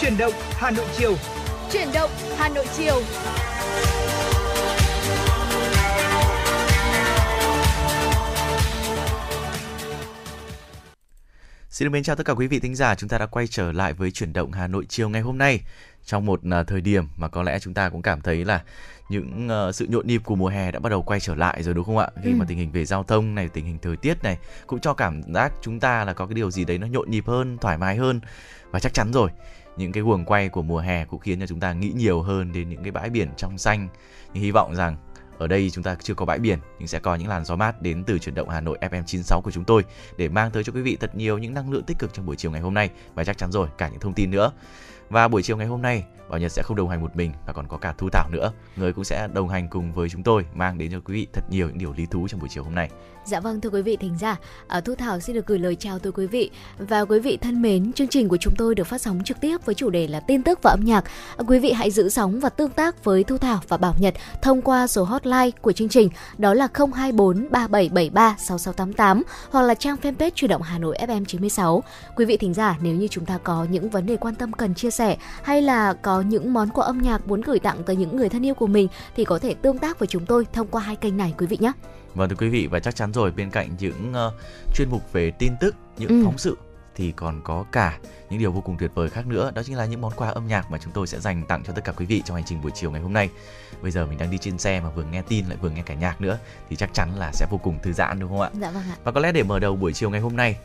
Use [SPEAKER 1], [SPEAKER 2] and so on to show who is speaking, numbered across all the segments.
[SPEAKER 1] Chuyển động Hà Nội chiều.
[SPEAKER 2] Chuyển động Hà Nội chiều.
[SPEAKER 3] Xin mến chào tất cả quý vị thính giả, chúng ta đã quay trở lại với chuyển động Hà Nội chiều ngày hôm nay trong một uh, thời điểm mà có lẽ chúng ta cũng cảm thấy là những uh, sự nhộn nhịp của mùa hè đã bắt đầu quay trở lại rồi đúng không ạ? Khi ừ. mà tình hình về giao thông này, tình hình thời tiết này cũng cho cảm giác chúng ta là có cái điều gì đấy nó nhộn nhịp hơn, thoải mái hơn và chắc chắn rồi những cái guồng quay của mùa hè cũng khiến cho chúng ta nghĩ nhiều hơn đến những cái bãi biển trong xanh. Nhưng hy vọng rằng ở đây chúng ta chưa có bãi biển nhưng sẽ có những làn gió mát đến từ chuyển động Hà Nội FM 96 của chúng tôi để mang tới cho quý vị thật nhiều những năng lượng tích cực trong buổi chiều ngày hôm nay và chắc chắn rồi cả những thông tin nữa. Và buổi chiều ngày hôm nay, Bảo Nhật sẽ không đồng hành một mình và còn có cả Thu Thảo nữa. Người cũng sẽ đồng hành cùng với chúng tôi mang đến cho quý vị thật nhiều những điều lý thú trong buổi chiều hôm nay.
[SPEAKER 2] Dạ vâng thưa quý vị thính giả, à, Thu Thảo xin được gửi lời chào tới quý vị và quý vị thân mến, chương trình của chúng tôi được phát sóng trực tiếp với chủ đề là tin tức và âm nhạc. À, quý vị hãy giữ sóng và tương tác với Thu Thảo và Bảo Nhật thông qua số hotline của chương trình đó là 024 3773 6688 hoặc là trang fanpage chủ động Hà Nội FM 96. Quý vị thính giả nếu như chúng ta có những vấn đề quan tâm cần chia sẻ hay là có những món quà âm nhạc muốn gửi tặng tới những người thân yêu của mình thì có thể tương tác với chúng tôi thông qua hai kênh này quý vị nhé.
[SPEAKER 3] Vâng thưa quý vị và chắc chắn rồi bên cạnh những uh, chuyên mục về tin tức, những ừ. phóng sự thì còn có cả những điều vô cùng tuyệt vời khác nữa. Đó chính là những món quà âm nhạc mà chúng tôi sẽ dành tặng cho tất cả quý vị trong hành trình buổi chiều ngày hôm nay. Bây giờ mình đang đi trên xe mà vừa nghe tin lại vừa nghe cả nhạc nữa thì chắc chắn là sẽ vô cùng thư giãn đúng không ạ?
[SPEAKER 2] Dạ vâng ạ.
[SPEAKER 3] Và có lẽ để mở đầu buổi chiều ngày hôm nay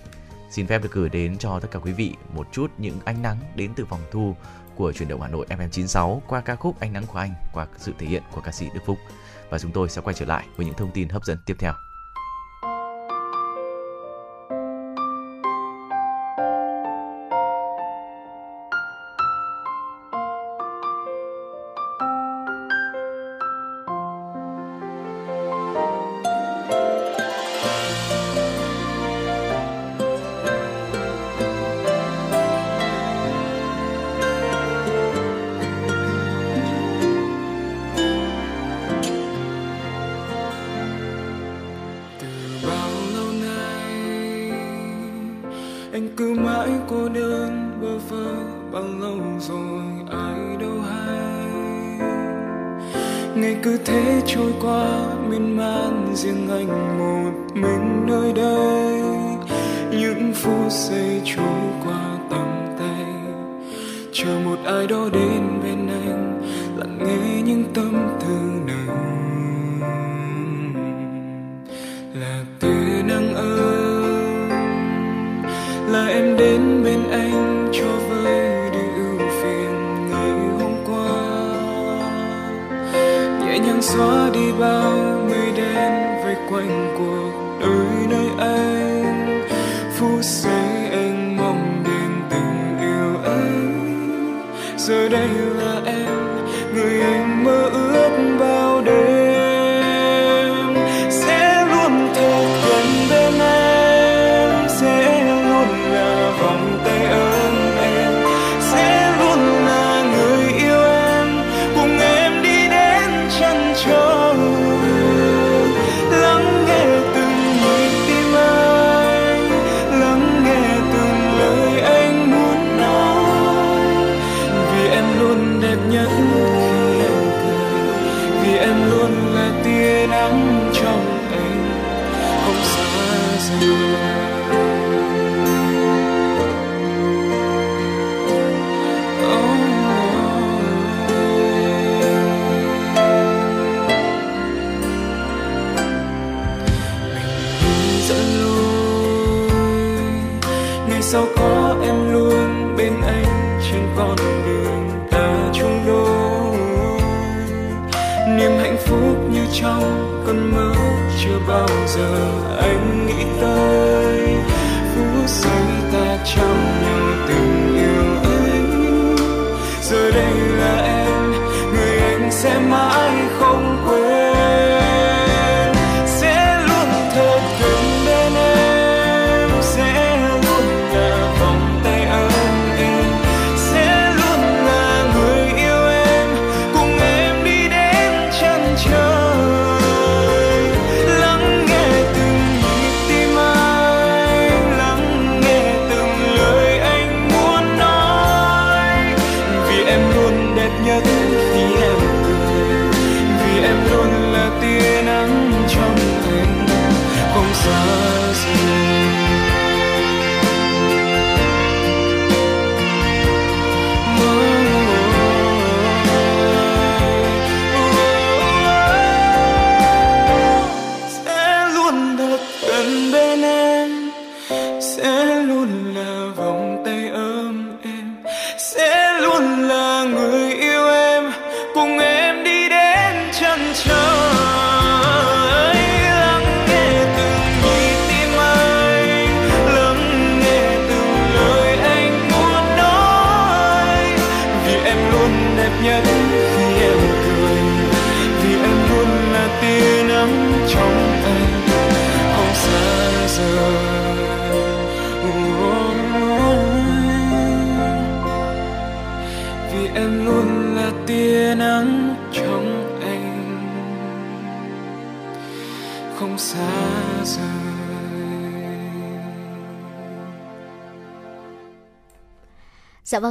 [SPEAKER 3] xin phép được gửi đến cho tất cả quý vị một chút những ánh nắng đến từ phòng thu của truyền động Hà Nội FM96 qua ca khúc Ánh nắng của anh qua sự thể hiện của ca sĩ Đức Phúc và chúng tôi sẽ quay trở lại với những thông tin hấp dẫn tiếp theo.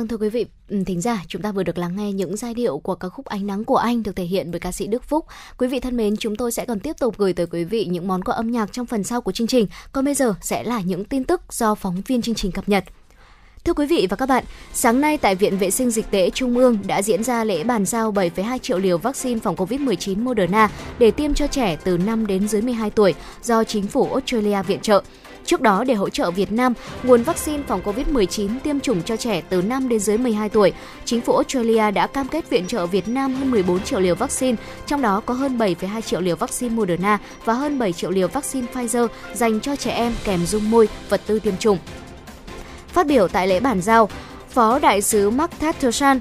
[SPEAKER 2] Vâng thưa quý vị ừ, thính giả, chúng ta vừa được lắng nghe những giai điệu của ca khúc Ánh nắng của anh được thể hiện bởi ca sĩ Đức Phúc. Quý vị thân mến, chúng tôi sẽ còn tiếp tục gửi tới quý vị những món quà âm nhạc trong phần sau của chương trình. Còn bây giờ sẽ là những tin tức do phóng viên chương trình cập nhật. Thưa quý vị và các bạn, sáng nay tại Viện Vệ sinh Dịch tễ Trung ương đã diễn ra lễ bàn giao 7,2 triệu liều vaccine phòng COVID-19 Moderna để tiêm cho trẻ từ 5 đến dưới 12 tuổi do chính phủ Australia viện trợ. Trước đó, để hỗ trợ Việt Nam nguồn vaccine phòng COVID-19 tiêm chủng cho trẻ từ 5 đến dưới 12 tuổi, chính phủ Australia đã cam kết viện trợ Việt Nam hơn 14 triệu liều vaccine, trong đó có hơn 7,2 triệu liều vaccine Moderna và hơn 7 triệu liều vaccine Pfizer dành cho trẻ em kèm dung môi, vật tư tiêm chủng. Phát biểu tại lễ bàn giao, Phó Đại sứ Mark Tatterson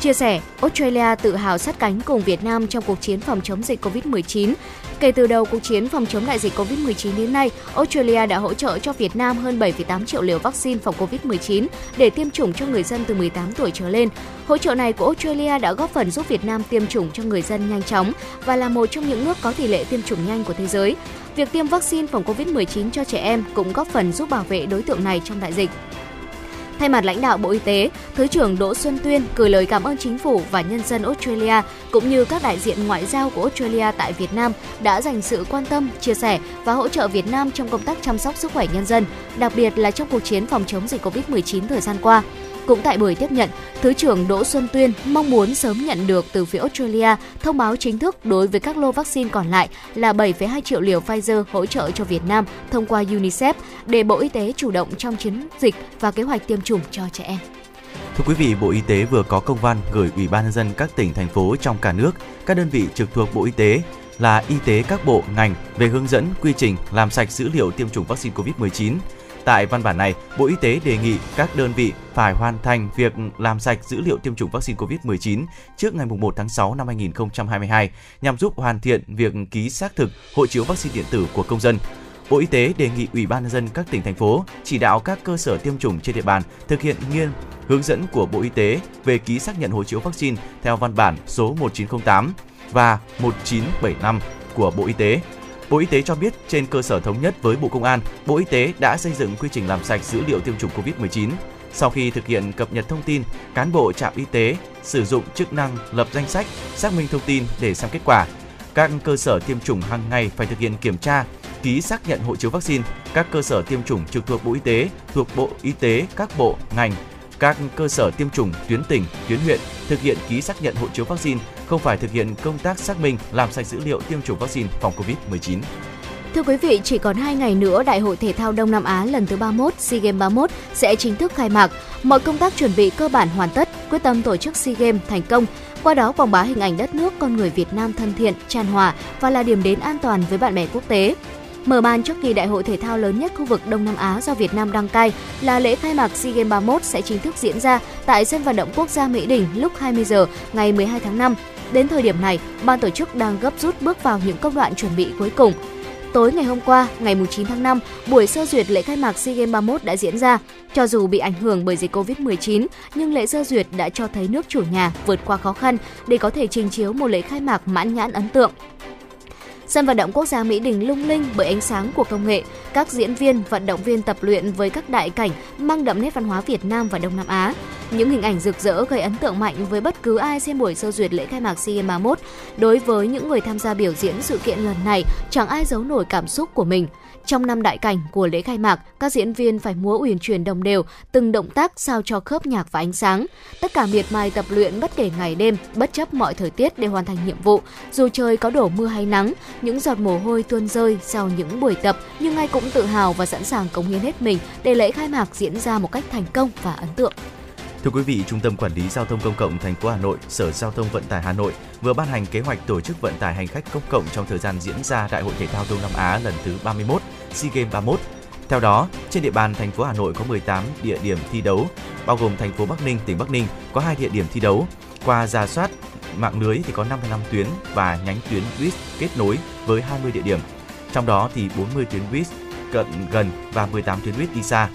[SPEAKER 2] chia sẻ Australia tự hào sát cánh cùng Việt Nam trong cuộc chiến phòng chống dịch COVID-19. Kể từ đầu cuộc chiến phòng chống đại dịch COVID-19 đến nay, Australia đã hỗ trợ cho Việt Nam hơn 7,8 triệu liều vaccine phòng COVID-19 để tiêm chủng cho người dân từ 18 tuổi trở lên. Hỗ trợ này của Australia đã góp phần giúp Việt Nam tiêm chủng cho người dân nhanh chóng và là một trong những nước có tỷ lệ tiêm chủng nhanh của thế giới. Việc tiêm vaccine phòng COVID-19 cho trẻ em cũng góp phần giúp bảo vệ đối tượng này trong đại dịch. Thay mặt lãnh đạo Bộ Y tế, Thứ trưởng Đỗ Xuân Tuyên gửi lời cảm ơn chính phủ và nhân dân Australia cũng như các đại diện ngoại giao của Australia tại Việt Nam đã dành sự quan tâm, chia sẻ và hỗ trợ Việt Nam trong công tác chăm sóc sức khỏe nhân dân, đặc biệt là trong cuộc chiến phòng chống dịch COVID-19 thời gian qua. Cũng tại buổi tiếp nhận, Thứ trưởng Đỗ Xuân Tuyên mong muốn sớm nhận được từ phía Australia thông báo chính thức đối với các lô vaccine còn lại là 7,2 triệu liều Pfizer hỗ trợ cho Việt Nam thông qua UNICEF để Bộ Y tế chủ động trong chiến dịch và kế hoạch tiêm chủng cho trẻ em.
[SPEAKER 4] Thưa quý vị, Bộ Y tế vừa có công văn gửi Ủy ban nhân dân các tỉnh thành phố trong cả nước, các đơn vị trực thuộc Bộ Y tế là y tế các bộ ngành về hướng dẫn quy trình làm sạch dữ liệu tiêm chủng vaccine COVID-19. Tại văn bản này, Bộ Y tế đề nghị các đơn vị phải hoàn thành việc làm sạch dữ liệu tiêm chủng vaccine COVID-19 trước ngày 1 tháng 6 năm 2022 nhằm giúp hoàn thiện việc ký xác thực hộ chiếu vaccine điện tử của công dân. Bộ Y tế đề nghị Ủy ban nhân dân các tỉnh thành phố chỉ đạo các cơ sở tiêm chủng trên địa bàn thực hiện nghiêm hướng dẫn của Bộ Y tế về ký xác nhận hộ chiếu vaccine theo văn bản số 1908 và 1975 của Bộ Y tế. Bộ Y tế cho biết trên cơ sở thống nhất với Bộ Công an, Bộ Y tế đã xây dựng quy trình làm sạch dữ liệu tiêm chủng COVID-19. Sau khi thực hiện cập nhật thông tin, cán bộ trạm y tế sử dụng chức năng lập danh sách, xác minh thông tin để xem kết quả. Các cơ sở tiêm chủng hàng ngày phải thực hiện kiểm tra, ký xác nhận hộ chiếu vaccine. Các cơ sở tiêm chủng trực thuộc Bộ Y tế, thuộc Bộ Y tế, các bộ, ngành, các cơ sở tiêm chủng tuyến tỉnh, tuyến huyện thực hiện ký xác nhận hộ chiếu vaccine, không phải thực hiện công tác xác minh làm sạch dữ liệu tiêm chủng vaccine phòng COVID-19.
[SPEAKER 2] Thưa quý vị, chỉ còn 2 ngày nữa Đại hội Thể thao Đông Nam Á lần thứ 31 SEA Games 31 sẽ chính thức khai mạc. Mọi công tác chuẩn bị cơ bản hoàn tất, quyết tâm tổ chức SEA Games thành công. Qua đó quảng bá hình ảnh đất nước con người Việt Nam thân thiện, tràn hòa và là điểm đến an toàn với bạn bè quốc tế. Mở màn trước kỳ đại hội thể thao lớn nhất khu vực Đông Nam Á do Việt Nam đăng cai là lễ khai mạc SEA Games 31 sẽ chính thức diễn ra tại sân vận động quốc gia Mỹ Đình lúc 20 giờ ngày 12 tháng 5. Đến thời điểm này, ban tổ chức đang gấp rút bước vào những công đoạn chuẩn bị cuối cùng. Tối ngày hôm qua, ngày 9 tháng 5, buổi sơ duyệt lễ khai mạc SEA Games 31 đã diễn ra. Cho dù bị ảnh hưởng bởi dịch Covid-19, nhưng lễ sơ duyệt đã cho thấy nước chủ nhà vượt qua khó khăn để có thể trình chiếu một lễ khai mạc mãn nhãn ấn tượng. Sân vận động quốc gia Mỹ Đình lung linh bởi ánh sáng của công nghệ, các diễn viên, vận động viên tập luyện với các đại cảnh mang đậm nét văn hóa Việt Nam và Đông Nam Á. Những hình ảnh rực rỡ gây ấn tượng mạnh với bất cứ ai xem buổi sơ duyệt lễ khai mạc SEA Games 31. Đối với những người tham gia biểu diễn sự kiện lần này, chẳng ai giấu nổi cảm xúc của mình. Trong năm đại cảnh của lễ khai mạc, các diễn viên phải múa uyển chuyển đồng đều, từng động tác sao cho khớp nhạc và ánh sáng. Tất cả miệt mài tập luyện bất kể ngày đêm, bất chấp mọi thời tiết để hoàn thành nhiệm vụ. Dù trời có đổ mưa hay nắng, những giọt mồ hôi tuôn rơi sau những buổi tập, nhưng ai cũng tự hào và sẵn sàng cống hiến hết mình để lễ khai mạc diễn ra một cách thành công và ấn tượng.
[SPEAKER 4] Thưa quý vị, Trung tâm Quản lý Giao thông Công cộng thành phố Hà Nội, Sở Giao thông Vận tải Hà Nội vừa ban hành kế hoạch tổ chức vận tải hành khách công cộng trong thời gian diễn ra Đại hội thể thao Đông Nam Á lần thứ 31, SEA Games 31. Theo đó, trên địa bàn thành phố Hà Nội có 18 địa điểm thi đấu, bao gồm thành phố Bắc Ninh, tỉnh Bắc Ninh có 2 địa điểm thi đấu. Qua giả soát mạng lưới thì có 55 tuyến và nhánh tuyến buýt kết nối với 20 địa điểm. Trong đó thì 40 tuyến buýt cận gần và 18 tuyến buýt đi xa.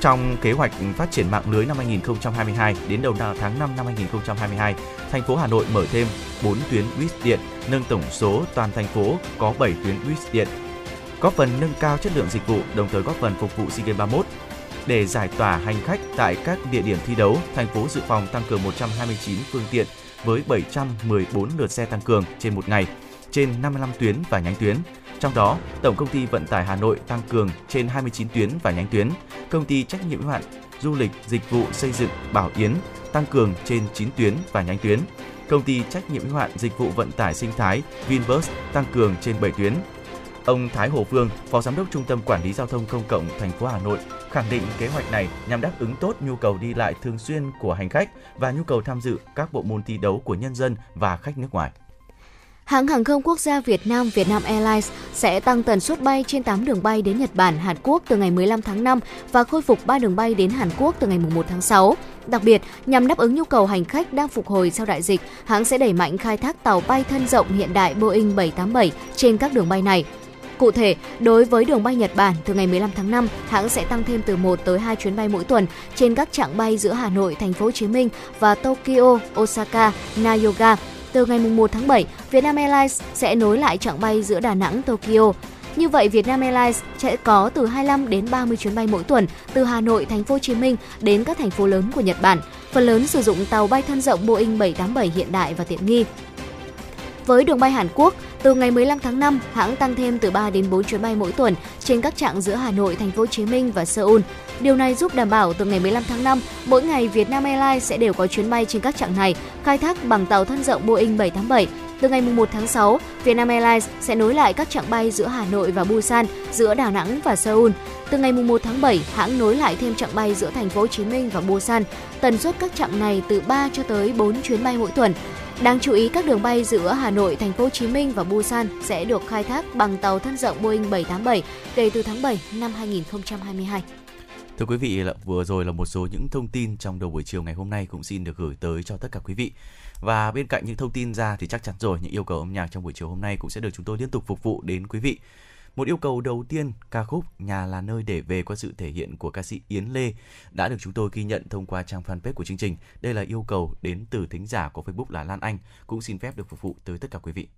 [SPEAKER 4] Trong kế hoạch phát triển mạng lưới năm 2022 đến đầu tháng 5 năm 2022, thành phố Hà Nội mở thêm 4 tuyến buýt điện, nâng tổng số toàn thành phố có 7 tuyến buýt điện, góp phần nâng cao chất lượng dịch vụ, đồng thời góp phần phục vụ SEA Games 31. Để giải tỏa hành khách tại các địa điểm thi đấu, thành phố dự phòng tăng cường 129 phương tiện với 714 lượt xe tăng cường trên một ngày trên 55 tuyến và nhánh tuyến. Trong đó, Tổng công ty Vận tải Hà Nội tăng cường trên 29 tuyến và nhánh tuyến, công ty trách nhiệm hữu hạn du lịch dịch vụ xây dựng Bảo Yến tăng cường trên 9 tuyến và nhánh tuyến. Công ty trách nhiệm hữu hạn dịch vụ vận tải sinh thái Vinbus tăng cường trên 7 tuyến. Ông Thái Hồ Phương, Phó Giám đốc Trung tâm Quản lý Giao thông Công cộng thành phố Hà Nội, khẳng định kế hoạch này nhằm đáp ứng tốt nhu cầu đi lại thường xuyên của hành khách và nhu cầu tham dự các bộ môn thi đấu của nhân dân và khách nước ngoài.
[SPEAKER 2] Hãng hàng không quốc gia Việt Nam Vietnam Airlines sẽ tăng tần suất bay trên 8 đường bay đến Nhật Bản, Hàn Quốc từ ngày 15 tháng 5 và khôi phục 3 đường bay đến Hàn Quốc từ ngày 1 tháng 6. Đặc biệt, nhằm đáp ứng nhu cầu hành khách đang phục hồi sau đại dịch, hãng sẽ đẩy mạnh khai thác tàu bay thân rộng hiện đại Boeing 787 trên các đường bay này. Cụ thể, đối với đường bay Nhật Bản từ ngày 15 tháng 5, hãng sẽ tăng thêm từ 1 tới 2 chuyến bay mỗi tuần trên các chặng bay giữa Hà Nội, Thành phố Hồ Chí Minh và Tokyo, Osaka, Nagoya từ ngày 1 tháng 7, Vietnam Airlines sẽ nối lại chặng bay giữa Đà Nẵng, Tokyo. Như vậy, Vietnam Airlines sẽ có từ 25 đến 30 chuyến bay mỗi tuần từ Hà Nội, Thành phố Hồ Chí Minh đến các thành phố lớn của Nhật Bản. Phần lớn sử dụng tàu bay thân rộng Boeing 787 hiện đại và tiện nghi. Với đường bay Hàn Quốc, từ ngày 15 tháng 5, hãng tăng thêm từ 3 đến 4 chuyến bay mỗi tuần trên các trạng giữa Hà Nội, Thành phố Hồ Chí Minh và Seoul. Điều này giúp đảm bảo từ ngày 15 tháng 5, mỗi ngày Vietnam Airlines sẽ đều có chuyến bay trên các trạng này, khai thác bằng tàu thân rộng Boeing 787. Từ ngày 1 tháng 6, Vietnam Airlines sẽ nối lại các trạng bay giữa Hà Nội và Busan, giữa Đà Nẵng và Seoul. Từ ngày 1 tháng 7, hãng nối lại thêm trạng bay giữa thành phố Hồ Chí Minh và Busan. Tần suất các trạng này từ 3 cho tới 4 chuyến bay mỗi tuần. Đáng chú ý các đường bay giữa Hà Nội, Thành phố Hồ Chí Minh và Busan sẽ được khai thác bằng tàu thân rộng Boeing 787 kể từ tháng 7 năm 2022.
[SPEAKER 4] Thưa quý vị, là vừa rồi là một số những thông tin trong đầu buổi chiều ngày hôm nay cũng xin được gửi tới cho tất cả quý vị. Và bên cạnh những thông tin ra thì chắc chắn rồi những yêu cầu âm nhạc trong buổi chiều hôm nay cũng sẽ được chúng tôi liên tục phục vụ đến quý vị. Một yêu cầu đầu tiên, ca khúc Nhà là nơi để về qua sự thể hiện của ca sĩ Yến Lê đã được chúng tôi ghi nhận thông qua trang fanpage của chương trình. Đây là yêu cầu đến từ thính giả của Facebook là Lan Anh, cũng xin phép được phục vụ tới tất cả quý vị.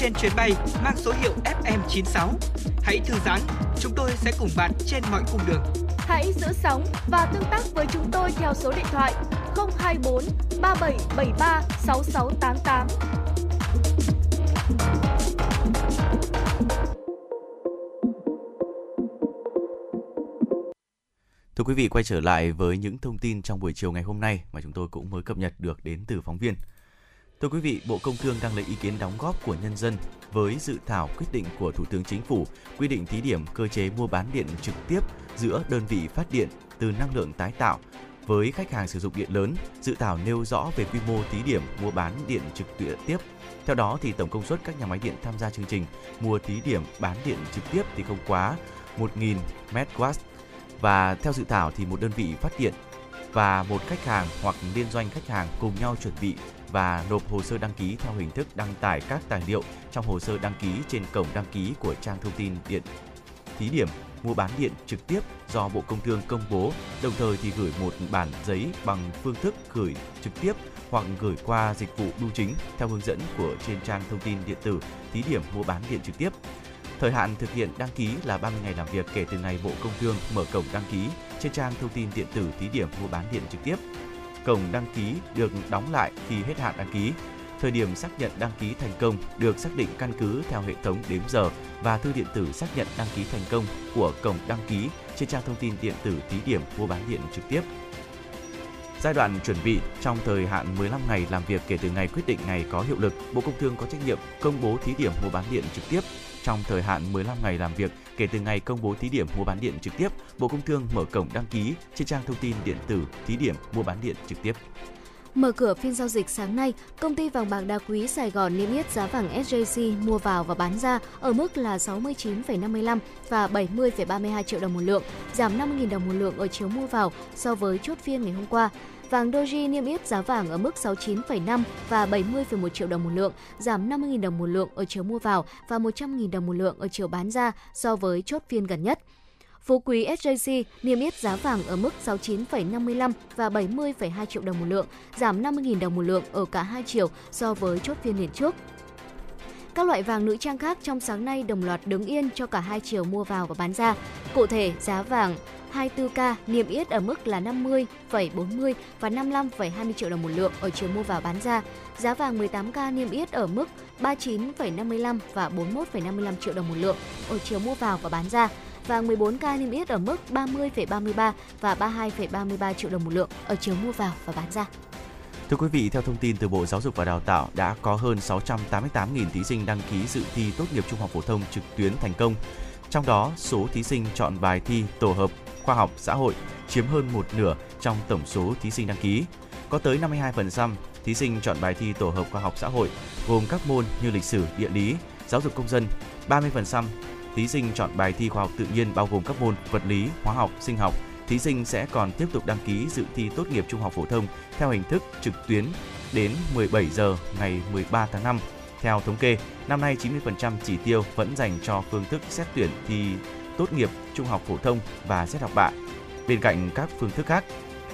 [SPEAKER 5] Trên
[SPEAKER 1] chuyến bay mang số hiệu FM96. Hãy thư giãn, chúng tôi sẽ cùng bạn trên mọi cung đường.
[SPEAKER 6] Hãy giữ sóng và tương tác với chúng tôi theo số điện thoại 024 3773 6688.
[SPEAKER 4] Thưa quý vị, quay trở lại với những thông tin trong buổi chiều ngày hôm nay mà chúng tôi cũng mới cập nhật được đến từ phóng viên. Thưa quý vị, Bộ Công Thương đang lấy ý kiến đóng góp của nhân dân với dự thảo quyết định của Thủ tướng Chính phủ quy định thí điểm cơ chế mua bán điện trực tiếp giữa đơn vị phát điện từ năng lượng tái tạo với khách hàng sử dụng điện lớn. Dự thảo nêu rõ về quy mô thí điểm mua bán điện trực tiếp. Theo đó thì tổng công suất các nhà máy điện tham gia chương trình mua thí điểm bán điện trực tiếp thì không quá 1.000 MW và theo dự thảo thì một đơn vị phát điện và một khách hàng hoặc liên doanh khách hàng cùng nhau chuẩn bị và nộp hồ sơ đăng ký theo hình thức đăng tải các tài liệu trong hồ sơ đăng ký trên cổng đăng ký của trang thông tin điện thí điểm mua bán điện trực tiếp do Bộ Công Thương công bố, đồng thời thì gửi một bản giấy bằng phương thức gửi trực tiếp hoặc gửi qua dịch vụ bưu chính theo hướng dẫn của trên trang thông tin điện tử thí điểm mua bán điện trực tiếp. Thời hạn thực hiện đăng ký là 30 ngày làm việc kể từ ngày Bộ Công Thương mở cổng đăng ký trên trang thông tin điện tử thí điểm mua bán điện trực tiếp. Cổng đăng ký được đóng lại khi hết hạn đăng ký. Thời điểm xác nhận đăng ký thành công được xác định căn cứ theo hệ thống đếm giờ và thư điện tử xác nhận đăng ký thành công của cổng đăng ký trên trang thông tin điện tử thí điểm mua bán điện trực tiếp. Giai đoạn chuẩn bị trong thời hạn 15 ngày làm việc kể từ ngày quyết định ngày có hiệu lực, Bộ Công Thương có trách nhiệm công bố thí điểm mua bán điện trực tiếp trong thời hạn 15 ngày làm việc kể từ ngày công bố thí điểm mua bán điện trực tiếp, Bộ Công Thương mở cổng đăng ký trên trang thông tin điện tử thí điểm mua bán điện trực tiếp.
[SPEAKER 2] Mở cửa phiên giao dịch sáng nay, công ty vàng bạc đá quý Sài Gòn niêm yết giá vàng SJC mua vào và bán ra ở mức là 69,55 và 70,32 triệu đồng một lượng, giảm 50.000 đồng một lượng ở chiều mua vào so với chốt phiên ngày hôm qua. Vàng Doji niêm yết giá vàng ở mức 69,5 và 70,1 triệu đồng một lượng, giảm 50.000 đồng một lượng ở chiều mua vào và 100.000 đồng một lượng ở chiều bán ra so với chốt phiên gần nhất. Phú Quý SJC niêm yết giá vàng ở mức 69,55 và 70,2 triệu đồng một lượng, giảm 50.000 đồng một lượng ở cả hai chiều so với chốt phiên liền trước. Các loại vàng nữ trang khác trong sáng nay đồng loạt đứng yên cho cả hai chiều mua vào và bán ra. Cụ thể, giá vàng 24K niêm yết ở mức là 50,40 và 55,20 triệu đồng một lượng ở chiều mua vào bán ra. Giá vàng 18K niêm yết ở mức 39,55 và 41,55 triệu đồng một lượng ở chiều mua vào và bán ra. Vàng 14K niêm yết ở mức 30,33 và 32,33 triệu đồng một lượng ở chiều mua vào và bán ra.
[SPEAKER 4] Thưa quý vị, theo thông tin từ Bộ Giáo dục và Đào tạo, đã có hơn 688.000 thí sinh đăng ký dự thi tốt nghiệp trung học phổ thông trực tuyến thành công. Trong đó, số thí sinh chọn bài thi tổ hợp khoa học xã hội chiếm hơn một nửa trong tổng số thí sinh đăng ký. Có tới 52% thí sinh chọn bài thi tổ hợp khoa học xã hội gồm các môn như lịch sử, địa lý, giáo dục công dân. 30% thí sinh chọn bài thi khoa học tự nhiên bao gồm các môn vật lý, hóa học, sinh học. Thí sinh sẽ còn tiếp tục đăng ký dự thi tốt nghiệp trung học phổ thông theo hình thức trực tuyến đến 17 giờ ngày 13 tháng 5. Theo thống kê, năm nay 90% chỉ tiêu vẫn dành cho phương thức xét tuyển thi tốt nghiệp trung học phổ thông và xét học bạ. Bên cạnh các phương thức khác,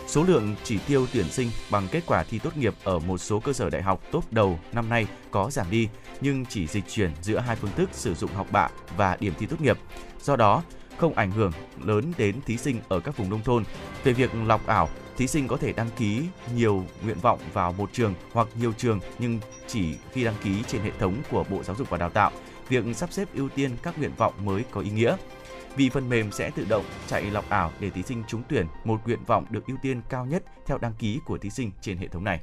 [SPEAKER 4] số lượng chỉ tiêu tuyển sinh bằng kết quả thi tốt nghiệp ở một số cơ sở đại học tốt đầu năm nay có giảm đi, nhưng chỉ dịch chuyển giữa hai phương thức sử dụng học bạ và điểm thi tốt nghiệp. Do đó, không ảnh hưởng lớn đến thí sinh ở các vùng nông thôn. Về việc lọc ảo, thí sinh có thể đăng ký nhiều nguyện vọng vào một trường hoặc nhiều trường nhưng chỉ khi đăng ký trên hệ thống của Bộ Giáo dục và Đào tạo. Việc sắp xếp ưu tiên các nguyện vọng mới có ý nghĩa vì phần mềm sẽ tự động chạy lọc ảo để thí sinh trúng tuyển một nguyện vọng được ưu tiên cao nhất theo đăng ký của thí sinh trên hệ thống này.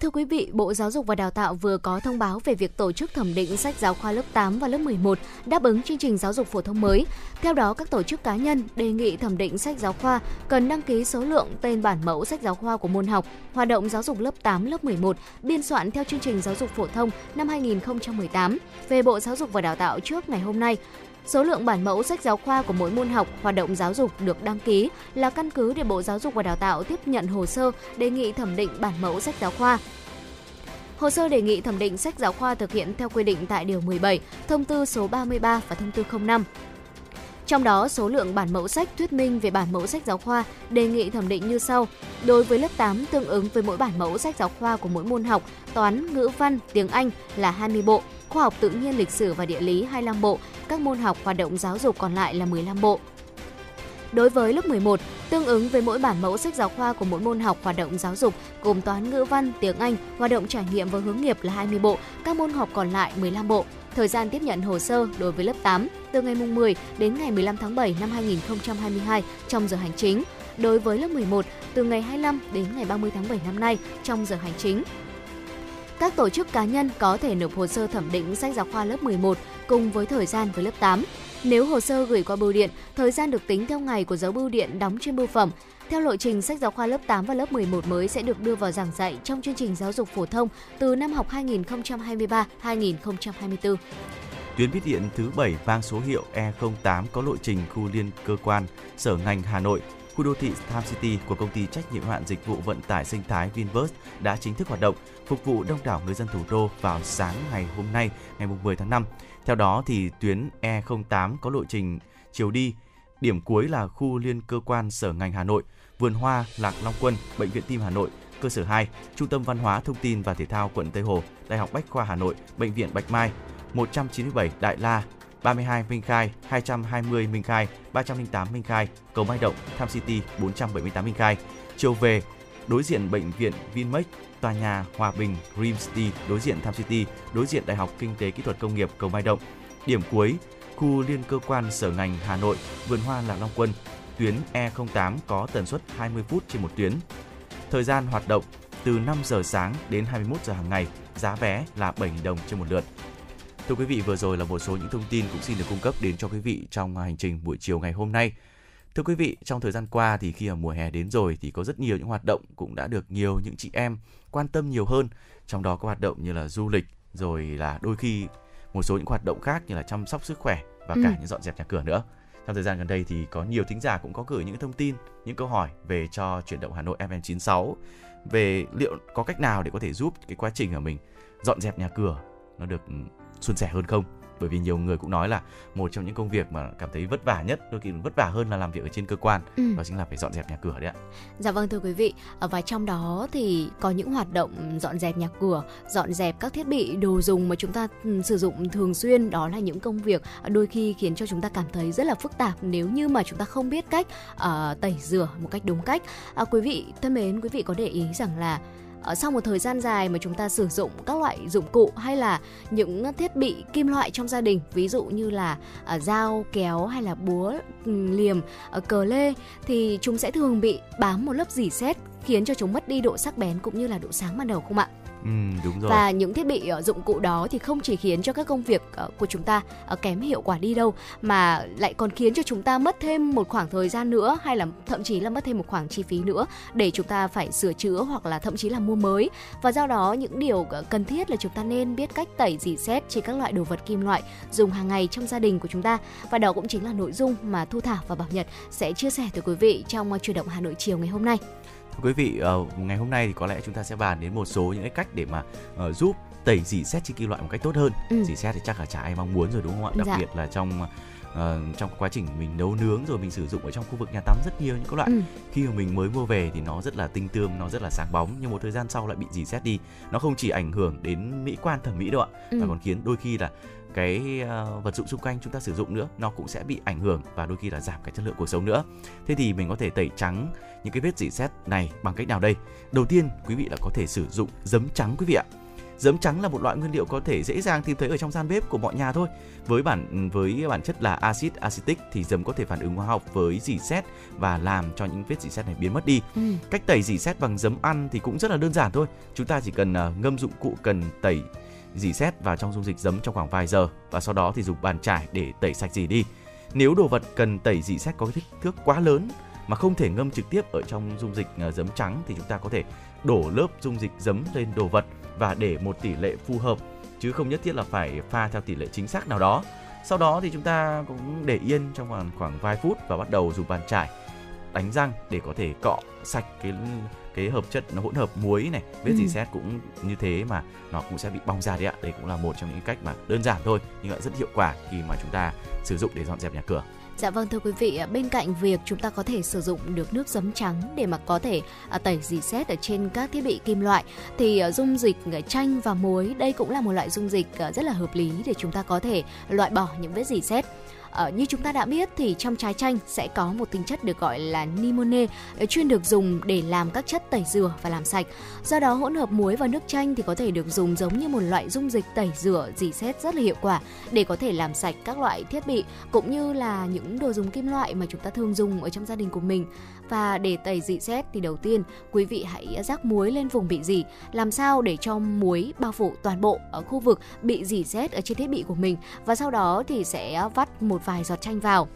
[SPEAKER 2] Thưa quý vị, Bộ Giáo dục và Đào tạo vừa có thông báo về việc tổ chức thẩm định sách giáo khoa lớp 8 và lớp 11 đáp ứng chương trình giáo dục phổ thông mới. Theo đó, các tổ chức cá nhân đề nghị thẩm định sách giáo khoa cần đăng ký số lượng tên bản mẫu sách giáo khoa của môn học, hoạt động giáo dục lớp 8, lớp 11, biên soạn theo chương trình giáo dục phổ thông năm 2018 về Bộ Giáo dục và Đào tạo trước ngày hôm nay. Số lượng bản mẫu sách giáo khoa của mỗi môn học, hoạt động giáo dục được đăng ký là căn cứ để Bộ Giáo dục và Đào tạo tiếp nhận hồ sơ đề nghị thẩm định bản mẫu sách giáo khoa. Hồ sơ đề nghị thẩm định sách giáo khoa thực hiện theo quy định tại Điều 17, Thông tư số 33 và Thông tư 05. Trong đó, số lượng bản mẫu sách thuyết minh về bản mẫu sách giáo khoa đề nghị thẩm định như sau. Đối với lớp 8, tương ứng với mỗi bản mẫu sách giáo khoa của mỗi môn học, toán, ngữ văn, tiếng Anh là 20 bộ, khoa học tự nhiên, lịch sử và địa lý 25 bộ, các môn học hoạt động giáo dục còn lại là 15 bộ. Đối với lớp 11, tương ứng với mỗi bản mẫu sách giáo khoa của mỗi môn học hoạt động giáo dục gồm toán ngữ văn, tiếng Anh, hoạt động trải nghiệm và hướng nghiệp là 20 bộ, các môn học còn lại 15 bộ. Thời gian tiếp nhận hồ sơ đối với lớp 8 từ ngày 10 đến ngày 15 tháng 7 năm 2022 trong giờ hành chính. Đối với lớp 11 từ ngày 25 đến ngày 30 tháng 7 năm nay trong giờ hành chính. Các tổ chức cá nhân có thể nộp hồ sơ thẩm định sách giáo khoa lớp 11 cùng với thời gian với lớp 8. Nếu hồ sơ gửi qua bưu điện, thời gian được tính theo ngày của dấu bưu điện đóng trên bưu phẩm. Theo lộ trình, sách giáo khoa lớp 8 và lớp 11 mới sẽ được đưa vào giảng dạy trong chương trình giáo dục phổ thông từ năm học 2023-2024.
[SPEAKER 4] Tuyến buýt điện thứ 7 mang số hiệu E08 có lộ trình khu liên cơ quan, sở ngành Hà Nội, khu đô thị Tham City của công ty trách nhiệm hạn dịch vụ vận tải sinh thái Vinbus đã chính thức hoạt động, phục vụ đông đảo người dân thủ đô vào sáng ngày hôm nay, ngày 10 tháng 5. Theo đó thì tuyến E08 có lộ trình chiều đi Điểm cuối là khu liên cơ quan sở ngành Hà Nội, Vườn Hoa Lạc Long Quân, Bệnh viện Tim Hà Nội, cơ sở 2, Trung tâm Văn hóa Thông tin và Thể thao quận Tây Hồ, Đại học Bách khoa Hà Nội, Bệnh viện Bạch Mai, 197 Đại La, 32 Minh Khai, 220 Minh Khai, 308 Minh Khai, Cầu Mai Động, Tham City, 478 Minh Khai. Chiều về, đối diện bệnh viện Vinmec, tòa nhà Hòa Bình Dream City, đối diện Tham City, đối diện Đại học Kinh tế Kỹ thuật Công nghiệp Cầu Mai Động. Điểm cuối, khu liên cơ quan sở ngành Hà Nội, Vườn Hoa Lạc Long Quân, tuyến E08 có tần suất 20 phút trên một tuyến. Thời gian hoạt động từ 5 giờ sáng đến 21 giờ hàng ngày, giá vé là 7.000 đồng trên một lượt. Thưa quý vị, vừa rồi là một số những thông tin cũng xin được cung cấp đến cho quý vị trong hành trình buổi chiều ngày hôm nay. Thưa quý vị, trong thời gian qua thì khi mà mùa hè đến rồi thì có rất nhiều những hoạt động cũng đã được nhiều những chị em quan tâm nhiều hơn. Trong đó có hoạt động như là du lịch, rồi là đôi khi một số những hoạt động khác như là chăm sóc sức khỏe và cả
[SPEAKER 2] Ừ.
[SPEAKER 4] những dọn dẹp nhà cửa nữa. Trong thời gian gần đây thì có nhiều thính giả cũng có gửi những thông tin, những câu hỏi về cho chuyển động Hà Nội FM96 về liệu có cách nào để có thể giúp cái quá trình của mình dọn dẹp nhà cửa nó được ừ, suôn sẻ hơn không? Bởi vì nhiều người cũng nói là một trong những công việc mà cảm thấy vất vả nhất, đôi khi vất vả hơn là làm việc ở trên cơ quan,
[SPEAKER 2] Ừ.
[SPEAKER 4] đó chính là phải dọn dẹp nhà cửa đấy ạ.
[SPEAKER 2] Dạ vâng thưa quý vị, Ờ, và trong đó thì có những hoạt động dọn dẹp nhà cửa, dọn dẹp các thiết bị đồ dùng mà chúng ta ừ, sử dụng thường xuyên, đó là những công việc đôi khi khiến cho chúng ta cảm thấy rất là phức tạp nếu như mà chúng ta không biết cách ờ, tẩy rửa một cách đúng cách. À, quý vị thân mến, quý vị có để ý rằng là ờ, Ờ, sau một thời gian dài mà chúng ta sử dụng các loại dụng cụ hay là những thiết bị kim loại trong gia đình, ví dụ như là ờ, dao, kéo hay là búa liềm ờ, cờ lê, thì chúng sẽ thường bị bám một lớp dỉ sét khiến cho chúng mất đi độ sắc bén cũng như là độ sáng ban đầu không ạ?
[SPEAKER 4] Ừ, đúng rồi.
[SPEAKER 2] Và những thiết bị ờ, dụng cụ đó thì không chỉ khiến cho các công việc ờ, của chúng ta ờ, kém hiệu quả đi đâu mà lại còn khiến cho chúng ta mất thêm một khoảng thời gian nữa hay là thậm chí là mất thêm một khoản chi phí nữa để chúng ta phải sửa chữa hoặc là thậm chí là mua mới. Và do đó những điều cần thiết là chúng ta nên biết cách tẩy dỉ xét trên các loại đồ vật kim loại dùng hàng ngày trong gia đình của chúng ta. Và đó cũng chính là nội dung mà Thu Thảo và Bảo Nhật sẽ chia sẻ tới quý vị trong chuyển động Hà Nội chiều ngày hôm nay.
[SPEAKER 4] Thưa quý vị, ờ, ngày hôm nay thì có lẽ chúng ta sẽ bàn đến một số những cái cách để mà ờ, giúp tẩy dỉ sét trên kim loại một cách tốt hơn.
[SPEAKER 2] Ừ.
[SPEAKER 4] Dỉ sét thì chắc là chả ai mong muốn rồi đúng không ạ? Đặc
[SPEAKER 2] Dạ.
[SPEAKER 4] biệt là trong ờ, trong quá trình mình nấu nướng rồi mình sử dụng ở trong khu vực nhà tắm rất nhiều những cái loại
[SPEAKER 2] Ừ.
[SPEAKER 4] khi mà mình mới mua về thì nó rất là tinh tươm, nó rất là sáng bóng nhưng một thời gian sau lại bị dỉ sét đi. Nó không chỉ ảnh hưởng đến mỹ quan thẩm mỹ đâu ạ,
[SPEAKER 2] Ừ.
[SPEAKER 4] mà còn khiến đôi khi là cái ờ, vật dụng xung quanh chúng ta sử dụng nữa nó cũng sẽ bị ảnh hưởng và đôi khi là giảm cái chất lượng cuộc sống nữa. Thế thì mình có thể tẩy trắng những cái vết dỉ sét này bằng cách nào đây? Đầu tiên, quý vị là có thể sử dụng giấm trắng quý vị ạ. Giấm trắng là một loại nguyên liệu có thể dễ dàng tìm thấy ở trong gian bếp của mọi nhà thôi. Với bản với bản chất là axit acetic thì giấm có thể phản ứng hóa học với dỉ sét và làm cho những vết dỉ sét này biến mất đi.
[SPEAKER 2] Ừ.
[SPEAKER 4] Cách tẩy dỉ sét bằng giấm ăn thì cũng rất là đơn giản thôi. Chúng ta chỉ cần à, ngâm dụng cụ cần tẩy dì xét vào trong dung dịch giấm trong khoảng vài giờ và sau đó thì dùng bàn chải để tẩy sạch dì đi. Nếu đồ vật cần tẩy dì xét có kích thước quá lớn mà không thể ngâm trực tiếp ở trong dung dịch à, giấm trắng thì chúng ta có thể đổ lớp dung dịch giấm lên đồ vật và để một tỷ lệ phù hợp, chứ không nhất thiết là phải pha theo tỷ lệ chính xác nào đó. Sau đó thì chúng ta cũng để yên trong khoảng khoảng vài phút và bắt đầu dùng bàn chải, đánh răng để có thể cọ sạch cái cái hợp chất nó hỗn hợp muối này vết
[SPEAKER 2] Ừ.
[SPEAKER 4] dỉ sét cũng như thế mà nó cũng sẽ bị bong ra đấy ạ đây cũng là một trong những cách mà đơn giản thôi nhưng lại rất hiệu quả khi mà chúng ta sử dụng để dọn dẹp nhà cửa
[SPEAKER 2] Dạ vâng thưa quý vị, bên cạnh việc chúng ta có thể sử dụng được nước giấm trắng để mà có thể à, tẩy dỉ sét ở trên các thiết bị kim loại thì à, dung dịch à, chanh và muối đây cũng là một loại dung dịch à, rất là hợp lý để chúng ta có thể loại bỏ những vết dỉ sét. Ờ, như chúng ta đã biết thì trong trái chanh sẽ có một tính chất được gọi là nimone ờ, chuyên được dùng để làm các chất tẩy rửa và làm sạch. Do đó hỗn hợp muối và nước chanh thì có thể được dùng giống như một loại dung dịch tẩy rửa dì xét rất là hiệu quả để có thể làm sạch các loại thiết bị cũng như là những đồ dùng kim loại mà chúng ta thường dùng ở trong gia đình của mình. Và để tẩy dị xét thì đầu tiên quý vị hãy rắc muối lên vùng bị dị làm sao để cho muối bao phủ toàn bộ ở khu vực bị dị xét ở trên thiết bị của mình và sau đó thì sẽ vắt một vài giọt chanh vào.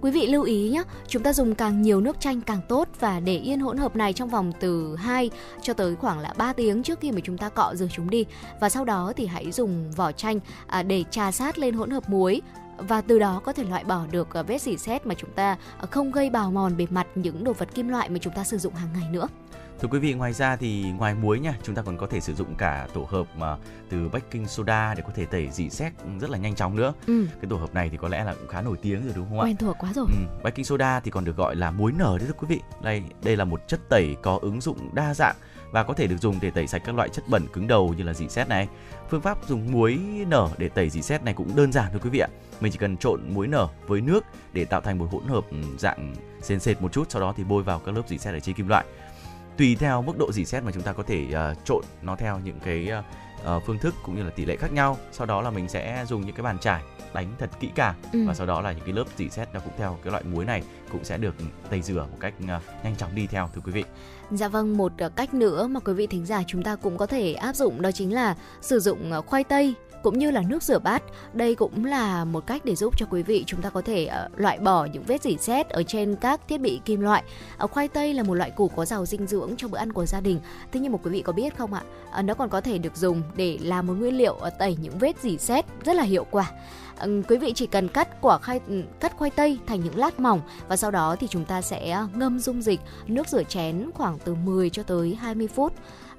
[SPEAKER 2] Quý vị lưu ý nhé, chúng ta dùng càng nhiều nước chanh càng tốt và để yên hỗn hợp này trong vòng từ 2 cho tới khoảng là 3 tiếng trước khi mà chúng ta cọ rửa chúng đi. Và sau đó thì hãy dùng vỏ chanh à, để trà sát lên hỗn hợp muối và từ đó có thể loại bỏ được à, vết dỉ sét mà chúng ta à, không gây bào mòn bề mặt những đồ vật kim loại mà chúng ta sử dụng hàng ngày nữa.
[SPEAKER 4] Thưa quý vị, ngoài ra thì ngoài muối nha, chúng ta còn có thể sử dụng cả tổ hợp mà từ baking soda để có thể tẩy dị xét rất là nhanh chóng nữa.
[SPEAKER 2] Ừ.
[SPEAKER 4] Cái tổ hợp này thì có lẽ là cũng khá nổi tiếng rồi đúng không ạ?
[SPEAKER 2] Quen thuộc quá rồi.
[SPEAKER 4] Ừ, baking soda thì còn được gọi là muối nở đấy thưa quý vị. Đây, đây là một chất tẩy có ứng dụng đa dạng và có thể được dùng để tẩy sạch các loại chất bẩn cứng đầu như là dị xét này. Phương pháp dùng muối nở để tẩy dị xét này cũng đơn giản thôi quý vị ạ. Mình chỉ cần trộn muối nở với nước để tạo thành một hỗn hợp ừ, dạng sền sệt một chút, sau đó thì bôi vào các lớp dị xét ở trên kim loại. Tùy theo mức độ dị xét mà chúng ta có thể uh, trộn nó theo những cái uh, phương thức cũng như là tỷ lệ khác nhau. Sau đó là mình sẽ dùng những cái bàn chải đánh thật kỹ càng
[SPEAKER 2] Ừ.
[SPEAKER 4] và sau đó là những cái lớp dị xét nó cũng theo cái loại muối này cũng sẽ được tẩy rửa một cách uh, nhanh chóng đi theo thưa quý vị.
[SPEAKER 2] Dạ vâng, một ờ, cách nữa mà quý vị thính giả chúng ta cũng có thể áp dụng đó chính là sử dụng ờ, khoai tây cũng như là nước rửa bát. Đây cũng là một cách để giúp cho quý vị chúng ta có thể ờ, loại bỏ những vết rỉ sét ở trên các thiết bị kim loại. Ờ, khoai tây là một loại củ có giàu dinh dưỡng cho bữa ăn của gia đình. Thế nhưng mà quý vị có biết không ạ? Nó còn có thể được dùng để làm một nguyên liệu tẩy những vết rỉ sét rất là hiệu quả. Quý vị chỉ cần cắt quả khai cắt khoai tây thành những lát mỏng và sau đó thì chúng ta sẽ ờ, ngâm dung dịch, nước rửa chén khoảng từ 10 cho tới 20 phút.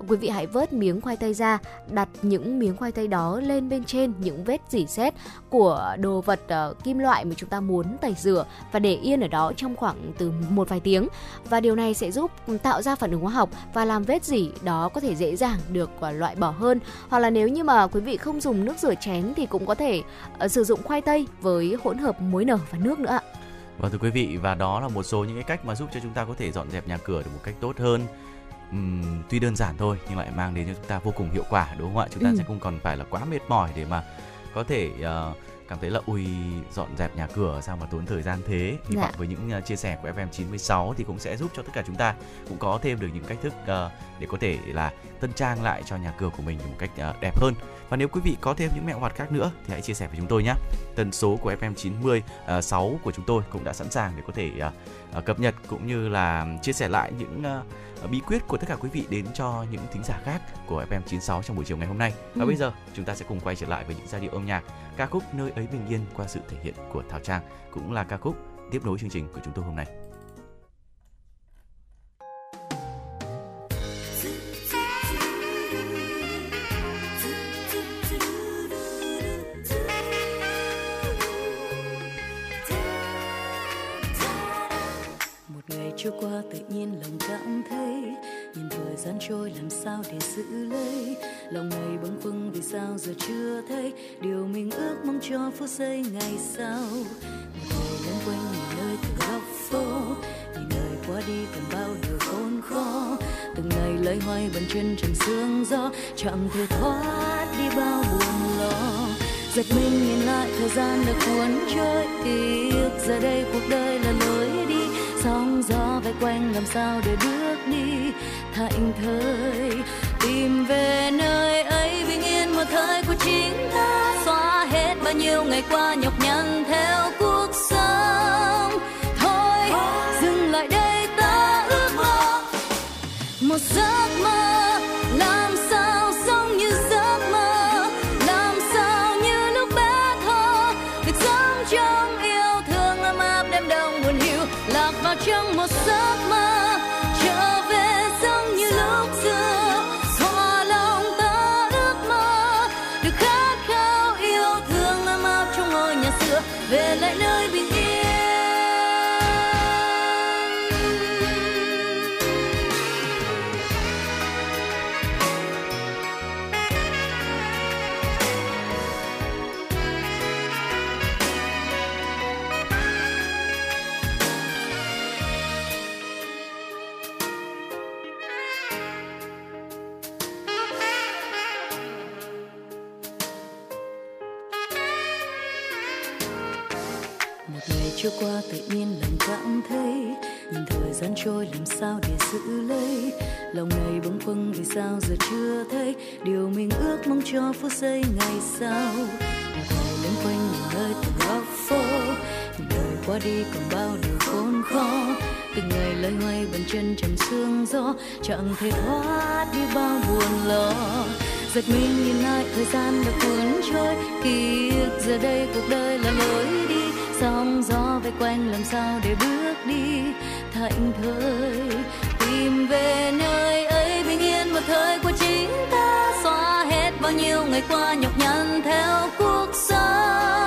[SPEAKER 2] Quý vị hãy vớt miếng khoai tây ra, đặt những miếng khoai tây đó lên bên trên những vết dỉ xét của đồ vật uh, kim loại mà chúng ta muốn tẩy rửa và để yên ở đó trong khoảng từ một vài tiếng. Và điều này sẽ giúp tạo ra phản ứng hóa học và làm vết dỉ đó có thể dễ dàng được uh, loại bỏ hơn. Hoặc là nếu như mà quý vị không dùng nước rửa chén thì cũng có thể uh, sử dụng khoai tây với hỗn hợp muối nở và nước nữa ạ.
[SPEAKER 4] Vâng thưa quý vị và đó là một số những cái cách mà giúp cho chúng ta có thể dọn dẹp nhà cửa được một cách tốt hơn. Ừm, tuy đơn giản thôi nhưng lại mang đến cho chúng ta vô cùng hiệu quả đúng không ạ? Chúng ta
[SPEAKER 2] Ừ.
[SPEAKER 4] sẽ không còn phải là quá mệt mỏi để mà có thể ờ, cảm thấy là ui dọn dẹp nhà cửa sao mà tốn thời gian thế. Hy
[SPEAKER 2] Dạ.
[SPEAKER 4] vọng với những ờ, chia sẻ của FM96 thì cũng sẽ giúp cho tất cả chúng ta cũng có thêm được những cách thức ờ, để có thể là tân trang lại cho nhà cửa của mình một cách ờ, đẹp hơn. Và nếu quý vị có thêm những mẹo vặt khác nữa thì hãy chia sẻ với chúng tôi nhé. Tần số của FM90 uh, 6 của chúng tôi cũng đã sẵn sàng để có thể ờ, ờ, cập nhật cũng như là chia sẻ lại những ờ, bí quyết của tất cả quý vị đến cho những thính giả khác của FM96 trong buổi chiều ngày hôm nay. Và
[SPEAKER 2] Ừ.
[SPEAKER 4] bây giờ chúng ta sẽ cùng quay trở lại với những giai điệu âm nhạc ca khúc Nơi ấy bình yên qua sự thể hiện của Thảo Trang cũng là ca khúc tiếp nối chương trình của chúng tôi hôm nay.
[SPEAKER 7] Trôi qua tự nhiên lòng cảm thấy. Nhìn thời gian trôi làm sao để giữ lấy. Lòng này bâng khuâng vì sao giờ chưa thấy. Điều mình ước mong cho phút giây ngày sau. Một ngày lăn quanh nhìn nơi từng góc phố. Nhìn đời qua đi còn bao điều khốn khó. Từng ngày lấy hoay bàn chân trần sương gió. Chẳng thể thoát đi bao buồn lo. Giật mình nhìn lại thời gian đã cuốn trôi. Tiếc giờ đây cuộc đời là lối đi sóng gió vây quanh làm sao để bước đi? Thảnh thơi tìm về nơi ấy bình yên một thời của chính ta. Xóa hết bao nhiêu ngày qua nhọc nhằn theo cuộc sống. Thôi, dừng lại đây, ta ước mơ. Một giấc mơ, làm sao sống như giấc mơ? Làm sao như lúc bé thơ, được sống trong yêu sao để giữ lấy? Lòng này bâng khuâng vì sao giờ chưa thấy? Điều mình ước mong cho phút giây ngày sau. Ngày lên quanh nhìn nơi từng góc phố. Đời qua đi còn bao điều khốn khó. Từng ngày loay hoay bàn chân trần sương gió. Chẳng thể thoát đi bao buồn lo. Giật mình nhìn lại thời gian đã cuốn trôi. Ký ức giờ đây cuộc đời là lối đi. Sóng gió vây quanh làm sao để bước đi thạnh thơi tìm về nơi ấy bình yên một thời của chính ta, xóa hết bao nhiêu ngày qua nhọc nhằn theo cuộc sống.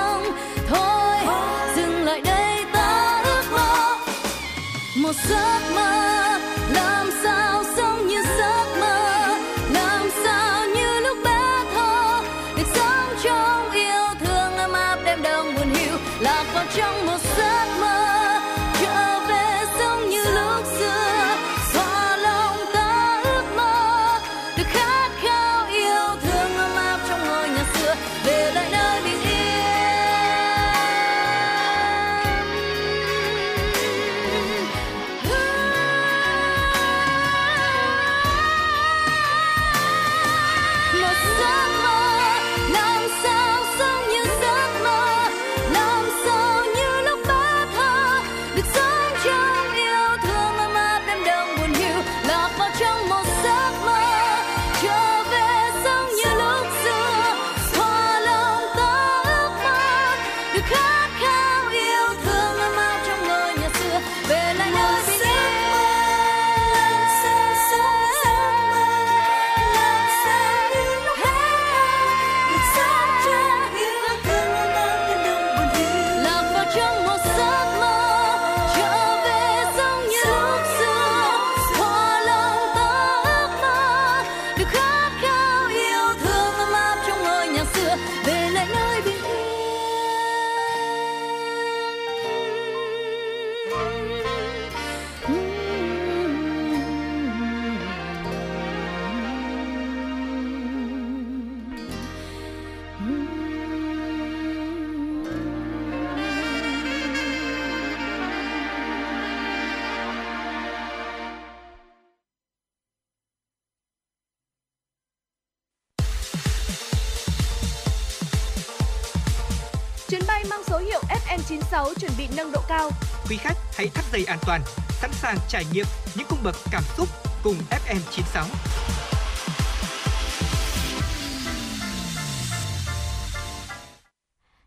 [SPEAKER 6] FM96 chuẩn bị nâng độ cao.
[SPEAKER 1] Quý khách hãy thắt dây an toàn, sẵn sàng trải nghiệm những cung bậc cảm xúc cùng FM96.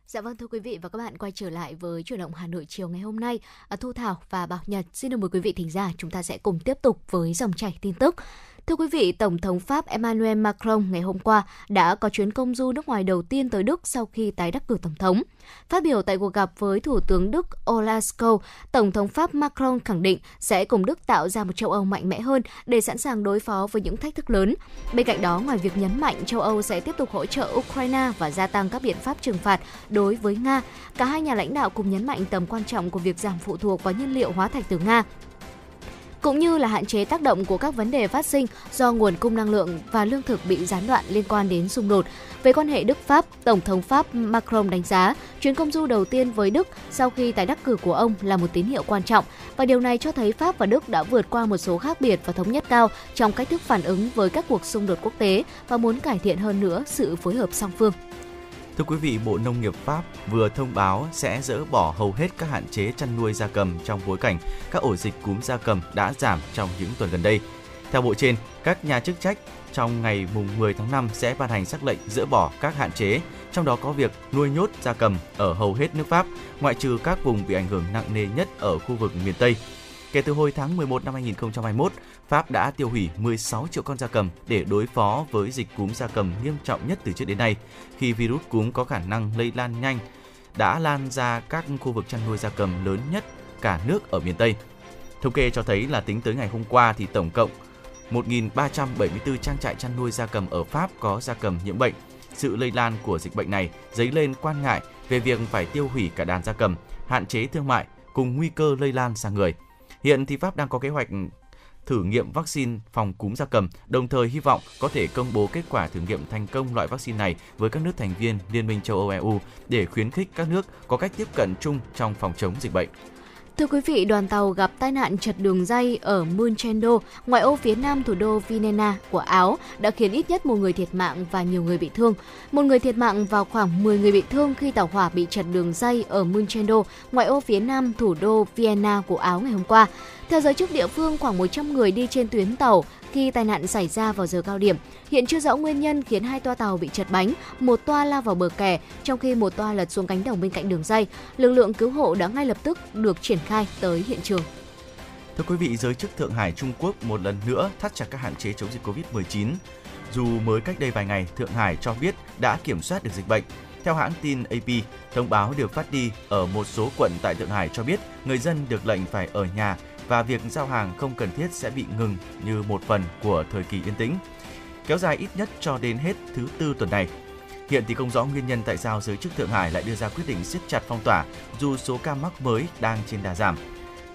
[SPEAKER 2] Dạ vâng thưa quý vị và các bạn quay trở lại với chuyển động Hà Nội chiều ngày hôm nay. À, Thu Thảo và Bảo Nhật xin được mời quý vị thính giả chúng ta sẽ cùng tiếp tục với dòng chảy tin tức. Thưa quý vị, Tổng thống Pháp Emmanuel Macron ngày hôm qua đã có chuyến công du nước ngoài đầu tiên tới Đức sau khi tái đắc cử Tổng thống. Phát biểu tại cuộc gặp với Thủ tướng Đức Olaf Scholz, Tổng thống Pháp Macron khẳng định sẽ cùng Đức tạo ra một châu Âu mạnh mẽ hơn để sẵn sàng đối phó với những thách thức lớn. Bên cạnh đó, ngoài việc nhấn mạnh châu Âu sẽ tiếp tục hỗ trợ Ukraine và gia tăng các biện pháp trừng phạt đối với Nga, cả hai nhà lãnh đạo cùng nhấn mạnh tầm quan trọng của việc giảm phụ thuộc vào nhiên liệu hóa thạch từ Nga cũng như là hạn chế tác động của các vấn đề phát sinh do nguồn cung năng lượng và lương thực bị gián đoạn liên quan đến xung đột. Về quan hệ Đức-Pháp, Tổng thống Pháp Macron đánh giá chuyến công du đầu tiên với Đức sau khi tái đắc cử của ông là một tín hiệu quan trọng và điều này cho thấy Pháp và Đức đã vượt qua một số khác biệt và thống nhất cao trong cách thức phản ứng với các cuộc xung đột quốc tế và muốn cải thiện hơn nữa sự phối hợp song phương.
[SPEAKER 4] Thưa quý vị, Bộ Nông nghiệp Pháp vừa thông báo sẽ dỡ bỏ hầu hết các hạn chế chăn nuôi gia cầm trong bối cảnh các ổ dịch cúm gia cầm đã giảm trong những tuần gần đây. Theo bộ trên, các nhà chức trách trong ngày mùng 10 tháng 5 sẽ ban hành sắc lệnh dỡ bỏ các hạn chế, trong đó có việc nuôi nhốt gia cầm ở hầu hết nước Pháp, ngoại trừ các vùng bị ảnh hưởng nặng nề nhất ở khu vực miền Tây. Kể từ hồi tháng 11 năm 2021, Pháp đã tiêu hủy 16 triệu con gia cầm để đối phó với dịch cúm gia cầm nghiêm trọng nhất từ trước đến nay, khi virus cúm có khả năng lây lan nhanh đã lan ra các khu vực chăn nuôi gia cầm lớn nhất cả nước ở miền Tây. Thống kê cho thấy là tính tới ngày hôm qua thì tổng cộng 1.374 trang trại chăn nuôi gia cầm ở Pháp có gia cầm nhiễm bệnh. Sự lây lan của dịch bệnh này dấy lên quan ngại về việc phải tiêu hủy cả đàn gia cầm, hạn chế thương mại cùng nguy cơ lây lan sang người. Hiện thì Pháp đang có kế hoạch thử nghiệm vaccine phòng cúm gia cầm, đồng thời hy vọng có thể công bố kết quả thử nghiệm thành công loại vaccine này với các nước thành viên Liên minh châu Âu EU để khuyến khích các nước có cách tiếp cận chung trong phòng chống dịch bệnh.
[SPEAKER 2] Thưa quý vị, đoàn tàu gặp tai nạn chật đường dây ở Munchendo, ngoại ô phía nam thủ đô Vienna của Áo, đã khiến ít nhất một người thiệt mạng và nhiều người bị thương. Một người thiệt mạng và khoảng 10 người bị thương khi tàu hỏa bị chật đường dây ở Munchendo, ngoại ô phía nam thủ đô Vienna của Áo ngày hôm qua. Theo giới chức địa phương, khoảng 100 người đi trên tuyến tàu khi tai nạn xảy ra vào giờ cao điểm. Hiện chưa rõ nguyên nhân khiến hai toa tàu bị chật bánh, một toa lao vào bờ kè, trong khi một toa lật xuống cánh đồng bên cạnh đường dây. Lực lượng cứu hộ đã ngay lập tức được triển khai tới hiện trường.
[SPEAKER 4] Thưa quý vị, giới chức Thượng Hải Trung Quốc một lần nữa thắt chặt các hạn chế chống dịch Covid-19. Dù mới cách đây vài ngày, Thượng Hải cho biết đã kiểm soát được dịch bệnh. Theo hãng tin AP, thông báo được phát đi ở một số quận tại Thượng Hải cho biết người dân được lệnh phải ở nhà và việc giao hàng không cần thiết sẽ bị ngừng như một phần của thời kỳ yên tĩnh, kéo dài ít nhất cho đến hết thứ tư tuần này. Hiện thì không rõ nguyên nhân tại sao giới chức Thượng Hải lại đưa ra quyết định siết chặt phong tỏa dù số ca mắc mới đang trên đà giảm.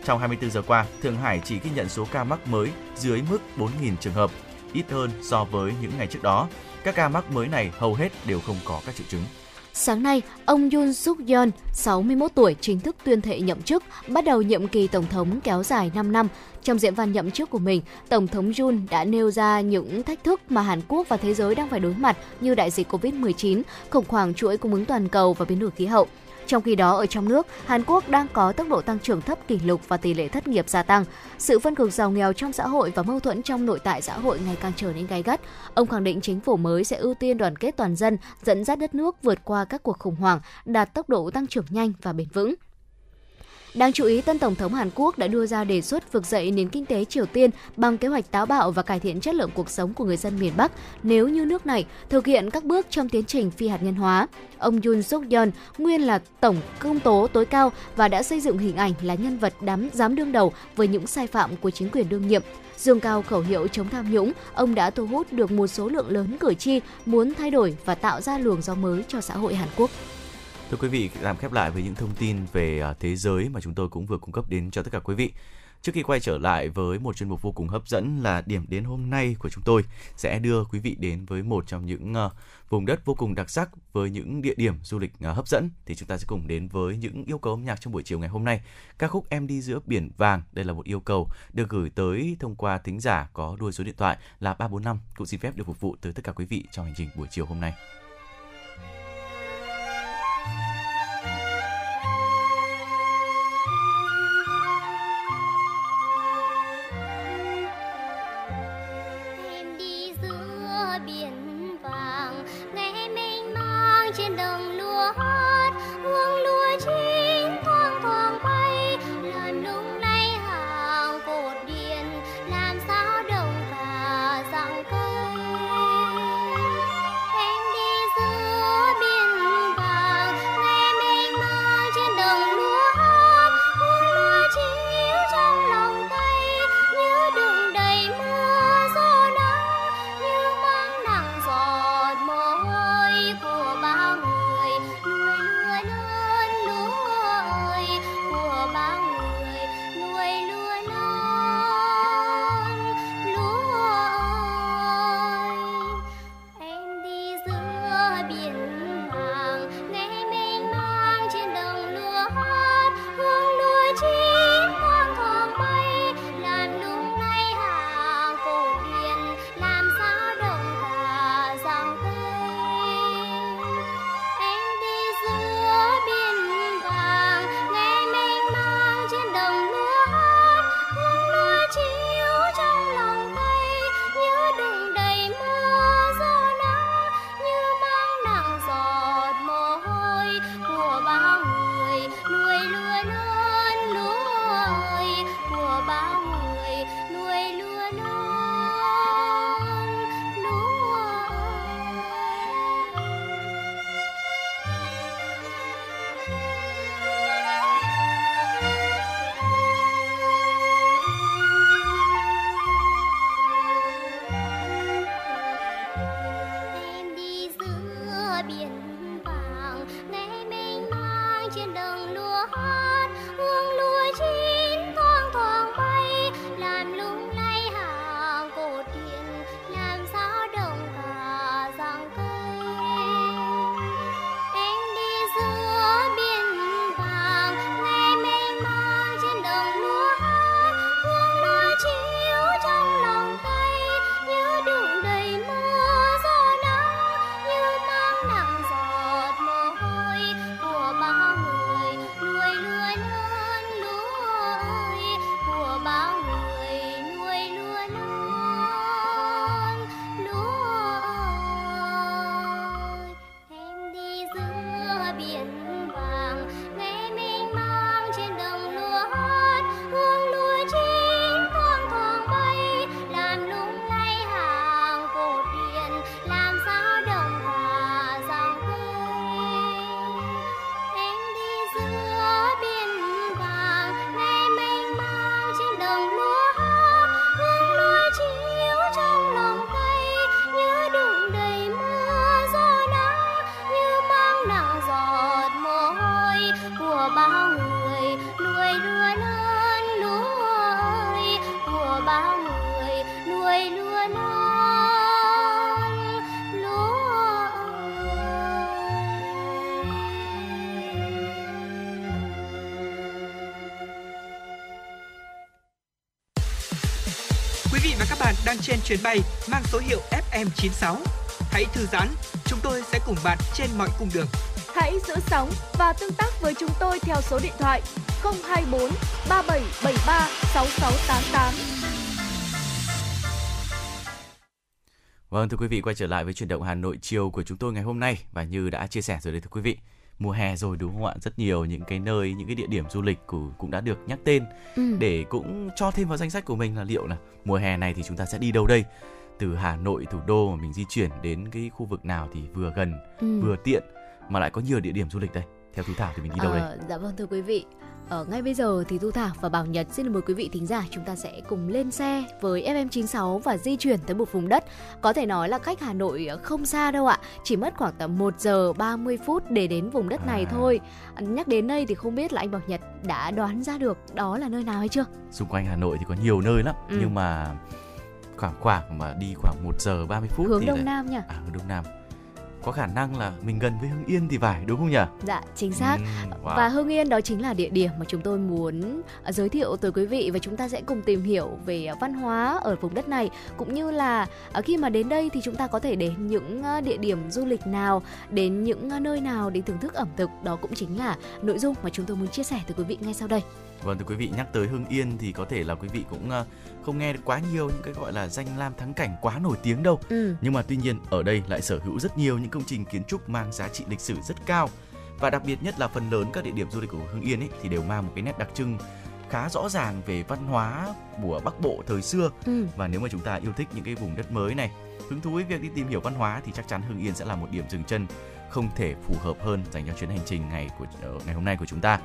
[SPEAKER 4] Trong 24 giờ qua, Thượng Hải chỉ ghi nhận số ca mắc mới dưới mức 4.000 trường hợp, ít hơn so với những ngày trước đó. Các ca mắc mới này hầu hết đều không có các triệu chứng.
[SPEAKER 2] Sáng nay, ông Yoon suk yeol 61 tuổi, chính thức tuyên thệ nhậm chức, bắt đầu nhiệm kỳ Tổng thống kéo dài 5 năm. Trong diễn văn nhậm chức của mình, Tổng thống Yoon đã nêu ra những thách thức mà Hàn Quốc và thế giới đang phải đối mặt như đại dịch COVID-19, khủng hoảng chuỗi cung ứng toàn cầu và biến đổi khí hậu. Trong khi đó, ở trong nước, Hàn Quốc đang có tốc độ tăng trưởng thấp kỷ lục và tỷ lệ thất nghiệp gia tăng. Sự phân cực giàu nghèo trong xã hội và mâu thuẫn trong nội tại xã hội ngày càng trở nên gay gắt. Ông khẳng định chính phủ mới sẽ ưu tiên đoàn kết toàn dân, dẫn dắt đất nước vượt qua các cuộc khủng hoảng, đạt tốc độ tăng trưởng nhanh và bền vững. Đáng chú ý, tân Tổng thống Hàn Quốc đã đưa ra đề xuất vực dậy nền kinh tế Triều Tiên bằng kế hoạch táo bạo và cải thiện chất lượng cuộc sống của người dân miền Bắc nếu như nước này thực hiện các bước trong tiến trình phi hạt nhân hóa. Ông Yoon suk yeol nguyên là tổng công tố tối cao và đã xây dựng hình ảnh là nhân vật đám dám đương đầu với những sai phạm của chính quyền đương nhiệm. Dương cao khẩu hiệu chống tham nhũng, ông đã thu hút được một số lượng lớn cử tri muốn thay đổi và tạo ra luồng gió mới cho xã hội Hàn Quốc.
[SPEAKER 4] Thưa quý vị, làm khép lại với những thông tin về à, thế giới mà chúng tôi cũng vừa cung cấp đến cho tất cả quý vị. Trước khi quay trở lại với một chuyên mục vô cùng hấp dẫn là điểm đến hôm nay của chúng tôi sẽ đưa quý vị đến với một trong những à, vùng đất vô cùng đặc sắc với những địa điểm du lịch à, hấp dẫn thì chúng ta sẽ cùng đến với những yêu cầu âm nhạc trong buổi chiều ngày hôm nay. Ca khúc Em đi giữa biển vàng, đây là một yêu cầu được gửi tới thông qua thính giả có đuôi số điện thoại là 345 cũng xin phép được phục vụ tới tất cả quý vị trong hành trình buổi chiều hôm nay.
[SPEAKER 1] Chuyến bay mang số hiệu FM96. Hãy thư giãn, chúng tôi sẽ cùng bạn trên mọi cung đường.
[SPEAKER 6] Hãy giữ sóng và tương tác với chúng tôi theo số điện thoại 024 3773 6688.
[SPEAKER 4] Vâng thưa quý vị quay trở lại với chuyển động Hà Nội chiều của chúng tôi ngày hôm nay và như đã chia sẻ rồi đấy thưa quý vị mùa hè rồi đúng không ạ rất nhiều những cái nơi những cái địa điểm du lịch của cũng đã được nhắc tên
[SPEAKER 2] Ừ.
[SPEAKER 4] để cũng cho thêm vào danh sách của mình là liệu là mùa hè này thì chúng ta sẽ đi đâu đây từ Hà Nội thủ đô mà mình di chuyển đến cái khu vực nào thì vừa gần
[SPEAKER 2] Ừ.
[SPEAKER 4] vừa tiện mà lại có nhiều địa điểm du lịch đây theo Thu Thảo thì mình đi đâu đây
[SPEAKER 2] Ờ, Dạ vâng thưa quý vị. Ở ngay bây giờ thì Thu Thảo và Bảo Nhật xin mời quý vị thính giả chúng ta sẽ cùng lên xe với FM96 và di chuyển tới một vùng đất có thể nói là cách Hà Nội không xa đâu ạ, chỉ mất khoảng tầm 1 giờ 30 phút để đến vùng đất này
[SPEAKER 4] À.
[SPEAKER 2] thôi. Nhắc đến đây thì không biết là anh Bảo Nhật đã đoán ra được đó là nơi nào hay chưa?
[SPEAKER 4] xung quanh Hà Nội thì có nhiều nơi lắm
[SPEAKER 2] Ừ.
[SPEAKER 4] nhưng mà khoảng khoảng mà đi khoảng 1 giờ 30 phút
[SPEAKER 2] Hướng
[SPEAKER 4] thì
[SPEAKER 2] Đông
[SPEAKER 4] lại-
[SPEAKER 2] Nam nha.
[SPEAKER 4] à hướng Đông Nam có khả năng là mình gần với Hưng Yên thì phải đúng không nhỉ
[SPEAKER 2] Dạ, chính xác.
[SPEAKER 4] Ừm, wow.
[SPEAKER 2] Và Hưng Yên đó chính là địa điểm mà chúng tôi muốn à, giới thiệu tới quý vị và chúng ta sẽ cùng tìm hiểu về à, văn hóa ở vùng đất này cũng như là à, khi mà đến đây thì chúng ta có thể đến những địa điểm du lịch nào, đến những nơi nào để thưởng thức ẩm thực. Đó cũng chính là nội dung mà chúng tôi muốn chia sẻ tới quý vị ngay sau đây.
[SPEAKER 4] Vâng thưa quý vị nhắc tới Hưng Yên thì có thể là quý vị cũng ờ, không nghe được quá nhiều những cái gọi là danh lam thắng cảnh quá nổi tiếng đâu.
[SPEAKER 2] Ừ.
[SPEAKER 4] Nhưng mà tuy nhiên ở đây lại sở hữu rất nhiều những công trình kiến trúc mang giá trị lịch sử rất cao. Và đặc biệt nhất là phần lớn các địa điểm du lịch của Hưng Yên ấy thì đều mang một cái nét đặc trưng khá rõ ràng về văn hóa của Bắc Bộ thời xưa.
[SPEAKER 2] Ừ.
[SPEAKER 4] Và nếu mà chúng ta yêu thích những cái vùng đất mới này, hứng thú với việc đi tìm hiểu văn hóa thì chắc chắn Hưng Yên sẽ là một điểm dừng chân không thể phù hợp hơn dành cho chuyến hành trình ngày của ờ, ngày hôm nay của chúng ta.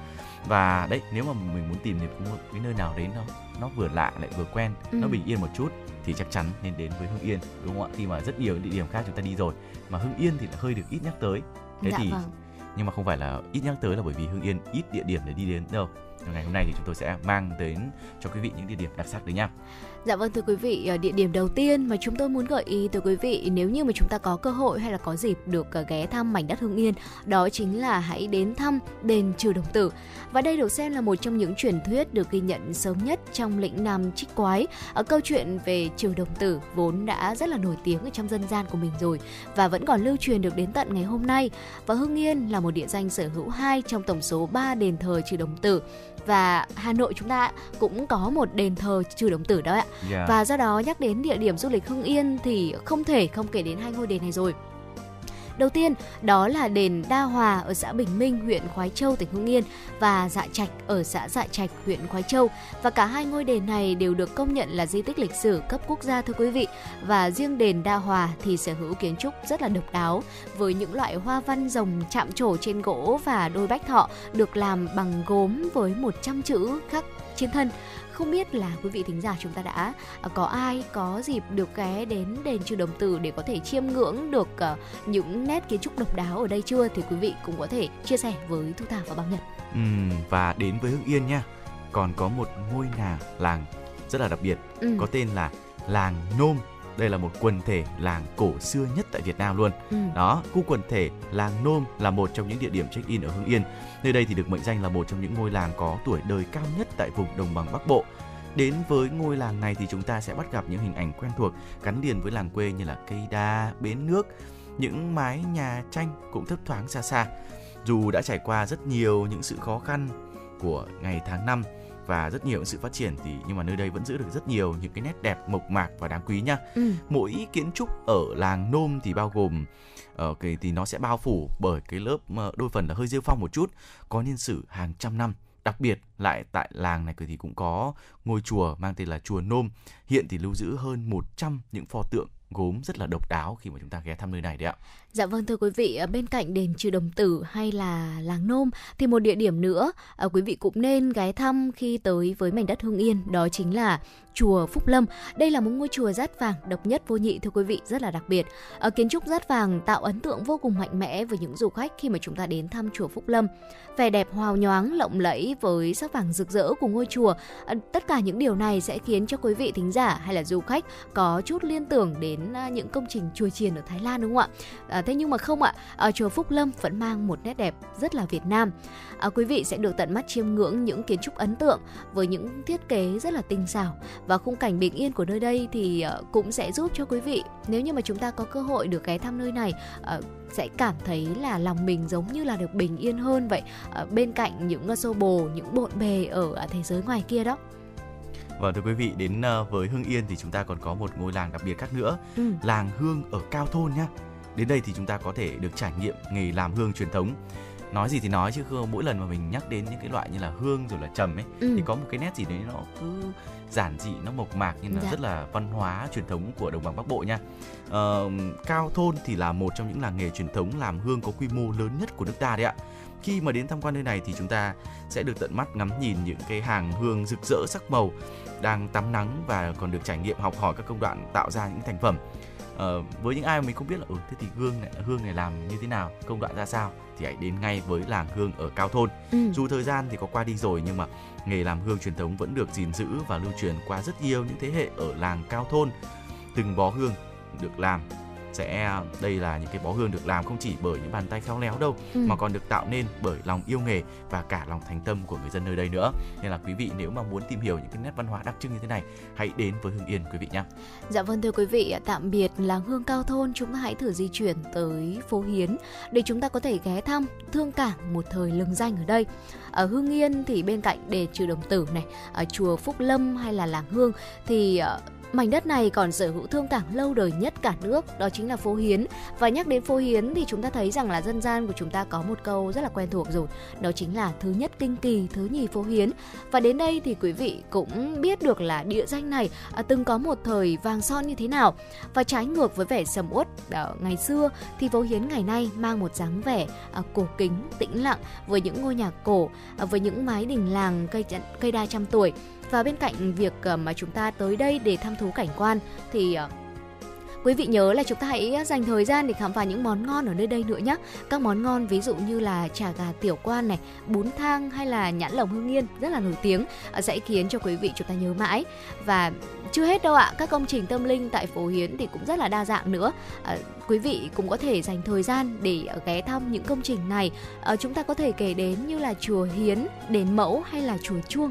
[SPEAKER 4] Và đấy, nếu mà mình muốn tìm được một cái nơi nào đấy nó nó vừa lạ lại vừa quen, nó
[SPEAKER 2] Ừ.
[SPEAKER 4] bình yên một chút thì chắc chắn nên đến với Hưng Yên đúng không ạ? Khi mà rất nhiều địa điểm khác chúng ta đi rồi mà Hưng Yên thì lại hơi được ít nhắc tới. Thế
[SPEAKER 2] dạ
[SPEAKER 4] thì
[SPEAKER 2] vâng.
[SPEAKER 4] nhưng mà không phải là ít nhắc tới là bởi vì Hưng Yên ít địa điểm để đi đến đâu. Ngày hôm nay thì chúng tôi sẽ mang đến cho quý vị những địa điểm đặc sắc đấy nha.
[SPEAKER 2] Dạ vâng thưa quý vị, ờ, địa điểm đầu tiên mà chúng tôi muốn gợi ý tới quý vị nếu như mà chúng ta có cơ hội hay là có dịp được ờ, ghé thăm mảnh đất Hưng Yên, đó chính là hãy đến thăm đền Trừ Đồng Tử. Và đây được xem là một trong những truyền thuyết được ghi nhận sớm nhất trong lĩnh Nam Trích Quái. Ở câu chuyện về Trừ Đồng Tử vốn đã rất là nổi tiếng ở trong dân gian của mình rồi và vẫn còn lưu truyền được đến tận ngày hôm nay. Và Hưng Yên là một địa danh sở hữu hai trong tổng số 3 đền thờ Trừ Đồng Tử và Hà Nội chúng ta cũng có một đền thờ Trừ Đồng Tử đó ạ.
[SPEAKER 4] Yeah.
[SPEAKER 2] Và do đó nhắc đến địa điểm du lịch Hưng Yên thì không thể không kể đến hai ngôi đền này rồi. Đầu tiên đó là đền Đa Hòa ở xã Bình Minh, huyện khói Châu, tỉnh Hưng Yên và Dạ Trạch ở xã Dạ Trạch, huyện khói Châu. Và cả hai ngôi đền này đều được công nhận là di tích lịch sử cấp quốc gia thưa quý vị. Và riêng đền Đa Hòa thì sở hữu kiến trúc rất là độc đáo với những loại hoa văn rồng chạm trổ trên gỗ và đôi bách thọ được làm bằng gốm với 100 chữ khắc trên thân không biết là quý vị thính giả chúng ta đã à, có ai có dịp được ghé đến đền Trừ Đồng Tử để có thể chiêm ngưỡng được à, những nét kiến trúc độc đáo ở đây chưa thì quý vị cũng có thể chia sẻ với Thu Thảo và Bảo Nhật.
[SPEAKER 4] Ừm, và đến với Hưng Yên nha, còn có một ngôi nhà làng rất là đặc biệt,
[SPEAKER 2] Ừ.
[SPEAKER 4] có tên là làng Nôm. Đây là một quần thể làng cổ xưa nhất tại Việt Nam luôn.
[SPEAKER 2] Ừ.
[SPEAKER 4] Đó, khu quần thể làng Nôm là một trong những địa điểm check-in ở Hưng Yên. Nơi đây thì được mệnh danh là một trong những ngôi làng có tuổi đời cao nhất tại vùng đồng bằng Bắc Bộ. Đến với ngôi làng này thì chúng ta sẽ bắt gặp những hình ảnh quen thuộc gắn liền với làng quê như là cây đa, bến nước, những mái nhà tranh cũng thấp thoáng xa xa. Dù đã trải qua rất nhiều những sự khó khăn của ngày tháng năm và rất nhiều sự phát triển thì nhưng mà nơi đây vẫn giữ được rất nhiều những cái nét đẹp mộc mạc và đáng quý nha.
[SPEAKER 2] Ừ.
[SPEAKER 4] mỗi kiến trúc ở làng nôm thì bao gồm ờ, cái thì nó sẽ bao phủ bởi cái lớp ờ, đôi phần là hơi rêu phong một chút có niên sử hàng trăm năm. Đặc biệt lại tại làng này thì cũng có ngôi chùa mang tên là chùa nôm. Hiện thì lưu giữ hơn 100 những pho tượng gốm rất là độc đáo khi mà chúng ta ghé thăm nơi này đấy ạ
[SPEAKER 2] Dạ vâng thưa quý vị, ờ, bên cạnh đền Trừ Đồng Tử hay là làng Nôm thì một địa điểm nữa ờ, quý vị cũng nên ghé thăm khi tới với mảnh đất Hưng Yên, đó chính là chùa Phúc Lâm. Đây là một ngôi chùa rát vàng độc nhất vô nhị thưa quý vị, rất là đặc biệt. Ở kiến trúc rát vàng tạo ấn tượng vô cùng mạnh mẽ với những du khách khi mà chúng ta đến thăm chùa Phúc Lâm. Vẻ đẹp hào nhoáng lộng lẫy với sắc vàng rực rỡ của ngôi chùa. Tất cả những điều này sẽ khiến cho quý vị thính giả hay là du khách có chút liên tưởng đến à, những công trình chùa chiền ở Thái Lan đúng không ạ? À, thế nhưng mà không ạ, ở chùa Phúc Lâm vẫn mang một nét đẹp rất là Việt Nam. À, quý vị sẽ được tận mắt chiêm ngưỡng những kiến trúc ấn tượng với những thiết kế rất là tinh xảo và khung cảnh bình yên của nơi đây thì uh, cũng sẽ giúp cho quý vị nếu như mà chúng ta có cơ hội được ghé thăm nơi này uh, sẽ cảm thấy là lòng mình giống như là được bình yên hơn vậy uh, bên cạnh những xô bồ những bộn bề ở thế giới ngoài kia đó.
[SPEAKER 4] Vâng thưa quý vị, đến với Hưng Yên thì chúng ta còn có một ngôi làng đặc biệt khác nữa,
[SPEAKER 2] Ừ.
[SPEAKER 4] làng hương ở Cao Thôn nhá. Đến đây thì chúng ta có thể được trải nghiệm nghề làm hương truyền thống. Nói gì thì nói chứ không mỗi lần mà mình nhắc đến những cái loại như là hương rồi là trầm ấy
[SPEAKER 2] Ừ.
[SPEAKER 4] thì có một cái nét gì đấy nó cứ giản dị nó mộc mạc nhưng là
[SPEAKER 2] Dạ.
[SPEAKER 4] rất là văn hóa truyền thống của đồng bằng Bắc Bộ nha. Ờ, Cao Thôn thì là một trong những làng nghề truyền thống làm hương có quy mô lớn nhất của nước ta đấy ạ. Khi mà đến tham quan nơi này thì chúng ta sẽ được tận mắt ngắm nhìn những cái hàng hương rực rỡ sắc màu đang tắm nắng và còn được trải nghiệm học hỏi các công đoạn tạo ra những thành phẩm. Ờ, với những ai mà mình không biết là ừ thế thì hương này hương này làm như thế nào, công đoạn ra sao thì hãy đến ngay với làng hương ở Cao Thôn.
[SPEAKER 2] Ừ.
[SPEAKER 4] Dù thời gian thì có qua đi rồi nhưng mà nghề làm hương truyền thống vẫn được gìn giữ và lưu truyền qua rất nhiều những thế hệ ở làng Cao Thôn. Từng bó hương được làm sẽ đây là những cái bó hương được làm không chỉ bởi những bàn tay khéo léo đâu
[SPEAKER 2] Ừ.
[SPEAKER 4] mà còn được tạo nên bởi lòng yêu nghề và cả lòng thành tâm của người dân nơi đây nữa. Nên là quý vị nếu mà muốn tìm hiểu những cái nét văn hóa đặc trưng như thế này, hãy đến với Hưng Yên quý vị nhé.
[SPEAKER 2] Dạ vâng thưa quý vị, tạm biệt làng hương cao thôn, chúng ta hãy thử di chuyển tới phố Hiến để chúng ta có thể ghé thăm thương cảng một thời lừng danh ở đây. Ở Hưng Yên thì bên cạnh đền Trừ Đồng Tử này, ở chùa Phúc Lâm hay là làng Hương thì ờ, Mảnh đất này còn sở hữu thương tảng lâu đời nhất cả nước, đó chính là phố Hiến. Và nhắc đến phố Hiến thì chúng ta thấy rằng là dân gian của chúng ta có một câu rất là quen thuộc rồi, đó chính là thứ nhất kinh kỳ, thứ nhì phố Hiến. Và đến đây thì quý vị cũng biết được là địa danh này à, từng có một thời vàng son như thế nào. Và trái ngược với vẻ sầm uất à, ngày xưa thì phố Hiến ngày nay mang một dáng vẻ à, cổ kính, tĩnh lặng với những ngôi nhà cổ, à, với những mái đình làng cây cây đa trăm tuổi. Và bên cạnh việc ờ, mà chúng ta tới đây để thăm thú cảnh quan thì ờ, Quý vị nhớ là chúng ta hãy dành thời gian để khám phá những món ngon ở nơi đây nữa nhé. Các món ngon ví dụ như là chả gà tiểu quan này, bún thang hay là nhãn lồng hương yên rất là nổi tiếng ờ, sẽ khiến cho quý vị chúng ta nhớ mãi. Và chưa hết đâu ạ, các công trình tâm linh tại phố Hiến thì cũng rất là đa dạng nữa. À, quý vị cũng có thể dành thời gian để ghé thăm những công trình này. À, chúng ta có thể kể đến như là chùa Hiến, đền Mẫu hay là chùa Chuông.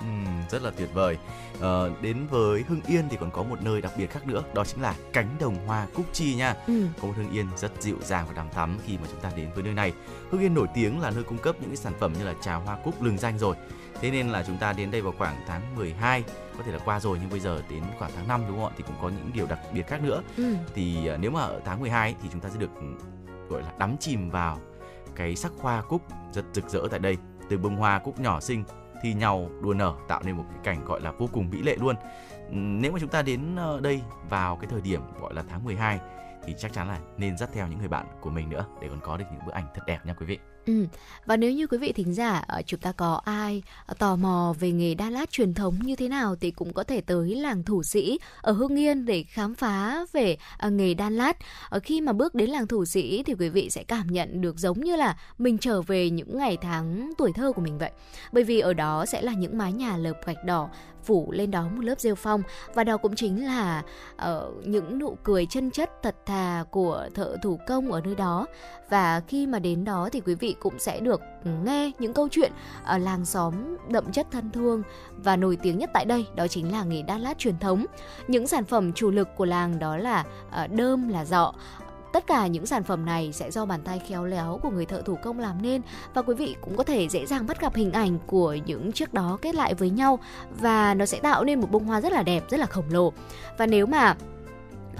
[SPEAKER 4] Ừm, rất là tuyệt vời. Ờ, đến với Hưng Yên thì còn có một nơi đặc biệt khác nữa, đó chính là cánh đồng hoa Cúc Chi nha.
[SPEAKER 2] Ừ.
[SPEAKER 4] Có một Hưng Yên rất dịu dàng và đằm thắm khi mà chúng ta đến với nơi này. Hưng Yên nổi tiếng là nơi cung cấp những cái sản phẩm như là trà hoa cúc lừng danh rồi. Thế nên là chúng ta đến đây vào khoảng tháng 12, có thể là qua rồi nhưng bây giờ đến khoảng tháng 5 đúng không ạ? Thì cũng có những điều đặc biệt khác nữa.
[SPEAKER 2] Ừ.
[SPEAKER 4] Thì ờ, nếu mà ở tháng 12 ấy, thì chúng ta sẽ được ừ, gọi là đắm chìm vào cái sắc hoa cúc rất rực rỡ tại đây. Từ bông hoa cúc nhỏ xinh thi nhau đua nở tạo nên một cái cảnh gọi là vô cùng mỹ lệ luôn. Nếu mà chúng ta đến ờ, đây vào cái thời điểm gọi là tháng 12 thì chắc chắn là nên dắt theo những người bạn của mình nữa để còn có được những bức ảnh thật đẹp nha quý vị.
[SPEAKER 2] Ừ. Và nếu như quý vị thính giả ờ, chúng ta có ai ờ, tò mò về nghề đan lát truyền thống như thế nào thì cũng có thể tới làng thủ sĩ ở Hưng Yên để khám phá về ờ, nghề đan lát. Ở khi mà bước đến làng thủ sĩ thì quý vị sẽ cảm nhận được giống như là mình trở về những ngày tháng tuổi thơ của mình vậy. Bởi vì ở đó sẽ là những mái nhà lợp gạch đỏ phủ lên đó một lớp rêu phong. Và đó cũng chính là ờ, những nụ cười chân chất thật thà của thợ thủ công ở nơi đó. Và khi mà đến đó thì quý vị cũng sẽ được nghe những câu chuyện ở làng xóm đậm chất thân thương và nổi tiếng nhất tại đây đó chính là nghề đan lát truyền thống. Những sản phẩm chủ lực của làng đó là ờ, đơm là dọ Tất cả những sản phẩm này sẽ do bàn tay khéo léo của người thợ thủ công làm nên và quý vị cũng có thể dễ dàng bắt gặp hình ảnh của những chiếc đó kết lại với nhau và nó sẽ tạo nên một bông hoa rất là đẹp, rất là khổng lồ. Và nếu mà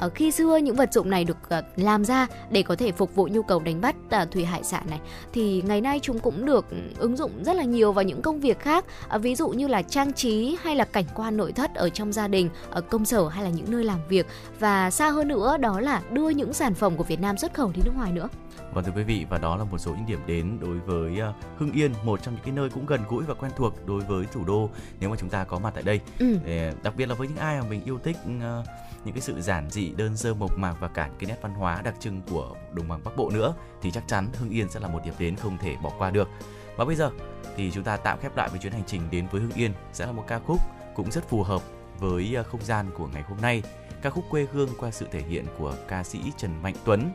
[SPEAKER 2] ở khi xưa những vật dụng này được ờ, làm ra để có thể phục vụ nhu cầu đánh bắt ờ, thủy hải sản này thì ngày nay chúng cũng được ứng dụng rất là nhiều vào những công việc khác Ờ, ví dụ như là trang trí hay là cảnh quan nội thất ở trong gia đình ở công sở hay là những nơi làm việc và xa hơn nữa đó là đưa những sản phẩm của Việt Nam xuất khẩu đi nước ngoài nữa
[SPEAKER 4] Vâng thưa quý vị và đó là một số những điểm đến đối với ờ, Hưng Yên, một trong những cái nơi cũng gần gũi và quen thuộc đối với thủ đô nếu mà chúng ta có mặt tại đây.
[SPEAKER 2] Ừ.
[SPEAKER 4] Đặc biệt là với những ai mà mình yêu thích ờ, những cái sự giản dị, đơn sơ mộc mạc và cả những cái nét văn hóa đặc trưng của đồng bằng Bắc Bộ nữa thì chắc chắn Hưng Yên sẽ là một điểm đến không thể bỏ qua được. Và bây giờ thì chúng ta tạm khép lại với chuyến hành trình đến với Hưng Yên sẽ là một ca khúc cũng rất phù hợp
[SPEAKER 8] với à, không gian của ngày hôm nay. Ca khúc quê hương qua sự thể hiện của ca sĩ Trần Mạnh Tuấn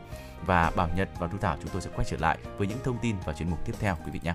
[SPEAKER 8] và Bảo Nhật và Thu Thảo chúng tôi sẽ quay trở lại với những thông tin và chuyên mục tiếp theo quý vị nhé.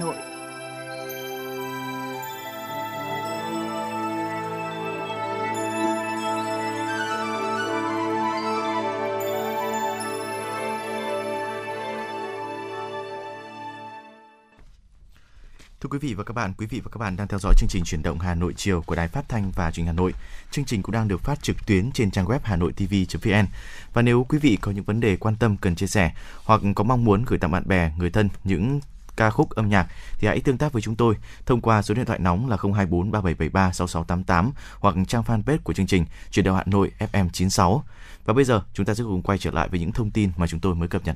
[SPEAKER 8] Thưa quý vị và các bạn, quý vị và các bạn đang theo dõi chương trình chuyển động Hà Nội chiều của Đài Phát thanh và Truyền hình Hà Nội. Chương trình cũng đang được phát trực tuyến trên trang web hanoitv.vn. Và nếu quý vị có những vấn đề quan tâm cần chia sẻ hoặc có mong muốn gửi tặng bạn bè, người thân những ca khúc âm nhạc thì hãy tương tác với chúng tôi thông qua số điện thoại nóng là 024 3773 6688 hoặc trang fanpage của chương trình Chuyển động Hà Nội FM 96. Và bây giờ chúng ta sẽ cùng quay trở lại với những thông tin mà chúng tôi mới cập nhật.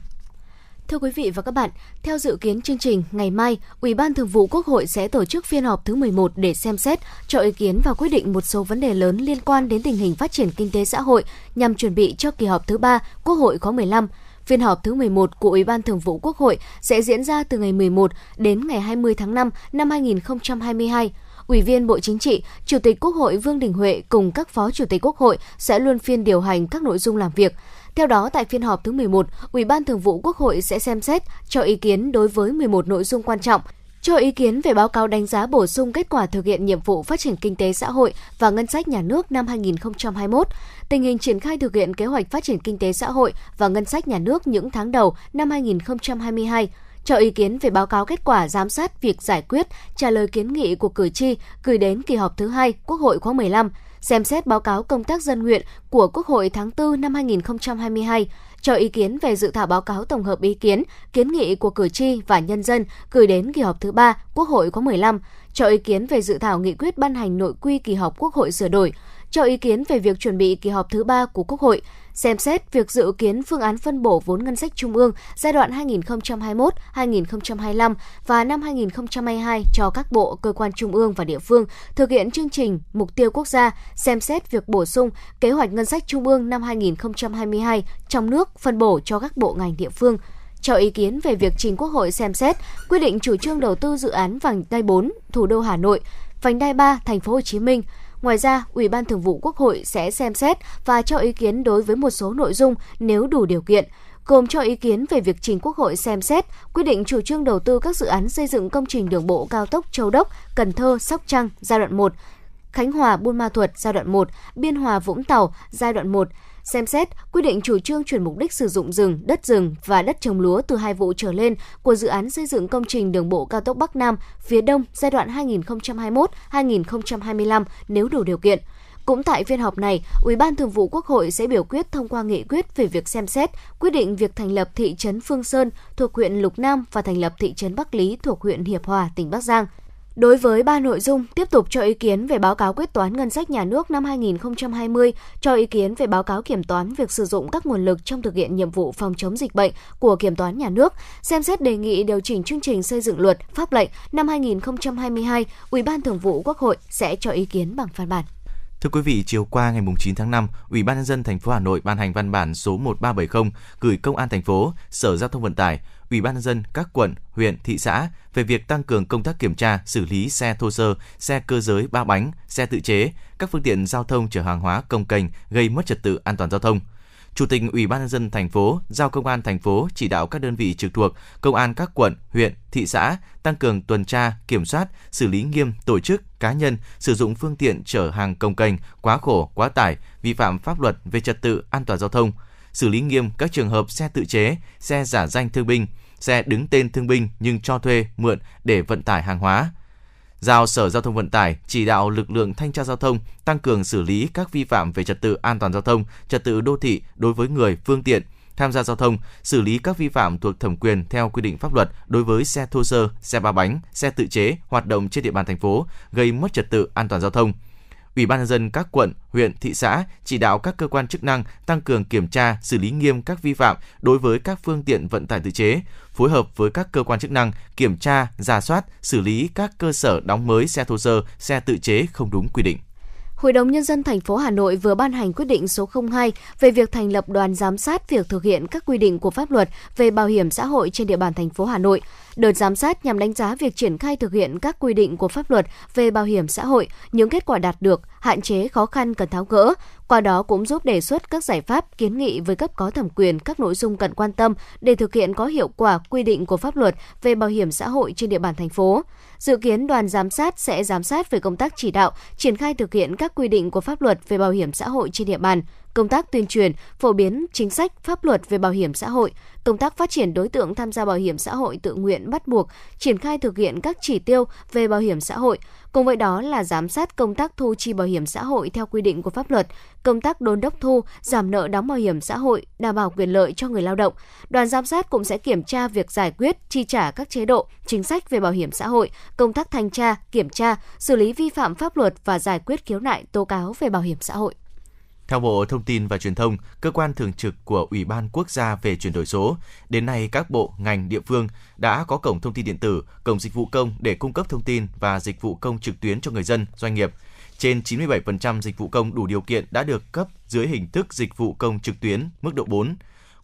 [SPEAKER 2] Thưa quý vị và các bạn, theo dự kiến chương trình, ngày mai, Ủy ban Thường vụ Quốc hội sẽ tổ chức phiên họp thứ 11 để xem xét, cho ý kiến và quyết định một số vấn đề lớn liên quan đến tình hình phát triển kinh tế xã hội nhằm chuẩn bị cho kỳ họp thứ 3 Quốc hội khóa 15. Phiên họp thứ 11 của Ủy ban Thường vụ Quốc hội sẽ diễn ra từ ngày 11 đến ngày 20 tháng 5 năm 2022. Ủy viên Bộ Chính trị, Chủ tịch Quốc hội Vương Đình Huệ cùng các Phó Chủ tịch Quốc hội sẽ luân phiên điều hành các nội dung làm việc. Theo đó, tại phiên họp thứ 11, Ủy ban Thường vụ Quốc hội sẽ xem xét cho ý kiến đối với 11 nội dung quan trọng, cho ý kiến về báo cáo đánh giá bổ sung kết quả thực hiện nhiệm vụ phát triển kinh tế xã hội và ngân sách nhà nước năm 2021, tình hình triển khai thực hiện kế hoạch phát triển kinh tế xã hội và ngân sách nhà nước những tháng đầu năm 2022, cho ý kiến về báo cáo kết quả giám sát việc giải quyết, trả lời kiến nghị của cử tri gửi đến kỳ họp thứ hai Quốc hội khóa 15, xem xét báo cáo công tác dân nguyện của Quốc hội tháng 4 năm 2022, cho ý kiến về dự thảo báo cáo tổng hợp ý kiến, kiến nghị của cử tri và nhân dân gửi đến kỳ họp thứ ba Quốc hội khóa 15, cho ý kiến về dự thảo nghị quyết ban hành nội quy kỳ họp Quốc hội sửa đổi, cho ý kiến về việc chuẩn bị kỳ họp thứ ba của Quốc hội, xem xét việc dự kiến phương án phân bổ vốn ngân sách trung ương giai đoạn 2021-2025 và năm 2022 cho các bộ, cơ quan trung ương và địa phương thực hiện chương trình mục tiêu quốc gia, xem xét việc bổ sung kế hoạch ngân sách trung ương năm 2022 trong nước phân bổ cho các bộ ngành địa phương. Cho ý kiến về việc trình Quốc hội xem xét quyết định chủ trương đầu tư dự án vành đai 4 thủ đô Hà Nội, vành đai 3 thành phố Hồ Chí Minh, Ngoài ra, Ủy ban Thường vụ Quốc hội sẽ xem xét và cho ý kiến đối với một số nội dung nếu đủ điều kiện, gồm cho ý kiến về việc trình Quốc hội xem xét quyết định chủ trương đầu tư các dự án xây dựng công trình đường bộ cao tốc Châu Đốc, Cần Thơ, Sóc Trăng giai đoạn 1, Khánh Hòa, Buôn Ma Thuột giai đoạn 1, Biên Hòa, Vũng Tàu giai đoạn 1, xem xét quyết định chủ trương chuyển mục đích sử dụng rừng, đất rừng và đất trồng lúa từ hai vụ trở lên của dự án xây dựng công trình đường bộ cao tốc Bắc Nam phía Đông giai đoạn 2021-2025 nếu đủ điều kiện. Cũng tại phiên họp này, Ủy ban Thường vụ Quốc hội sẽ biểu quyết thông qua nghị quyết về việc xem xét quyết định việc thành lập thị trấn Phương Sơn thuộc huyện Lục Nam và thành lập thị trấn Bắc Lý thuộc huyện Hiệp Hòa, tỉnh Bắc Giang. Đối với ba nội dung, tiếp tục cho ý kiến về báo cáo quyết toán ngân sách nhà nước năm 2020, cho ý kiến về báo cáo kiểm toán việc sử dụng các nguồn lực trong thực hiện nhiệm vụ phòng chống dịch bệnh của kiểm toán nhà nước, xem xét đề nghị điều chỉnh chương trình xây dựng luật, pháp lệnh năm 2022, Ủy ban Thường vụ Quốc hội sẽ cho ý kiến bằng văn bản.
[SPEAKER 4] Thưa quý vị, chiều qua ngày 9 tháng 5, Ủy ban nhân dân thành phố Hà Nội ban hành văn bản số 1370 gửi Công an thành phố, Sở Giao thông Vận tải, Ủy ban nhân dân các quận, huyện, thị xã về việc tăng cường công tác kiểm tra, xử lý xe thô sơ, xe cơ giới ba bánh, xe tự chế, các phương tiện giao thông chở hàng hóa công kênh gây mất trật tự an toàn giao thông. Chủ tịch Ủy ban nhân dân thành phố giao công an thành phố chỉ đạo các đơn vị trực thuộc, công an các quận, huyện, thị xã tăng cường tuần tra, kiểm soát, xử lý nghiêm tổ chức, cá nhân sử dụng phương tiện chở hàng công kênh quá khổ, quá tải, vi phạm pháp luật về trật tự an toàn giao thông, xử lý nghiêm các trường hợp xe tự chế, xe giả danh thương binh, xe đứng tên thương binh nhưng cho thuê, mượn để vận tải hàng hóa. Giao Sở Giao thông Vận tải chỉ đạo lực lượng thanh tra giao thông tăng cường xử lý các vi phạm về trật tự an toàn giao thông, trật tự đô thị đối với người, phương tiện tham gia giao thông, xử lý các vi phạm thuộc thẩm quyền theo quy định pháp luật đối với xe thô sơ, xe ba bánh, xe tự chế hoạt động trên địa bàn thành phố gây mất trật tự an toàn giao thông Ủy ban nhân dân các quận, huyện, thị xã chỉ đạo các cơ quan chức năng tăng cường kiểm tra, xử lý nghiêm các vi phạm đối với các phương tiện vận tải tự chế, phối hợp với các cơ quan chức năng kiểm tra, giả soát, xử lý các cơ sở đóng mới xe thô sơ, xe tự chế không đúng quy định.
[SPEAKER 2] Hội đồng Nhân dân thành phố Hà Nội vừa ban hành quyết định số 02 về việc thành lập đoàn giám sát việc thực hiện các quy định của pháp luật về bảo hiểm xã hội trên địa bàn thành phố Hà Nội. Đợt giám sát nhằm đánh giá việc triển khai thực hiện các quy định của pháp luật về bảo hiểm xã hội, những kết quả đạt được, hạn chế khó khăn cần tháo gỡ, qua đó cũng giúp đề xuất các giải pháp kiến nghị với cấp có thẩm quyền các nội dung cần quan tâm để thực hiện có hiệu quả quy định của pháp luật về bảo hiểm xã hội trên địa bàn thành phố. Dự kiến đoàn giám sát sẽ giám sát về công tác chỉ đạo, triển khai thực hiện các quy định của pháp luật về bảo hiểm xã hội trên địa bàn, công tác tuyên truyền, phổ biến chính sách pháp luật về bảo hiểm xã hội, công tác phát triển đối tượng tham gia bảo hiểm xã hội tự nguyện bắt buộc, triển khai thực hiện các chỉ tiêu về bảo hiểm xã hội, cùng với đó là giám sát công tác thu chi bảo hiểm xã hội theo quy định của pháp luật, công tác đôn đốc thu, giảm nợ đóng bảo hiểm xã hội, đảm bảo quyền lợi cho người lao động. Đoàn giám sát cũng sẽ kiểm tra việc giải quyết, chi trả các chế độ, chính sách về bảo hiểm xã hội, công tác thanh tra, kiểm tra, xử lý vi phạm pháp luật và giải quyết khiếu nại tố cáo về bảo hiểm xã hội.
[SPEAKER 9] Theo Bộ Thông tin và Truyền thông, cơ quan thường trực của Ủy ban Quốc gia về chuyển đổi số, đến nay các bộ, ngành, địa phương đã có cổng thông tin điện tử, cổng dịch vụ công để cung cấp thông tin và dịch vụ công trực tuyến cho người dân, doanh nghiệp. Trên 97% dịch vụ công đủ điều kiện đã được cấp dưới hình thức dịch vụ công trực tuyến mức độ 4.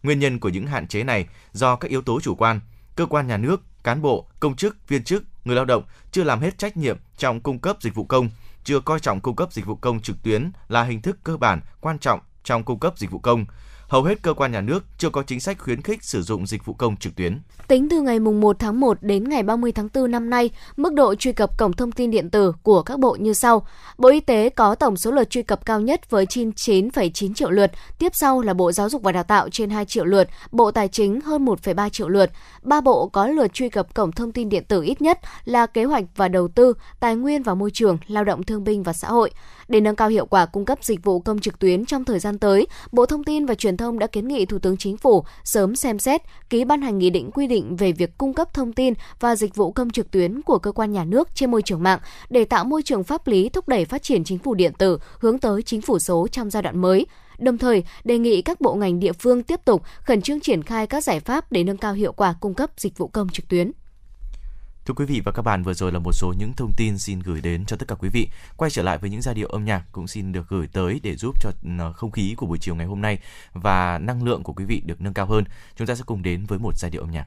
[SPEAKER 9] Nguyên nhân của những hạn chế này do các yếu tố chủ quan, cơ quan nhà nước, cán bộ, công chức, viên chức, người lao động chưa làm hết trách nhiệm trong cung cấp dịch vụ công, chưa coi trọng cung cấp dịch vụ công trực tuyến là hình thức cơ bản quan trọng trong cung cấp dịch vụ công. Hầu hết cơ quan nhà nước chưa có chính sách khuyến khích sử dụng dịch vụ công trực tuyến.
[SPEAKER 2] Tính từ ngày 1 tháng 1 đến ngày 30 tháng 4 năm nay, mức độ truy cập cổng thông tin điện tử của các bộ như sau. Bộ Y tế có tổng số lượt truy cập cao nhất với 99,9 triệu lượt, tiếp sau là Bộ Giáo dục và Đào tạo trên 2 triệu lượt, Bộ Tài chính hơn 1,3 triệu lượt. Ba bộ có lượt truy cập cổng thông tin điện tử ít nhất là Kế hoạch và Đầu tư, Tài nguyên và Môi trường, Lao động Thương binh và Xã hội. Để nâng cao hiệu quả cung cấp dịch vụ công trực tuyến trong thời gian tới, Bộ Thông tin và Truyền thông đã kiến nghị Thủ tướng Chính phủ sớm xem xét, ký ban hành nghị định quy định về việc cung cấp thông tin và dịch vụ công trực tuyến của cơ quan nhà nước trên môi trường mạng để tạo môi trường pháp lý thúc đẩy phát triển chính phủ điện tử hướng tới chính phủ số trong giai đoạn mới đồng thời, đề nghị các bộ ngành địa phương tiếp tục khẩn trương triển khai các giải pháp để nâng cao hiệu quả cung cấp dịch vụ công trực tuyến.
[SPEAKER 9] Thưa quý vị và các bạn, vừa rồi là một số những thông tin xin gửi đến cho tất cả quý vị. Quay trở lại với những giai điệu âm nhạc cũng xin được gửi tới để giúp cho không khí của buổi chiều ngày hôm nay và năng lượng của quý vị được nâng cao hơn. Chúng ta sẽ cùng đến với một giai điệu âm nhạc.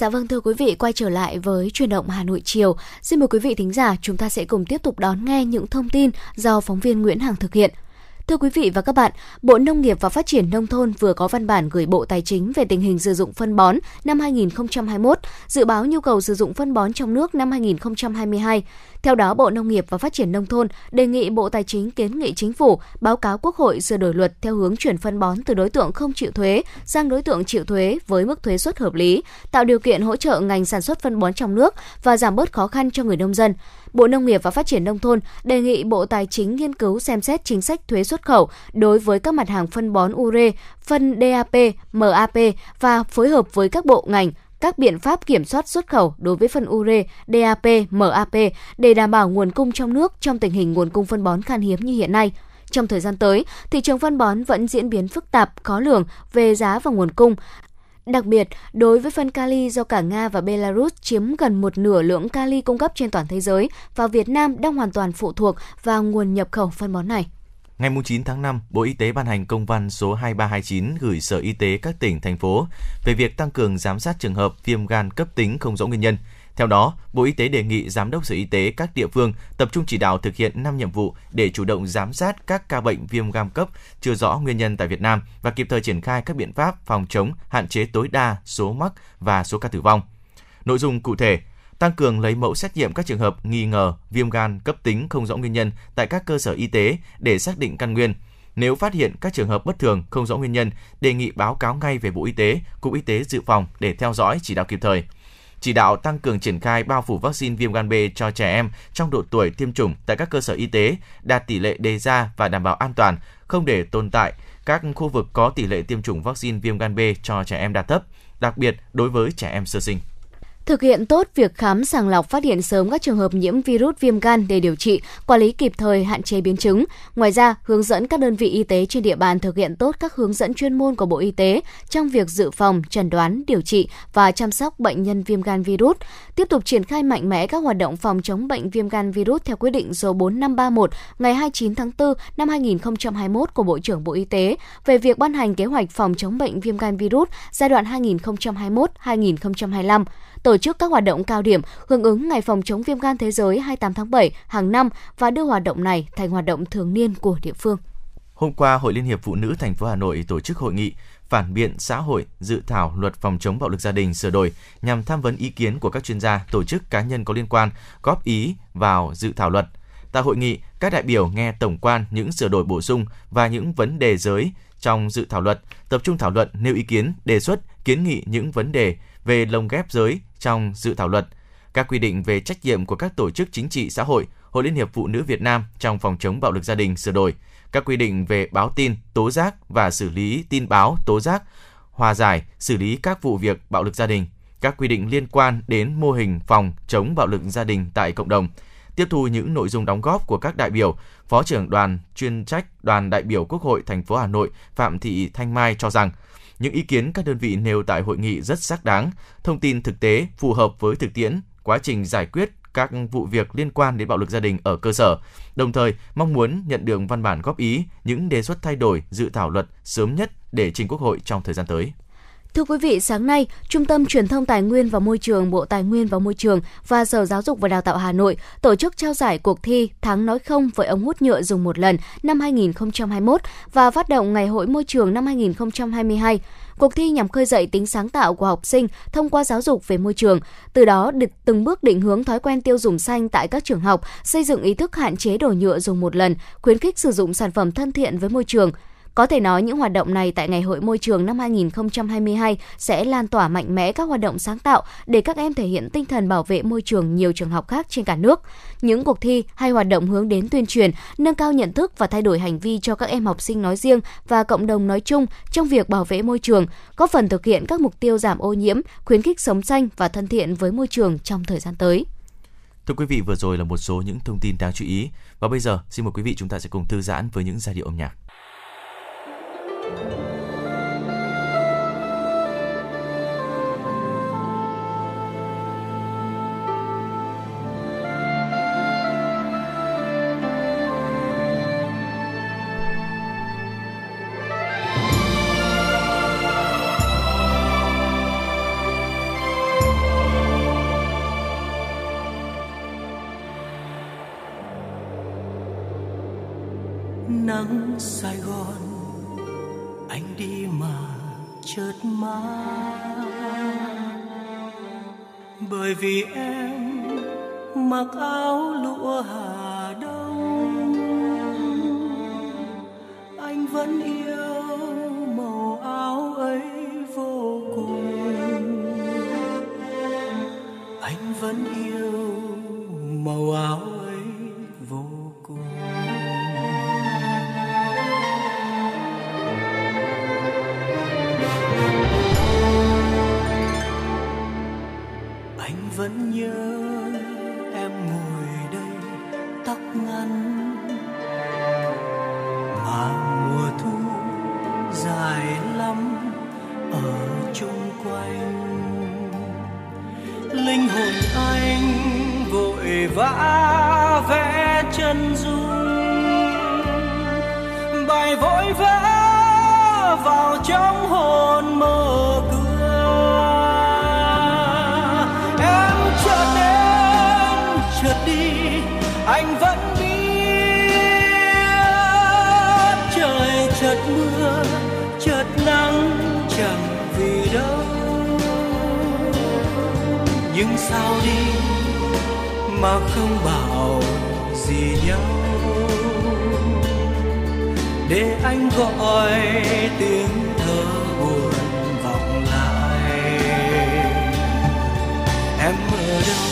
[SPEAKER 2] Dạ vâng thưa quý vị, quay trở lại với truyền động Hà Nội chiều. Xin mời quý vị thính giả, chúng ta sẽ cùng tiếp tục đón nghe những thông tin do phóng viên Nguyễn Hằng thực hiện. Thưa quý vị và các bạn, Bộ Nông nghiệp và Phát triển Nông thôn vừa có văn bản gửi Bộ Tài chính về tình hình sử dụng phân bón năm 2021, dự báo nhu cầu sử dụng phân bón trong nước năm 2022. Theo đó, Bộ Nông nghiệp và Phát triển Nông thôn đề nghị Bộ Tài chính kiến nghị Chính phủ báo cáo Quốc hội sửa đổi luật theo hướng chuyển phân bón từ đối tượng không chịu thuế sang đối tượng chịu thuế với mức thuế suất hợp lý, tạo điều kiện hỗ trợ ngành sản xuất phân bón trong nước và giảm bớt khó khăn cho người nông dân. Bộ Nông nghiệp và Phát triển Nông thôn đề nghị Bộ Tài chính nghiên cứu xem xét chính sách thuế xuất khẩu đối với các mặt hàng phân bón ure, phân DAP, MAP và phối hợp với các bộ ngành các biện pháp kiểm soát xuất khẩu đối với phân ure, DAP, MAP để đảm bảo nguồn cung trong nước trong tình hình nguồn cung phân bón khan hiếm như hiện nay. Trong thời gian tới, thị trường phân bón vẫn diễn biến phức tạp, khó lường về giá và nguồn cung. Đặc biệt, đối với phân kali do cả Nga và Belarus chiếm gần một nửa lượng kali cung cấp trên toàn thế giới và Việt Nam đang hoàn toàn phụ thuộc vào nguồn nhập khẩu phân bón này.
[SPEAKER 4] Ngày 9 tháng 5, Bộ Y tế ban hành công văn số 2329 gửi Sở Y tế các tỉnh, thành phố về việc tăng cường giám sát trường hợp viêm gan cấp tính không rõ nguyên nhân. Theo đó, Bộ Y tế đề nghị Giám đốc Sở Y tế các địa phương tập trung chỉ đạo thực hiện 5 nhiệm vụ để chủ động giám sát các ca bệnh viêm gan cấp chưa rõ nguyên nhân tại Việt Nam và kịp thời triển khai các biện pháp phòng chống, hạn chế tối đa số mắc và số ca tử vong. Nội dung cụ thể, tăng cường lấy mẫu xét nghiệm các trường hợp nghi ngờ viêm gan cấp tính không rõ nguyên nhân tại các cơ sở y tế để xác định căn nguyên. Nếu phát hiện các trường hợp bất thường không rõ nguyên nhân, đề nghị báo cáo ngay về Bộ Y tế, Cục Y tế Dự phòng để theo dõi chỉ đạo kịp thời. Chỉ đạo tăng cường triển khai bao phủ vaccine viêm gan B cho trẻ em trong độ tuổi tiêm chủng tại các cơ sở y tế, đạt tỷ lệ đề ra và đảm bảo an toàn, không để tồn tại các khu vực có tỷ lệ tiêm chủng vaccine viêm gan B cho trẻ em đạt thấp, đặc biệt đối với trẻ em sơ sinh.
[SPEAKER 2] Thực hiện tốt việc khám sàng lọc phát hiện sớm các trường hợp nhiễm virus viêm gan để điều trị, quản lý kịp thời hạn chế biến chứng. Ngoài ra, hướng dẫn các đơn vị y tế trên địa bàn thực hiện tốt các hướng dẫn chuyên môn của Bộ Y tế trong việc dự phòng, chẩn đoán, điều trị và chăm sóc bệnh nhân viêm gan virus. Tiếp tục triển khai mạnh mẽ các hoạt động phòng chống bệnh viêm gan virus theo quyết định số 4531 ngày 29 tháng 4 năm 2021 của Bộ trưởng Bộ Y tế về việc ban hành kế hoạch phòng chống bệnh viêm gan virus giai đoạn 2021-2025 tổ chức các hoạt động cao điểm hưởng ứng Ngày phòng chống viêm gan thế giới 28 tháng 7 hàng năm và đưa hoạt động này thành hoạt động thường niên của địa phương.
[SPEAKER 4] Hôm qua, Hội Liên hiệp Phụ nữ thành phố Hà Nội tổ chức hội nghị phản biện xã hội dự thảo luật phòng chống bạo lực gia đình sửa đổi nhằm tham vấn ý kiến của các chuyên gia, tổ chức cá nhân có liên quan góp ý vào dự thảo luật. Tại hội nghị, các đại biểu nghe tổng quan những sửa đổi bổ sung và những vấn đề giới trong dự thảo luật, tập trung thảo luận nêu ý kiến, đề xuất, kiến nghị những vấn đề về lồng ghép giới trong dự thảo luật, các quy định về trách nhiệm của các tổ chức chính trị xã hội, Hội Liên hiệp Phụ nữ Việt Nam trong phòng chống bạo lực gia đình sửa đổi, các quy định về báo tin, tố giác và xử lý tin báo, tố giác, hòa giải, xử lý các vụ việc bạo lực gia đình, các quy định liên quan đến mô hình phòng chống bạo lực gia đình tại cộng đồng. Tiếp thu những nội dung đóng góp của các đại biểu, Phó trưởng đoàn chuyên trách Đoàn đại biểu Quốc hội thành phố Hà Nội Phạm Thị Thanh Mai cho rằng những ý kiến các đơn vị nêu tại hội nghị rất xác đáng, thông tin thực tế phù hợp với thực tiễn, quá trình giải quyết các vụ việc liên quan đến bạo lực gia đình ở cơ sở, đồng thời mong muốn nhận được văn bản góp ý những đề xuất thay đổi dự thảo luật sớm nhất để trình Quốc hội trong thời gian tới.
[SPEAKER 2] Thưa quý vị, sáng nay, Trung tâm Truyền thông Tài nguyên và Môi trường Bộ Tài nguyên và Môi trường và Sở Giáo dục và Đào tạo Hà Nội tổ chức trao giải cuộc thi Tháng nói không với ống hút nhựa dùng một lần năm 2021 và phát động Ngày hội môi trường năm 2022. Cuộc thi nhằm khơi dậy tính sáng tạo của học sinh thông qua giáo dục về môi trường, từ đó được từng bước định hướng thói quen tiêu dùng xanh tại các trường học, xây dựng ý thức hạn chế đồ nhựa dùng một lần, khuyến khích sử dụng sản phẩm thân thiện với môi trường, có thể nói những hoạt động này tại Ngày hội môi trường năm 2022 sẽ lan tỏa mạnh mẽ các hoạt động sáng tạo để các em thể hiện tinh thần bảo vệ môi trường nhiều trường học khác trên cả nước. Những cuộc thi hay hoạt động hướng đến tuyên truyền, nâng cao nhận thức và thay đổi hành vi cho các em học sinh nói riêng và cộng đồng nói chung trong việc bảo vệ môi trường, góp phần thực hiện các mục tiêu giảm ô nhiễm, khuyến khích sống xanh và thân thiện với môi trường trong thời gian tới.
[SPEAKER 4] Thưa quý vị, vừa rồi là một số những thông tin đáng chú ý. Và bây giờ, xin mời quý vị chúng ta sẽ cùng thư giãn với những giai điệu âm nhạc
[SPEAKER 8] nắng chợt bởi vì em mặc áo lụa Hà Đông, anh vẫn yêu màu áo ấy vô cùng. Anh vẫn yêu màu áo vẫn nhớ em ngồi đây tóc ngắn. Mà mùa thu dài lắm ở chung quanh. Linh hồn anh vội vã vẽ chân dung. Bài vội vã vào trong hồn mơ cửa mưa, chợt nắng chẳng vì đâu. Nhưng sao đi mà không bảo gì nhau? Để anh gọi tiếng thơ buồn vọng lại. Em ở đâu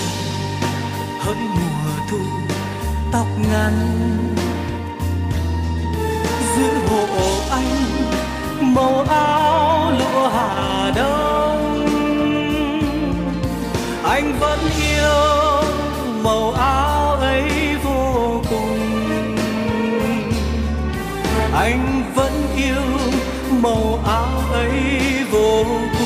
[SPEAKER 8] hỡi mùa thu, tóc ngắn, giữ hộ màu áo lụa hà đông. Anh vẫn yêu màu áo ấy vô cùng. Anh vẫn yêu màu áo ấy vô cùng.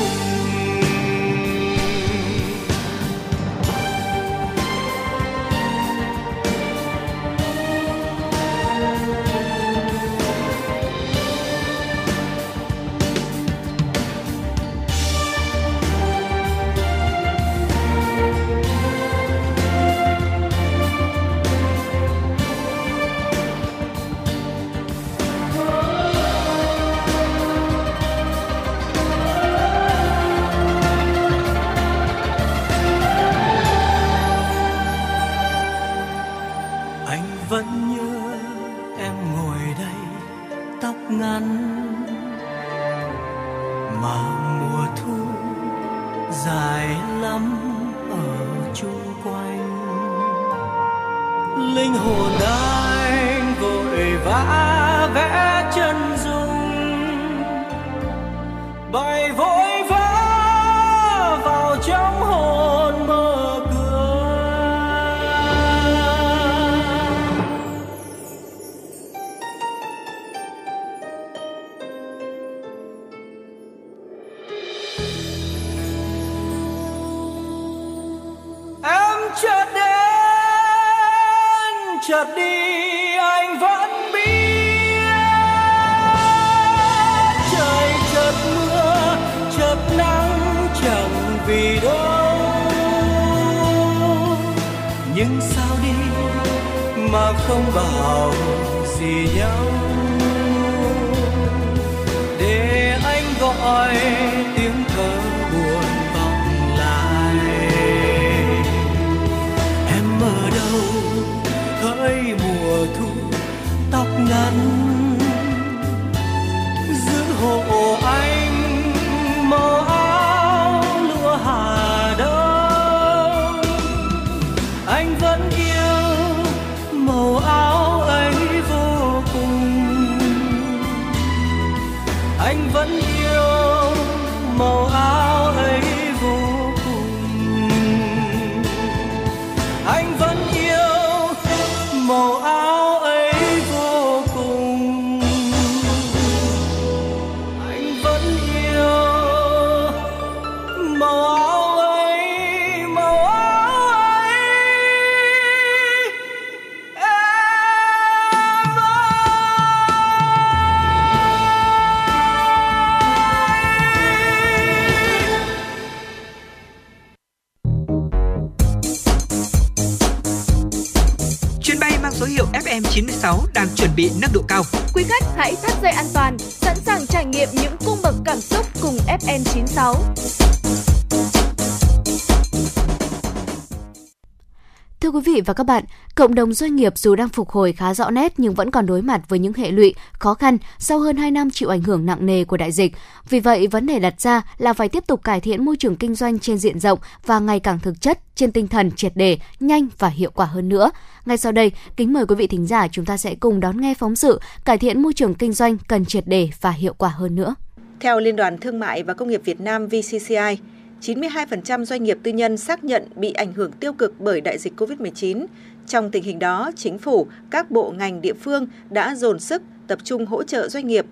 [SPEAKER 2] Và các bạn, cộng đồng doanh nghiệp dù đang phục hồi khá rõ nét nhưng vẫn còn đối mặt với những hệ lụy, khó khăn sau hơn 2 năm chịu ảnh hưởng nặng nề của đại dịch. Vì vậy, vấn đề đặt ra là phải tiếp tục cải thiện môi trường kinh doanh trên diện rộng và ngày càng thực chất trên tinh thần triệt đề, nhanh và hiệu quả hơn nữa. Ngay sau đây, kính mời quý vị thính giả chúng ta sẽ cùng đón nghe phóng sự cải thiện môi trường kinh doanh cần triệt đề và hiệu quả hơn nữa.
[SPEAKER 10] Theo Liên đoàn Thương mại và Công nghiệp Việt Nam VCCI, 92% doanh nghiệp tư nhân xác nhận bị ảnh hưởng tiêu cực bởi đại dịch COVID-19. Trong tình hình đó, chính phủ, các bộ ngành địa phương đã dồn sức tập trung hỗ trợ doanh nghiệp.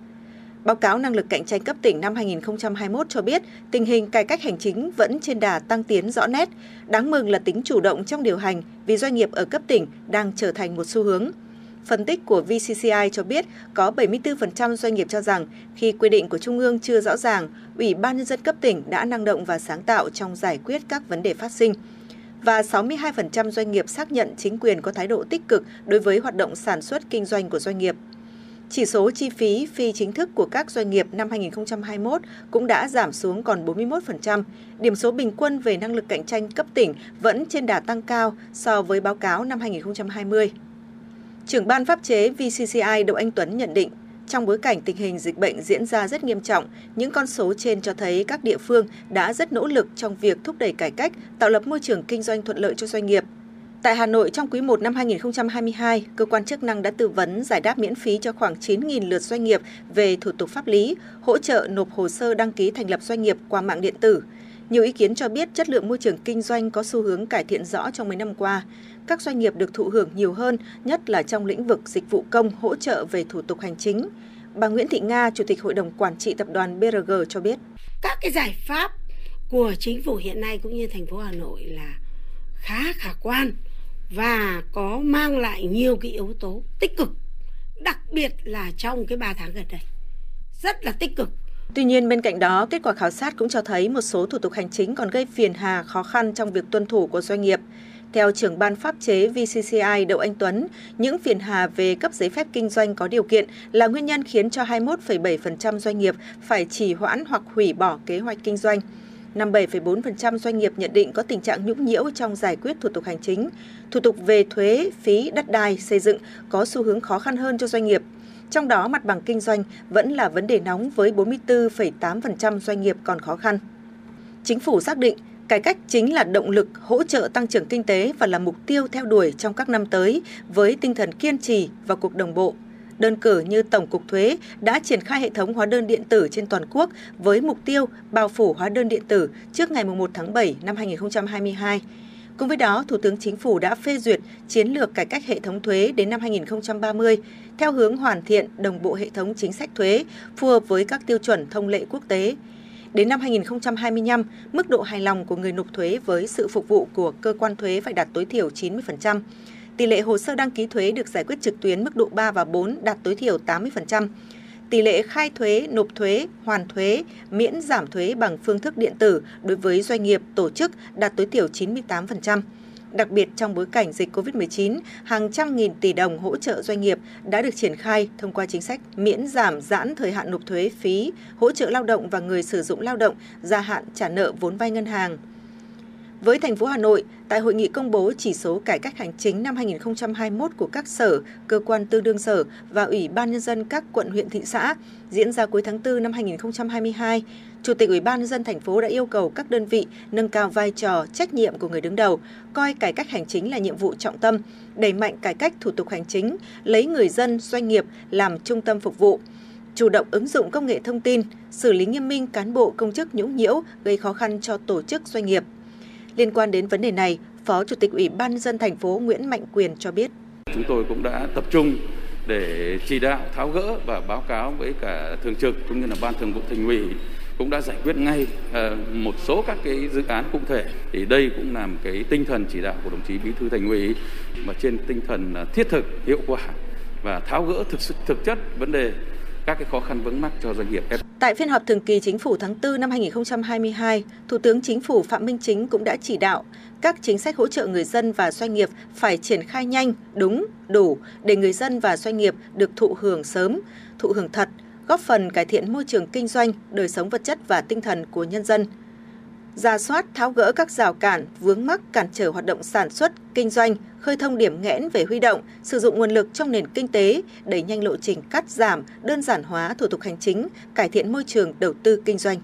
[SPEAKER 10] Báo cáo năng lực cạnh tranh cấp tỉnh năm 2021 cho biết tình hình cải cách hành chính vẫn trên đà tăng tiến rõ nét. Đáng mừng là tính chủ động trong điều hành vì doanh nghiệp ở cấp tỉnh đang trở thành một xu hướng. Phân tích của VCCI cho biết có 74% doanh nghiệp cho rằng khi quy định của Trung ương chưa rõ ràng, Ủy ban Nhân dân cấp tỉnh đã năng động và sáng tạo trong giải quyết các vấn đề phát sinh. Và 62% doanh nghiệp xác nhận chính quyền có thái độ tích cực đối với hoạt động sản xuất kinh doanh của doanh nghiệp. Chỉ số chi phí phi chính thức của các doanh nghiệp năm 2021 cũng đã giảm xuống còn 41%. Điểm số bình quân về năng lực cạnh tranh cấp tỉnh vẫn trên đà tăng cao so với báo cáo năm 2020. Trưởng ban pháp chế VCCI Đậu Anh Tuấn nhận định, trong bối cảnh tình hình dịch bệnh diễn ra rất nghiêm trọng, những con số trên cho thấy các địa phương đã rất nỗ lực trong việc thúc đẩy cải cách, tạo lập môi trường kinh doanh thuận lợi cho doanh nghiệp. Tại Hà Nội trong quý 1 năm 2022, cơ quan chức năng đã tư vấn giải đáp miễn phí cho khoảng 9.000 lượt doanh nghiệp về thủ tục pháp lý, hỗ trợ nộp hồ sơ đăng ký thành lập doanh nghiệp qua mạng điện tử. Nhiều ý kiến cho biết chất lượng môi trường kinh doanh có xu hướng cải thiện rõ trong mấy năm qua các doanh nghiệp được thụ hưởng nhiều hơn, nhất là trong lĩnh vực dịch vụ công hỗ trợ về thủ tục hành chính. Bà Nguyễn Thị Nga, Chủ tịch Hội đồng Quản trị Tập đoàn BRG cho biết.
[SPEAKER 11] Các cái giải pháp của chính phủ hiện nay cũng như thành phố Hà Nội là khá khả quan và có mang lại nhiều cái yếu tố tích cực, đặc biệt là trong cái 3 tháng gần đây. Rất là tích cực
[SPEAKER 10] Tuy nhiên, bên cạnh đó, kết quả khảo sát cũng cho thấy một số thủ tục hành chính còn gây phiền hà, khó khăn trong việc tuân thủ của doanh nghiệp. Theo trưởng ban pháp chế VCCI Đậu Anh Tuấn, những phiền hà về cấp giấy phép kinh doanh có điều kiện là nguyên nhân khiến cho 21,7% doanh nghiệp phải trì hoãn hoặc hủy bỏ kế hoạch kinh doanh. 57,4% doanh nghiệp nhận định có tình trạng nhũng nhiễu trong giải quyết thủ tục hành chính. Thủ tục về thuế, phí, đất đai, xây dựng có xu hướng khó khăn hơn cho doanh nghiệp. Trong đó, mặt bằng kinh doanh vẫn là vấn đề nóng với 44,8% doanh nghiệp còn khó khăn. Chính phủ xác định Cải cách chính là động lực hỗ trợ tăng trưởng kinh tế và là mục tiêu theo đuổi trong các năm tới với tinh thần kiên trì và cuộc đồng bộ. Đơn cử như Tổng cục Thuế đã triển khai hệ thống hóa đơn điện tử trên toàn quốc với mục tiêu bao phủ hóa đơn điện tử trước ngày 1 tháng 7 năm 2022. Cùng với đó, Thủ tướng Chính phủ đã phê duyệt chiến lược cải cách hệ thống thuế đến năm 2030 theo hướng hoàn thiện đồng bộ hệ thống chính sách thuế phù hợp với các tiêu chuẩn thông lệ quốc tế, Đến năm 2025, mức độ hài lòng của người nộp thuế với sự phục vụ của cơ quan thuế phải đạt tối thiểu 90%. Tỷ lệ hồ sơ đăng ký thuế được giải quyết trực tuyến mức độ 3 và 4 đạt tối thiểu 80%. Tỷ lệ khai thuế, nộp thuế, hoàn thuế, miễn giảm thuế bằng phương thức điện tử đối với doanh nghiệp, tổ chức đạt tối thiểu 98%. Đặc biệt trong bối cảnh dịch COVID-19, hàng trăm nghìn tỷ đồng hỗ trợ doanh nghiệp đã được triển khai thông qua chính sách miễn giảm giãn thời hạn nộp thuế phí, hỗ trợ lao động và người sử dụng lao động gia hạn trả nợ vốn vay ngân hàng. Với thành phố Hà Nội, tại hội nghị công bố chỉ số cải cách hành chính năm 2021 của các sở, cơ quan tương đương sở và Ủy ban nhân dân các quận huyện thị xã diễn ra cuối tháng 4 năm 2022, Chủ tịch Ủy ban nhân dân thành phố đã yêu cầu các đơn vị nâng cao vai trò, trách nhiệm của người đứng đầu, coi cải cách hành chính là nhiệm vụ trọng tâm, đẩy mạnh cải cách thủ tục hành chính, lấy người dân, doanh nghiệp làm trung tâm phục vụ chủ động ứng dụng công nghệ thông tin, xử lý nghiêm minh cán bộ công chức nhũng nhiễu gây khó khăn cho tổ chức doanh nghiệp. Liên quan đến vấn đề này, Phó Chủ tịch Ủy ban dân thành phố Nguyễn Mạnh Quyền cho biết.
[SPEAKER 12] Chúng tôi cũng đã tập trung để chỉ đạo tháo gỡ và báo cáo với cả thường trực cũng như là ban thường vụ thành ủy cũng đã giải quyết ngay ờ, một số các cái dự án cụ thể. Thì đây cũng là một cái tinh thần chỉ đạo của đồng chí bí thư thành ủy mà trên tinh thần ờ, thiết thực hiệu quả và tháo gỡ thực sự thực chất vấn đề các cái khó khăn vướng mắc cho doanh nghiệp.
[SPEAKER 10] Tại phiên họp thường kỳ chính phủ tháng 4 năm 2022, Thủ tướng Chính phủ Phạm Minh Chính cũng đã chỉ đạo các chính sách hỗ trợ người dân và doanh nghiệp phải triển khai nhanh, đúng, đủ để người dân và doanh nghiệp được thụ hưởng sớm, thụ hưởng thật, góp phần cải thiện môi trường kinh doanh, đời sống vật chất và tinh thần của nhân dân. Ra soát, tháo gỡ các rào cản, vướng mắc cản trở hoạt động sản xuất, kinh doanh, khơi thông điểm nghẽn về huy động, sử dụng nguồn lực trong nền kinh tế, đẩy nhanh lộ trình cắt giảm, đơn giản hóa thủ tục hành chính, cải thiện môi trường đầu tư kinh doanh.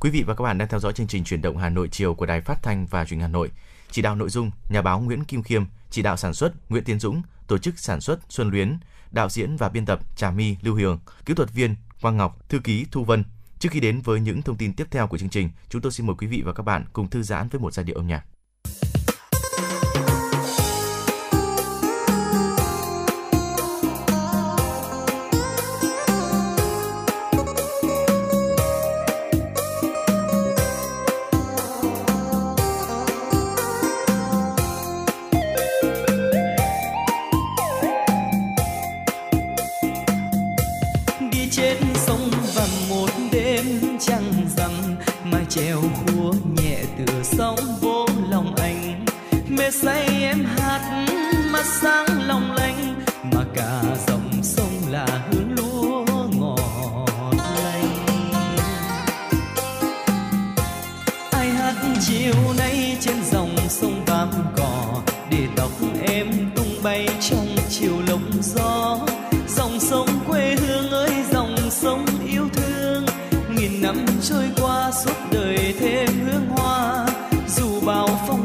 [SPEAKER 4] Quý vị và các bạn đang theo dõi chương trình chuyển động Hà Nội chiều của Đài Phát thanh và Truyền hình Hà Nội. Chỉ đạo nội dung nhà báo Nguyễn Kim Khiêm, chỉ đạo sản xuất Nguyễn Tiến Dũng, tổ chức sản xuất Xuân Luyến, đạo diễn và biên tập Trà My Lưu Hường, kỹ thuật viên Quang Ngọc, thư ký Thu Vân. Trước khi đến với những thông tin tiếp theo của chương trình, chúng tôi xin mời quý vị và các bạn cùng thư giãn với một giai điệu âm nhạc.
[SPEAKER 13] Trôi qua suốt đời thêm hương hoa. Dù bao phong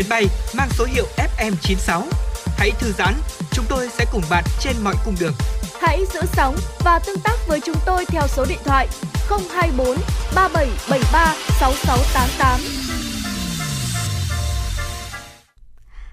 [SPEAKER 1] chuyến bay mang số hiệu FM96. Hãy thư giãn, chúng tôi sẽ cùng bạn trên mọi cung đường.
[SPEAKER 6] Hãy giữ sóng và tương tác với chúng tôi theo số điện thoại 024 3773 6688.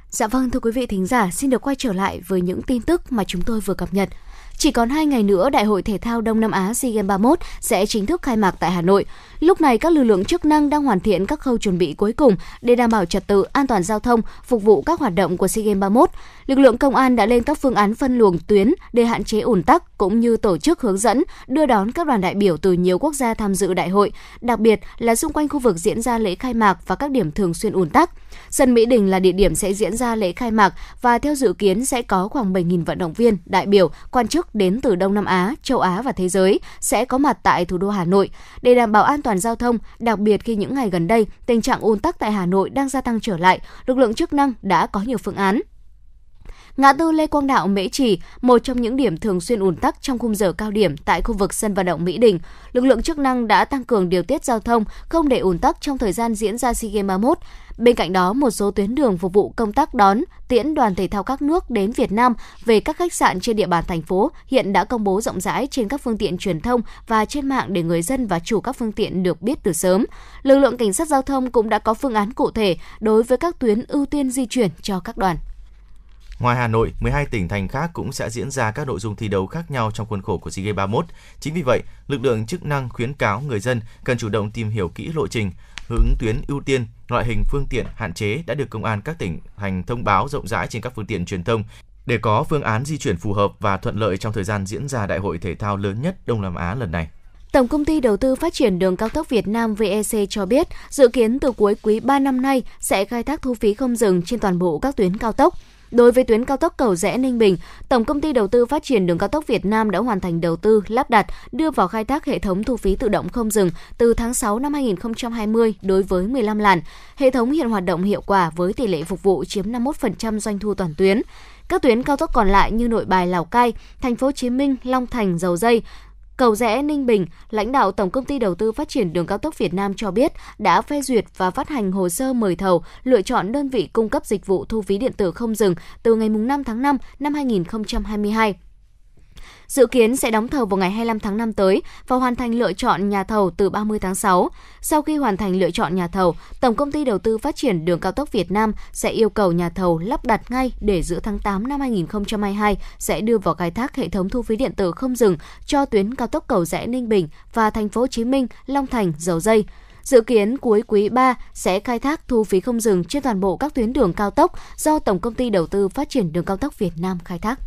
[SPEAKER 2] Dạ vâng thưa quý vị thính giả, xin được quay trở lại với những tin tức mà chúng tôi vừa cập nhật. Chỉ còn 2 ngày nữa, Đại hội Thể thao Đông Nam Á SEA Games 31 sẽ chính thức khai mạc tại Hà Nội. Lúc này, các lực lượng chức năng đang hoàn thiện các khâu chuẩn bị cuối cùng để đảm bảo trật tự an toàn giao thông, phục vụ các hoạt động của SEA Games 31. Lực lượng công an đã lên các phương án phân luồng tuyến để hạn chế ủn tắc cũng như tổ chức hướng dẫn đưa đón các đoàn đại biểu từ nhiều quốc gia tham dự đại hội, đặc biệt là xung quanh khu vực diễn ra lễ khai mạc và các điểm thường xuyên ủn tắc. Sân Mỹ Đình là địa điểm sẽ diễn ra lễ khai mạc và theo dự kiến sẽ có khoảng 7.000 vận động viên, đại biểu, quan chức đến từ Đông Nam Á, châu Á và thế giới sẽ có mặt tại thủ đô Hà Nội để đảm bảo an toàn giao thông, đặc biệt khi những ngày gần đây tình trạng ùn tắc tại Hà Nội đang gia tăng trở lại, lực lượng chức năng đã có nhiều phương án Ngã tư Lê Quang Đạo Mễ Trì, một trong những điểm thường xuyên ùn tắc trong khung giờ cao điểm tại khu vực sân vận động Mỹ Đình. Lực lượng chức năng đã tăng cường điều tiết giao thông, không để ùn tắc trong thời gian diễn ra SEA Games 31. Bên cạnh đó, một số tuyến đường phục vụ công tác đón, tiễn đoàn thể thao các nước đến Việt Nam về các khách sạn trên địa bàn thành phố hiện đã công bố rộng rãi trên các phương tiện truyền thông và trên mạng để người dân và chủ các phương tiện được biết từ sớm. Lực lượng cảnh sát giao thông cũng đã có phương án cụ thể đối với các tuyến ưu tiên di chuyển cho các đoàn.
[SPEAKER 4] Ngoài Hà Nội, 12 tỉnh thành khác cũng sẽ diễn ra các nội dung thi đấu khác nhau trong khuôn khổ của SEA Games 31. Chính vì vậy, lực lượng chức năng khuyến cáo người dân cần chủ động tìm hiểu kỹ lộ trình, hướng tuyến ưu tiên, loại hình phương tiện hạn chế đã được công an các tỉnh thành thông báo rộng rãi trên các phương tiện truyền thông để có phương án di chuyển phù hợp và thuận lợi trong thời gian diễn ra đại hội thể thao lớn nhất Đông Nam Á lần này.
[SPEAKER 2] Tổng công ty đầu tư phát triển đường cao tốc Việt Nam VEC cho biết, dự kiến từ cuối quý 3 năm nay sẽ khai thác thu phí không dừng trên toàn bộ các tuyến cao tốc. Đối với tuyến cao tốc Cầu Rẽ Ninh Bình, Tổng công ty đầu tư phát triển đường cao tốc Việt Nam đã hoàn thành đầu tư, lắp đặt, đưa vào khai thác hệ thống thu phí tự động không dừng từ tháng 6 năm 2020 đối với 15 làn. Hệ thống hiện hoạt động hiệu quả với tỷ lệ phục vụ chiếm 51% doanh thu toàn tuyến. Các tuyến cao tốc còn lại như Nội Bài Lào Cai, Thành phố Hồ Chí Minh, Long Thành, Dầu Dây Cầu rẽ Ninh Bình, lãnh đạo Tổng công ty đầu tư phát triển đường cao tốc Việt Nam cho biết đã phê duyệt và phát hành hồ sơ mời thầu lựa chọn đơn vị cung cấp dịch vụ thu phí điện tử không dừng từ ngày 5 tháng 5 năm 2022 dự kiến sẽ đóng thầu vào ngày 25 tháng 5 tới và hoàn thành lựa chọn nhà thầu từ 30 tháng 6. Sau khi hoàn thành lựa chọn nhà thầu, Tổng công ty đầu tư phát triển đường cao tốc Việt Nam sẽ yêu cầu nhà thầu lắp đặt ngay để giữa tháng 8 năm 2022 sẽ đưa vào khai thác hệ thống thu phí điện tử không dừng cho tuyến cao tốc cầu rẽ Ninh Bình và thành phố Hồ Chí Minh, Long Thành, Dầu Dây. Dự kiến cuối quý 3 sẽ khai thác thu phí không dừng trên toàn bộ các tuyến đường cao tốc do Tổng công ty đầu tư phát triển đường cao tốc Việt Nam khai thác.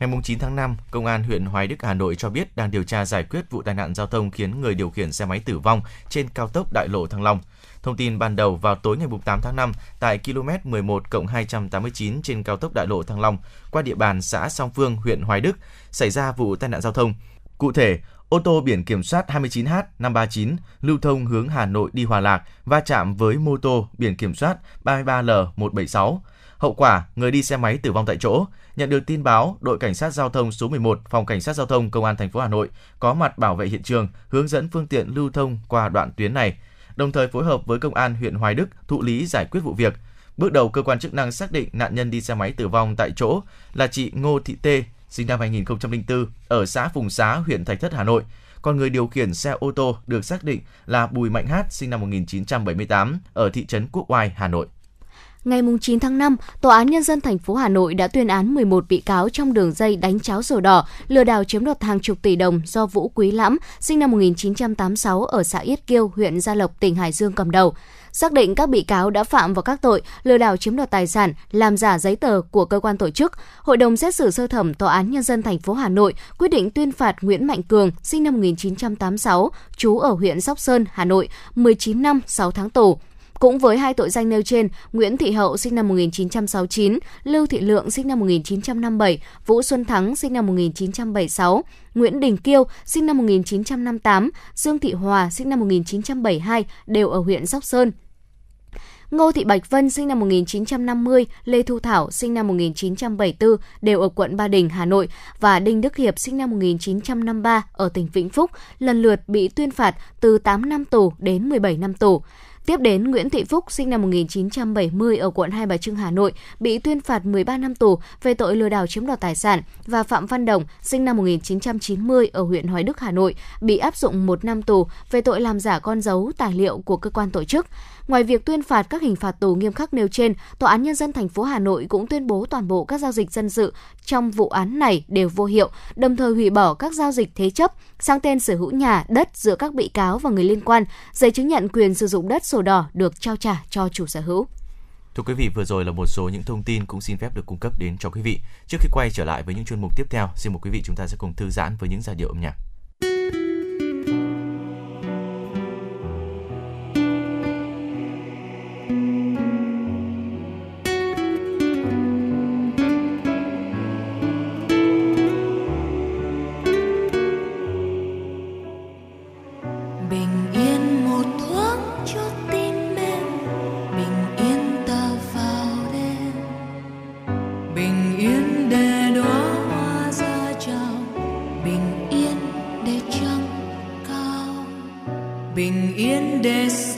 [SPEAKER 4] Ngày 9 tháng 5, Công an huyện Hoài Đức, Hà Nội cho biết đang điều tra giải quyết vụ tai nạn giao thông khiến người điều khiển xe máy tử vong trên cao tốc Đại lộ Thăng Long. Thông tin ban đầu vào tối ngày 8 tháng 5 tại km 11 289 trên cao tốc Đại lộ Thăng Long qua địa bàn xã Song Phương, huyện Hoài Đức xảy ra vụ tai nạn giao thông. Cụ thể, ô tô biển kiểm soát 29H539 lưu thông hướng Hà Nội đi Hòa Lạc va chạm với mô tô biển kiểm soát 33L176 Hậu quả, người đi xe máy tử vong tại chỗ. Nhận được tin báo, đội cảnh sát giao thông số 11, phòng cảnh sát giao thông công an thành phố Hà Nội có mặt bảo vệ hiện trường, hướng dẫn phương tiện lưu thông qua đoạn tuyến này, đồng thời phối hợp với công an huyện Hoài Đức thụ lý giải quyết vụ việc. Bước đầu cơ quan chức năng xác định nạn nhân đi xe máy tử vong tại chỗ là chị Ngô Thị Tê, sinh năm 2004 ở xã Phùng Xá, huyện Thạch Thất, Hà Nội. Còn người điều khiển xe ô tô được xác định là Bùi Mạnh Hát, sinh năm 1978 ở thị trấn Quốc Oai, Hà Nội.
[SPEAKER 2] Ngày 9 tháng 5, Tòa án Nhân dân thành phố Hà Nội đã tuyên án 11 bị cáo trong đường dây đánh cháo sổ đỏ, lừa đảo chiếm đoạt hàng chục tỷ đồng do Vũ Quý Lãm, sinh năm 1986 ở xã Yết Kiêu, huyện Gia Lộc, tỉnh Hải Dương cầm đầu. Xác định các bị cáo đã phạm vào các tội lừa đảo chiếm đoạt tài sản, làm giả giấy tờ của cơ quan tổ chức. Hội đồng xét xử sơ thẩm Tòa án Nhân dân thành phố Hà Nội quyết định tuyên phạt Nguyễn Mạnh Cường, sinh năm 1986, trú ở huyện Sóc Sơn, Hà Nội, 19 năm 6 tháng tù cũng với hai tội danh nêu trên, Nguyễn Thị Hậu sinh năm 1969, Lưu Thị Lượng sinh năm 1957, Vũ Xuân Thắng sinh năm 1976, Nguyễn Đình Kiêu sinh năm 1958, Dương Thị Hòa sinh năm 1972 đều ở huyện Sóc Sơn. Ngô Thị Bạch Vân sinh năm 1950, Lê Thu Thảo sinh năm 1974 đều ở quận Ba Đình, Hà Nội và Đinh Đức Hiệp sinh năm 1953 ở tỉnh Vĩnh Phúc lần lượt bị tuyên phạt từ 8 năm tù đến 17 năm tù. Tiếp đến, Nguyễn Thị Phúc, sinh năm 1970 ở quận Hai Bà Trưng, Hà Nội, bị tuyên phạt 13 năm tù về tội lừa đảo chiếm đoạt tài sản và Phạm Văn Đồng, sinh năm 1990 ở huyện Hoài Đức, Hà Nội, bị áp dụng một năm tù về tội làm giả con dấu tài liệu của cơ quan tổ chức. Ngoài việc tuyên phạt các hình phạt tù nghiêm khắc nêu trên, Tòa án Nhân dân thành phố Hà Nội cũng tuyên bố toàn bộ các giao dịch dân sự trong vụ án này đều vô hiệu, đồng thời hủy bỏ các giao dịch thế chấp sang tên sở hữu nhà, đất giữa các bị cáo và người liên quan, giấy chứng nhận quyền sử dụng đất sổ đỏ được trao trả cho chủ sở hữu.
[SPEAKER 14] Thưa quý vị, vừa rồi là một số những thông tin cũng xin phép được cung cấp đến cho quý vị. Trước khi quay trở lại với những chuyên mục tiếp theo, xin mời quý vị chúng ta sẽ cùng thư giãn với những giai điệu âm nhạc.
[SPEAKER 1] destined.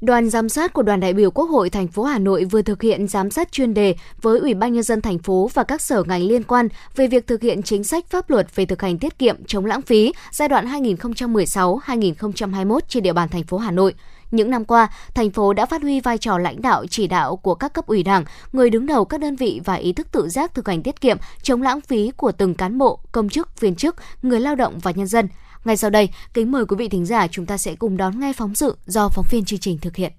[SPEAKER 2] Đoàn giám sát của đoàn đại biểu Quốc hội thành phố Hà Nội vừa thực hiện giám sát chuyên đề với Ủy ban nhân dân thành phố và các sở ngành liên quan về việc thực hiện chính sách pháp luật về thực hành tiết kiệm chống lãng phí giai đoạn 2016-2021 trên địa bàn thành phố Hà Nội. Những năm qua, thành phố đã phát huy vai trò lãnh đạo chỉ đạo của các cấp ủy Đảng, người đứng đầu các đơn vị và ý thức tự giác thực hành tiết kiệm, chống lãng phí của từng cán bộ, công chức, viên chức, người lao động và nhân dân. Ngay sau đây, kính mời quý vị thính giả chúng ta sẽ cùng đón nghe phóng sự do phóng viên chương trình thực hiện.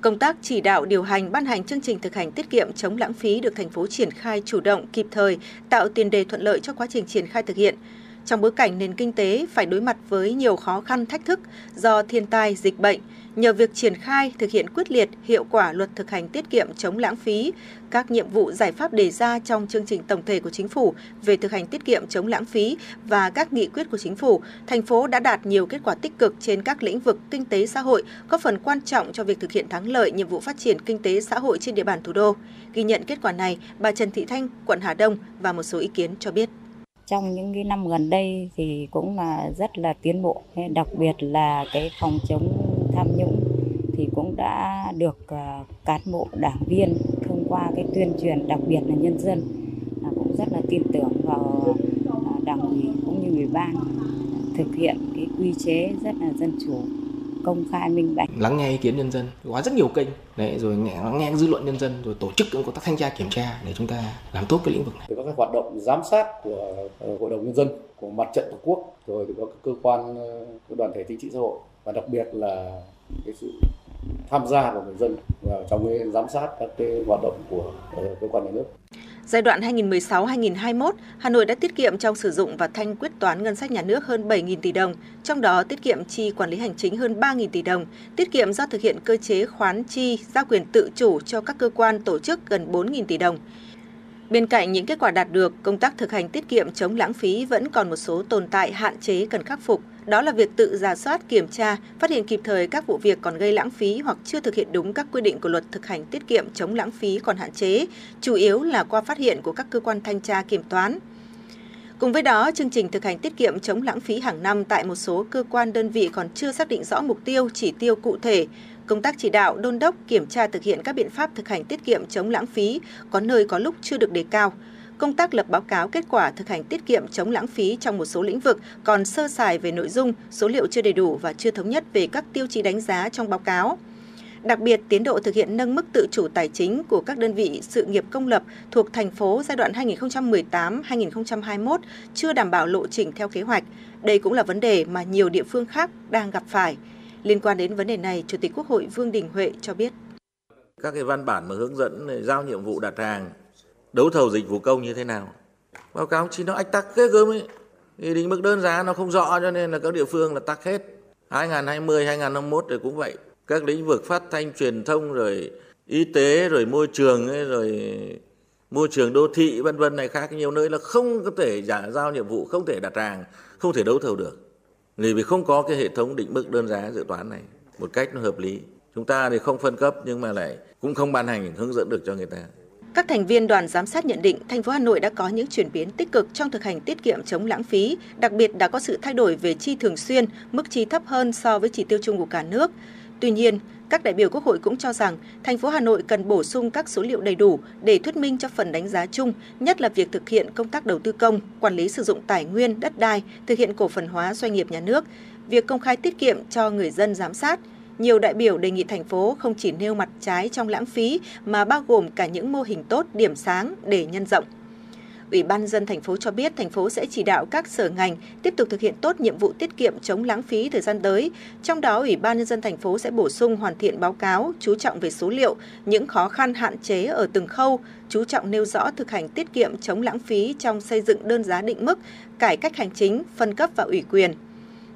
[SPEAKER 10] Công tác chỉ đạo điều hành ban hành chương trình thực hành tiết kiệm chống lãng phí được thành phố triển khai chủ động, kịp thời, tạo tiền đề thuận lợi cho quá trình triển khai thực hiện. Trong bối cảnh nền kinh tế phải đối mặt với nhiều khó khăn thách thức do thiên tai, dịch bệnh, nhờ việc triển khai thực hiện quyết liệt, hiệu quả luật thực hành tiết kiệm chống lãng phí, các nhiệm vụ giải pháp đề ra trong chương trình tổng thể của chính phủ về thực hành tiết kiệm chống lãng phí và các nghị quyết của chính phủ, thành phố đã đạt nhiều kết quả tích cực trên các lĩnh vực kinh tế xã hội, có phần quan trọng cho việc thực hiện thắng lợi nhiệm vụ phát triển kinh tế xã hội trên địa bàn thủ đô. Ghi nhận kết quả này, bà Trần Thị Thanh, quận Hà Đông và một số ý kiến cho biết
[SPEAKER 15] trong những cái năm gần đây thì cũng là rất là tiến bộ đặc biệt là cái phòng chống tham nhũng thì cũng đã được à, cán bộ đảng viên thông qua cái tuyên truyền đặc biệt là nhân dân cũng rất là tin tưởng vào à, đảng ủy cũng như ủy ban thực hiện cái quy chế rất là dân chủ công khai minh bạch.
[SPEAKER 16] Lắng nghe ý kiến nhân dân có rất nhiều kênh đấy rồi nghe lắng nghe dư luận nhân dân rồi tổ chức công tác thanh tra kiểm tra để chúng ta làm tốt cái lĩnh vực này.
[SPEAKER 17] Từ các hoạt động giám sát của uh, hội đồng nhân dân của mặt trận tổ quốc rồi từ các cơ quan uh, đoàn thể chính trị xã hội và đặc biệt là cái sự tham gia của người dân vào trong cái giám sát các cái hoạt động của ờ, cơ quan nhà nước
[SPEAKER 10] Giai đoạn 2016-2021, Hà Nội đã tiết kiệm trong sử dụng và thanh quyết toán ngân sách nhà nước hơn 7.000 tỷ đồng, trong đó tiết kiệm chi quản lý hành chính hơn 3.000 tỷ đồng, tiết kiệm do thực hiện cơ chế khoán chi, giao quyền tự chủ cho các cơ quan tổ chức gần 4.000 tỷ đồng. Bên cạnh những kết quả đạt được, công tác thực hành tiết kiệm chống lãng phí vẫn còn một số tồn tại hạn chế cần khắc phục. Đó là việc tự giả soát, kiểm tra, phát hiện kịp thời các vụ việc còn gây lãng phí hoặc chưa thực hiện đúng các quy định của luật thực hành tiết kiệm chống lãng phí còn hạn chế, chủ yếu là qua phát hiện của các cơ quan thanh tra kiểm toán. Cùng với đó, chương trình thực hành tiết kiệm chống lãng phí hàng năm tại một số cơ quan đơn vị còn chưa xác định rõ mục tiêu, chỉ tiêu cụ thể, công tác chỉ đạo, đôn đốc, kiểm tra thực hiện các biện pháp thực hành tiết kiệm chống lãng phí có nơi có lúc chưa được đề cao. Công tác lập báo cáo kết quả thực hành tiết kiệm chống lãng phí trong một số lĩnh vực còn sơ sài về nội dung, số liệu chưa đầy đủ và chưa thống nhất về các tiêu chí đánh giá trong báo cáo. Đặc biệt, tiến độ thực hiện nâng mức tự chủ tài chính của các đơn vị sự nghiệp công lập thuộc thành phố giai đoạn 2018-2021 chưa đảm bảo lộ trình theo kế hoạch. Đây cũng là vấn đề mà nhiều địa phương khác đang gặp phải. Liên quan đến vấn đề này, Chủ tịch Quốc hội Vương Đình Huệ cho biết.
[SPEAKER 18] Các cái văn bản mà hướng dẫn giao nhiệm vụ đặt hàng, đấu thầu dịch vụ công như thế nào. Báo cáo chỉ nó ách tắc ghê gớm ấy. Thì định mức đơn giá nó không rõ cho nên là các địa phương là tắc hết. 2020, 2021 rồi cũng vậy. Các lĩnh vực phát thanh truyền thông rồi y tế rồi môi trường ấy, rồi môi trường đô thị vân vân này khác nhiều nơi là không có thể giả giao nhiệm vụ, không thể đặt hàng, không thể đấu thầu được vì không có cái hệ thống định mức đơn giá dự toán này. Một cách nó hợp lý. Chúng ta thì không phân cấp nhưng mà lại cũng không ban hành hướng dẫn được cho người ta.
[SPEAKER 10] Các thành viên đoàn giám sát nhận định thành phố Hà Nội đã có những chuyển biến tích cực trong thực hành tiết kiệm chống lãng phí, đặc biệt đã có sự thay đổi về chi thường xuyên, mức chi thấp hơn so với chỉ tiêu chung của cả nước. Tuy nhiên, các đại biểu Quốc hội cũng cho rằng thành phố Hà Nội cần bổ sung các số liệu đầy đủ để thuyết minh cho phần đánh giá chung, nhất là việc thực hiện công tác đầu tư công, quản lý sử dụng tài nguyên, đất đai, thực hiện cổ phần hóa doanh nghiệp nhà nước, việc công khai tiết kiệm cho người dân giám sát. Nhiều đại biểu đề nghị thành phố không chỉ nêu mặt trái trong lãng phí mà bao gồm cả những mô hình tốt, điểm sáng để nhân rộng. Ủy ban dân thành phố cho biết thành phố sẽ chỉ đạo các sở ngành tiếp tục thực hiện tốt nhiệm vụ tiết kiệm chống lãng phí thời gian tới. Trong đó, Ủy ban nhân dân thành phố sẽ bổ sung hoàn thiện báo cáo, chú trọng về số liệu, những khó khăn hạn chế ở từng khâu, chú trọng nêu rõ thực hành tiết kiệm chống lãng phí trong xây dựng đơn giá định mức, cải cách hành chính, phân cấp và ủy quyền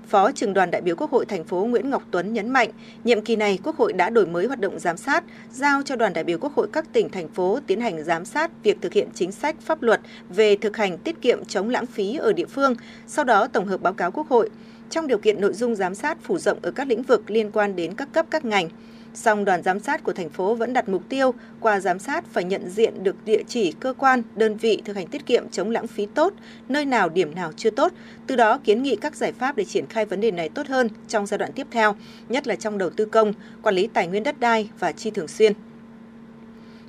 [SPEAKER 10] Phó trưởng đoàn đại biểu Quốc hội thành phố Nguyễn Ngọc Tuấn nhấn mạnh, nhiệm kỳ này Quốc hội đã đổi mới hoạt động giám sát, giao cho đoàn đại biểu Quốc hội các tỉnh thành phố tiến hành giám sát việc thực hiện chính sách pháp luật về thực hành tiết kiệm chống lãng phí ở địa phương, sau đó tổng hợp báo cáo Quốc hội. Trong điều kiện nội dung giám sát phủ rộng ở các lĩnh vực liên quan đến các cấp các ngành, Song đoàn giám sát của thành phố vẫn đặt mục tiêu qua giám sát phải nhận diện được địa chỉ cơ quan, đơn vị thực hành tiết kiệm chống lãng phí tốt, nơi nào điểm nào chưa tốt, từ đó kiến nghị các giải pháp để triển khai vấn đề này tốt hơn trong giai đoạn tiếp theo, nhất là trong đầu tư công, quản lý tài nguyên đất đai và chi thường xuyên.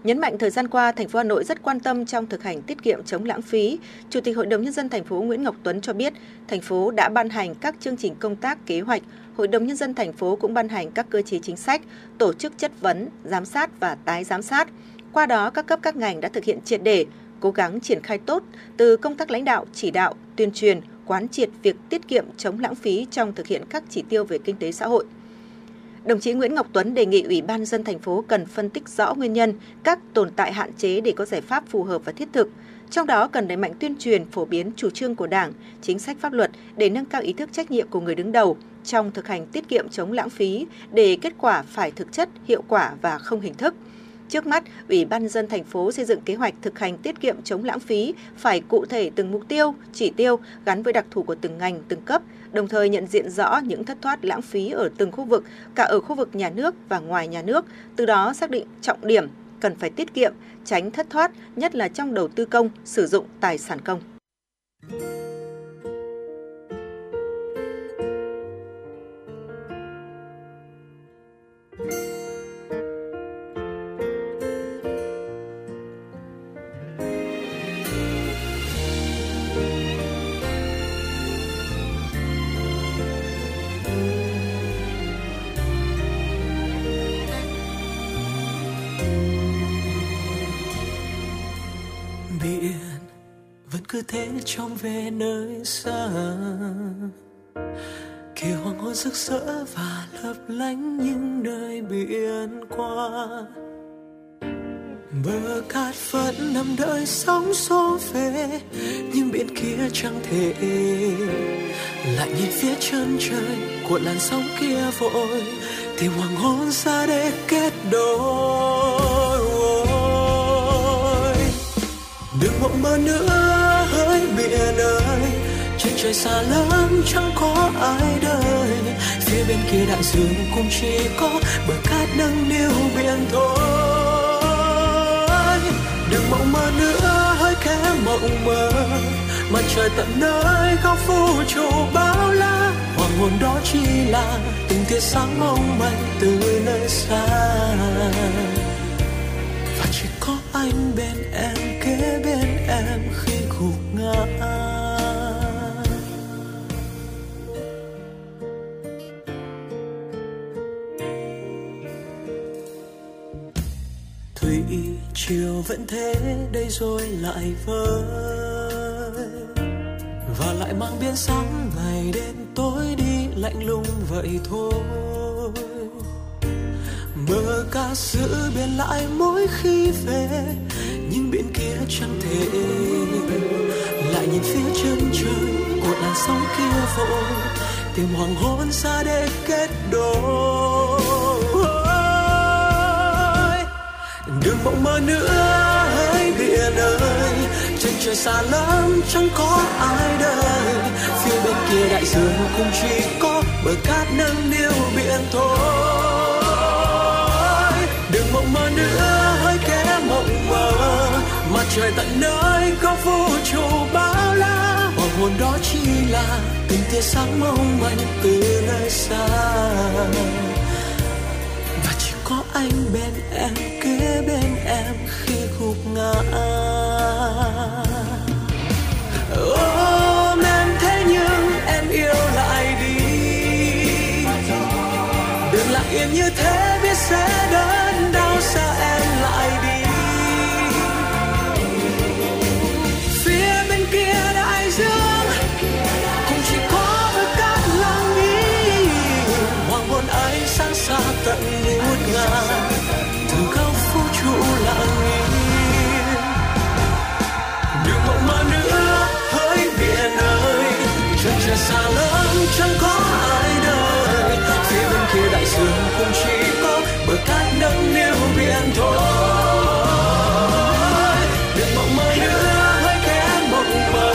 [SPEAKER 10] Nhấn mạnh thời gian qua, thành phố Hà Nội rất quan tâm trong thực hành tiết kiệm chống lãng phí. Chủ tịch Hội đồng nhân dân thành phố Nguyễn Ngọc Tuấn cho biết, thành phố đã ban hành các chương trình công tác kế hoạch, Hội đồng nhân dân thành phố cũng ban hành các cơ chế chính sách, tổ chức chất vấn, giám sát và tái giám sát. Qua đó, các cấp các ngành đã thực hiện triệt để, cố gắng triển khai tốt từ công tác lãnh đạo, chỉ đạo, tuyên truyền, quán triệt việc tiết kiệm chống lãng phí trong thực hiện các chỉ tiêu về kinh tế xã hội. Đồng chí Nguyễn Ngọc Tuấn đề nghị Ủy ban dân thành phố cần phân tích rõ nguyên nhân, các tồn tại hạn chế để có giải pháp phù hợp và thiết thực. Trong đó cần đẩy mạnh tuyên truyền, phổ biến chủ trương của Đảng, chính sách pháp luật để nâng cao ý thức trách nhiệm của người đứng đầu trong thực hành tiết kiệm chống lãng phí để kết quả phải thực chất, hiệu quả và không hình thức. Trước mắt, Ủy ban dân thành phố xây dựng kế hoạch thực hành tiết kiệm chống lãng phí phải cụ thể từng mục tiêu, chỉ tiêu gắn với đặc thù của từng ngành, từng cấp, đồng thời nhận diện rõ những thất thoát lãng phí ở từng khu vực, cả ở khu vực nhà nước và ngoài nhà nước, từ đó xác định trọng điểm cần phải tiết kiệm, tránh thất thoát, nhất là trong đầu tư công, sử dụng tài sản công.
[SPEAKER 8] biển cứ thế trông về nơi xa. Kia hoàng hôn rực rỡ và lấp lánh những nơi biển qua. Bờ cát vẫn nằm đợi sóng xô về, nhưng biển kia chẳng thể. Lại nhìn phía chân trời của làn sóng kia vội tìm hoàng hôn ra để kết đôi. Đừng mộng mơ nữa biển ơi trên trời xa lắm, chẳng có ai đời phía bên kia đại dương cũng chỉ có bờ cát nâng niu biển thôi. Đừng mộng mơ nữa, hơi khẽ mộng mơ. Mặt trời tận nơi, góc vũ trụ bao la. Hoàng hôn đó chỉ là từng tia sáng mong manh từ nơi xa. Vẫn thế, đây rồi lại vơi. Và lại mang biến sóng, ngày đêm tối đi lạnh lùng vậy thôi. Bờ ca giữ bên lại mỗi khi về, nhưng biển kia chẳng thể. Lại nhìn phía chân trời của làn sóng kia vội tìm hoàng hôn xa để kết đôi. Mộng mơ nữa, hỡi biển ơi trên trời xa lắm, chẳng có ai đời. Phía bên kia đại dương cũng chỉ có bờ cát nâng niu biển thôi. Đừng mộng mơ nữa, hỡi kẻ mộng mơ. Mặt trời tận nơi có vũ trụ bao la. Hoàng hồn đó chỉ là từng tia sáng mong manh từ nơi xa anh bên em, kế bên em khi gục ngã. Ôm em thế nhưng em yêu lại đi. Đừng lặng yên như thế, biết sẽ đợi. xa lắm chẳng có ai đợi. Phía bên kia đại dương cũng chỉ có bờ cát nâng niu biển thôi. Đừng mộng mơ nữa hãy kẽ mộng mơ,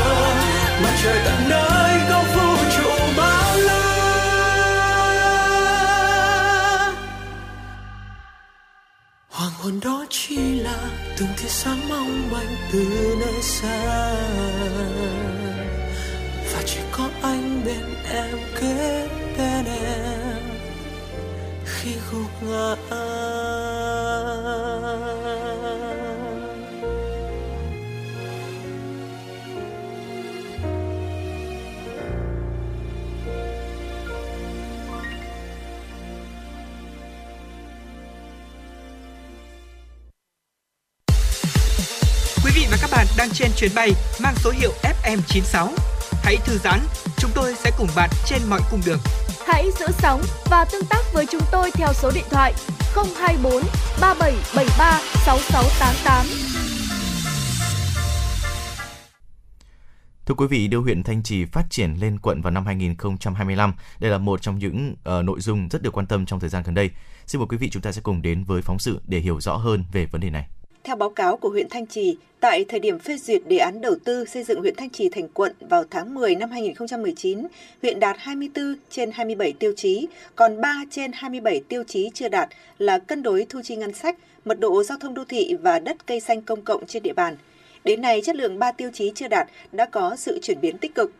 [SPEAKER 8] mặt trời tận nơi góc vũ trụ bao la. Hoàng hôn đó chỉ là từng tia sáng mong manh từ nơi xa. Ngã
[SPEAKER 1] Quý vị và các bạn đang trên chuyến bay mang số hiệu FM96. Hãy thư giãn, chúng tôi sẽ cùng bạn trên mọi cung đường.
[SPEAKER 6] Hãy giữ sóng và tương tác với chúng tôi theo số điện thoại 024 3773 6688.
[SPEAKER 4] Thưa quý vị, đưa huyện Thanh Trì phát triển lên quận vào năm 2025, đây là một trong những uh, nội dung rất được quan tâm trong thời gian gần đây. Xin mời quý vị chúng ta sẽ cùng đến với phóng sự để hiểu rõ hơn về vấn đề này.
[SPEAKER 10] Theo báo cáo của huyện Thanh Trì, tại thời điểm phê duyệt đề án đầu tư xây dựng huyện Thanh Trì thành quận vào tháng 10 năm 2019, huyện đạt 24 trên 27 tiêu chí, còn 3 trên 27 tiêu chí chưa đạt là cân đối thu chi ngân sách, mật độ giao thông đô thị và đất cây xanh công cộng trên địa bàn. Đến nay, chất lượng 3 tiêu chí chưa đạt đã có sự chuyển biến tích cực.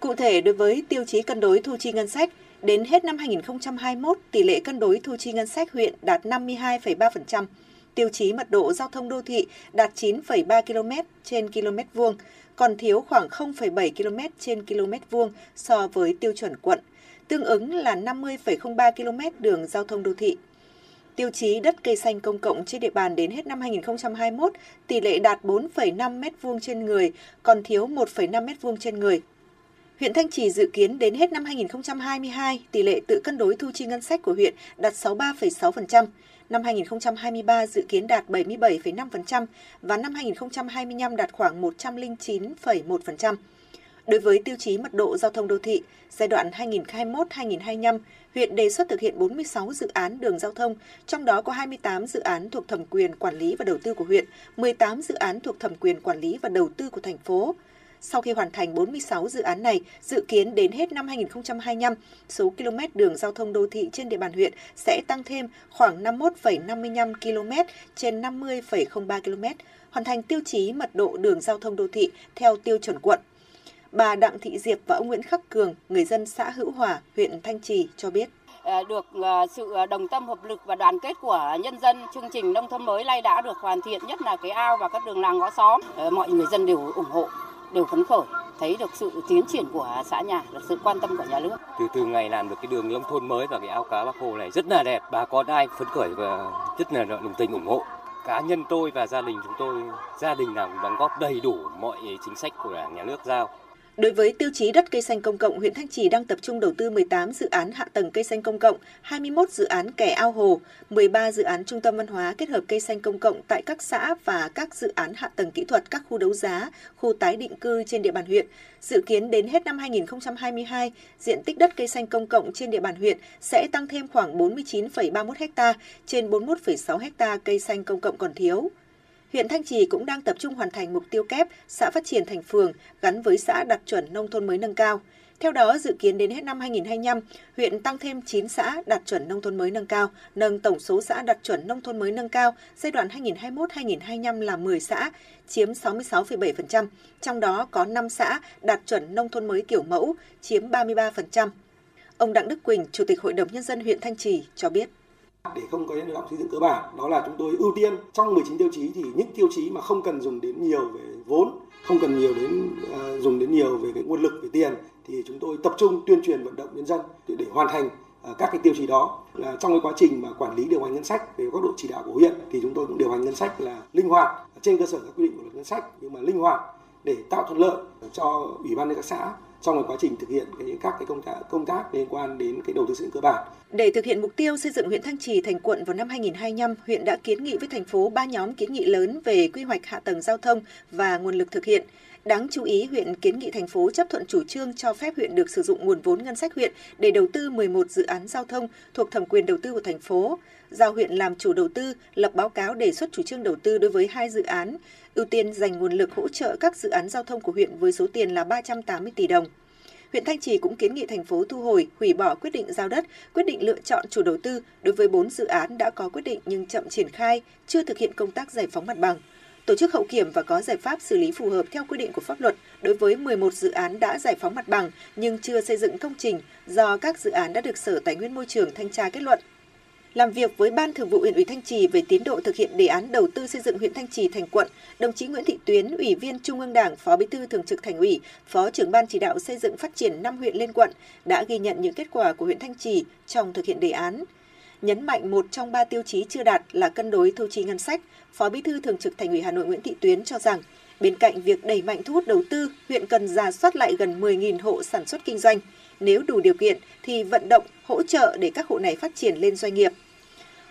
[SPEAKER 10] Cụ thể, đối với tiêu chí cân đối thu chi ngân sách, đến hết năm 2021, tỷ lệ cân đối thu chi ngân sách huyện đạt 52,3%, tiêu chí mật độ giao thông đô thị đạt 9,3 km trên km vuông, còn thiếu khoảng 0,7 km trên km vuông so với tiêu chuẩn quận, tương ứng là 50,03 km đường giao thông đô thị. Tiêu chí đất cây xanh công cộng trên địa bàn đến hết năm 2021, tỷ lệ đạt 4,5 m2 trên người, còn thiếu 1,5 m2 trên người. Huyện Thanh Trì dự kiến đến hết năm 2022, tỷ lệ tự cân đối thu chi ngân sách của huyện đạt 63,6%, năm 2023 dự kiến đạt 77,5% và năm 2025 đạt khoảng 109,1%. Đối với tiêu chí mật độ giao thông đô thị, giai đoạn 2021-2025, huyện đề xuất thực hiện 46 dự án đường giao thông, trong đó có 28 dự án thuộc thẩm quyền quản lý và đầu tư của huyện, 18 dự án thuộc thẩm quyền quản lý và đầu tư của thành phố. Sau khi hoàn thành 46 dự án này, dự kiến đến hết năm 2025, số km đường giao thông đô thị trên địa bàn huyện sẽ tăng thêm khoảng 51,55 km trên 50,03 km, hoàn thành tiêu chí mật độ đường giao thông đô thị theo tiêu chuẩn quận. Bà Đặng Thị Diệp và ông Nguyễn Khắc Cường, người dân xã Hữu Hòa, huyện Thanh Trì cho biết.
[SPEAKER 19] Ờ, được ờ, sự ờ, đồng tâm hợp lực và đoàn kết của nhân dân chương trình nông thôn mới nay đã được hoàn thiện nhất là cái ao và các đường làng ngõ xóm. Mọi người dân đều ủng hộ đều phấn khởi, thấy được sự tiến triển của xã nhà, được sự quan tâm của nhà nước.
[SPEAKER 20] Từ từ ngày làm được cái đường nông thôn mới và cái ao cá bác hồ này rất là đẹp, bà con ai phấn khởi và rất là đồng tình ủng hộ. Cá nhân tôi và gia đình chúng tôi, gia đình nào cũng đóng góp đầy đủ mọi chính sách của đảng nhà nước giao.
[SPEAKER 10] Đối với tiêu chí đất cây xanh công cộng, huyện Thanh Trì đang tập trung đầu tư 18 dự án hạ tầng cây xanh công cộng, 21 dự án kè ao hồ, 13 dự án trung tâm văn hóa kết hợp cây xanh công cộng tại các xã và các dự án hạ tầng kỹ thuật các khu đấu giá, khu tái định cư trên địa bàn huyện. Dự kiến đến hết năm 2022, diện tích đất cây xanh công cộng trên địa bàn huyện sẽ tăng thêm khoảng 49,31 ha trên 41,6 ha cây xanh công cộng còn thiếu huyện Thanh Trì cũng đang tập trung hoàn thành mục tiêu kép xã phát triển thành phường gắn với xã đạt chuẩn nông thôn mới nâng cao. Theo đó, dự kiến đến hết năm 2025, huyện tăng thêm 9 xã đạt chuẩn nông thôn mới nâng cao, nâng tổng số xã đạt chuẩn nông thôn mới nâng cao giai đoạn 2021-2025 là 10 xã, chiếm 66,7%, trong đó có 5 xã đạt chuẩn nông thôn mới kiểu mẫu, chiếm 33%. Ông Đặng Đức Quỳnh, Chủ tịch Hội đồng Nhân dân huyện Thanh Trì cho biết
[SPEAKER 16] để không có những động xây dựng cơ bản. Đó là chúng tôi ưu tiên. Trong 19 tiêu chí thì những tiêu chí mà không cần dùng đến nhiều về vốn không cần nhiều đến uh, dùng đến nhiều về cái nguồn lực về tiền thì chúng tôi tập trung tuyên truyền vận động nhân dân để, để hoàn thành uh, các cái tiêu chí đó. Là trong cái quá trình mà quản lý điều hành ngân sách về góc độ chỉ đạo của huyện thì chúng tôi cũng điều hành ngân sách là linh hoạt. Trên cơ sở các quy định của luật ngân sách nhưng mà linh hoạt để tạo thuận lợi cho ủy ban nhân các xã trong cái quá trình thực hiện cái, các cái công tác công tác liên quan đến cái đầu tư xây dựng cơ bản.
[SPEAKER 10] Để thực hiện mục tiêu xây dựng huyện Thanh Trì thành quận vào năm 2025, huyện đã kiến nghị với thành phố ba nhóm kiến nghị lớn về quy hoạch hạ tầng giao thông và nguồn lực thực hiện. Đáng chú ý, huyện kiến nghị thành phố chấp thuận chủ trương cho phép huyện được sử dụng nguồn vốn ngân sách huyện để đầu tư 11 dự án giao thông thuộc thẩm quyền đầu tư của thành phố. Giao huyện làm chủ đầu tư, lập báo cáo đề xuất chủ trương đầu tư đối với hai dự án, ưu tiên dành nguồn lực hỗ trợ các dự án giao thông của huyện với số tiền là 380 tỷ đồng. Huyện Thanh Trì cũng kiến nghị thành phố thu hồi, hủy bỏ quyết định giao đất, quyết định lựa chọn chủ đầu tư đối với 4 dự án đã có quyết định nhưng chậm triển khai, chưa thực hiện công tác giải phóng mặt bằng. Tổ chức hậu kiểm và có giải pháp xử lý phù hợp theo quy định của pháp luật đối với 11 dự án đã giải phóng mặt bằng nhưng chưa xây dựng công trình do các dự án đã được Sở Tài nguyên Môi trường thanh tra kết luận. Làm việc với Ban Thường vụ huyện ủy Thanh Trì về tiến độ thực hiện đề án đầu tư xây dựng huyện Thanh Trì thành quận, đồng chí Nguyễn Thị Tuyến, Ủy viên Trung ương Đảng, Phó Bí thư Thường trực Thành ủy, Phó trưởng Ban chỉ đạo xây dựng phát triển năm huyện lên quận đã ghi nhận những kết quả của huyện Thanh Trì trong thực hiện đề án. Nhấn mạnh một trong ba tiêu chí chưa đạt là cân đối thu chi ngân sách, Phó Bí thư Thường trực Thành ủy Hà Nội Nguyễn Thị Tuyến cho rằng bên cạnh việc đẩy mạnh thu hút đầu tư, huyện cần ra soát lại gần 10.000 hộ sản xuất kinh doanh. Nếu đủ điều kiện thì vận động, hỗ trợ để các hộ này phát triển lên doanh nghiệp.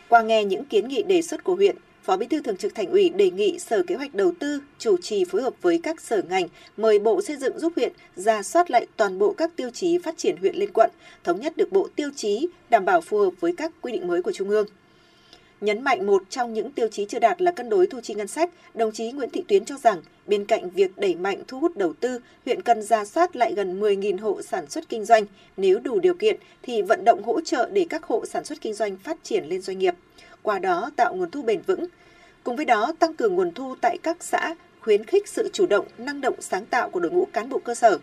[SPEAKER 10] Qua nghe những kiến nghị đề xuất của huyện, Phó Bí thư Thường trực Thành ủy đề nghị Sở Kế hoạch Đầu tư chủ trì phối hợp với các sở ngành mời Bộ Xây dựng giúp huyện ra soát lại toàn bộ các tiêu chí phát triển huyện lên quận, thống nhất được bộ tiêu chí đảm bảo phù hợp với các quy định mới của Trung ương. Nhấn mạnh một trong những tiêu chí chưa đạt là cân đối thu chi ngân sách, đồng chí Nguyễn Thị Tuyến cho rằng bên cạnh việc đẩy mạnh thu hút đầu tư, huyện cần ra soát lại gần 10.000 hộ sản xuất kinh doanh. Nếu đủ điều kiện thì vận động hỗ trợ để các hộ sản xuất kinh doanh phát triển lên doanh nghiệp, qua đó tạo nguồn thu bền vững. Cùng với đó, tăng cường nguồn thu tại các xã, khuyến khích sự chủ động, năng động, sáng tạo của đội ngũ cán bộ cơ sở.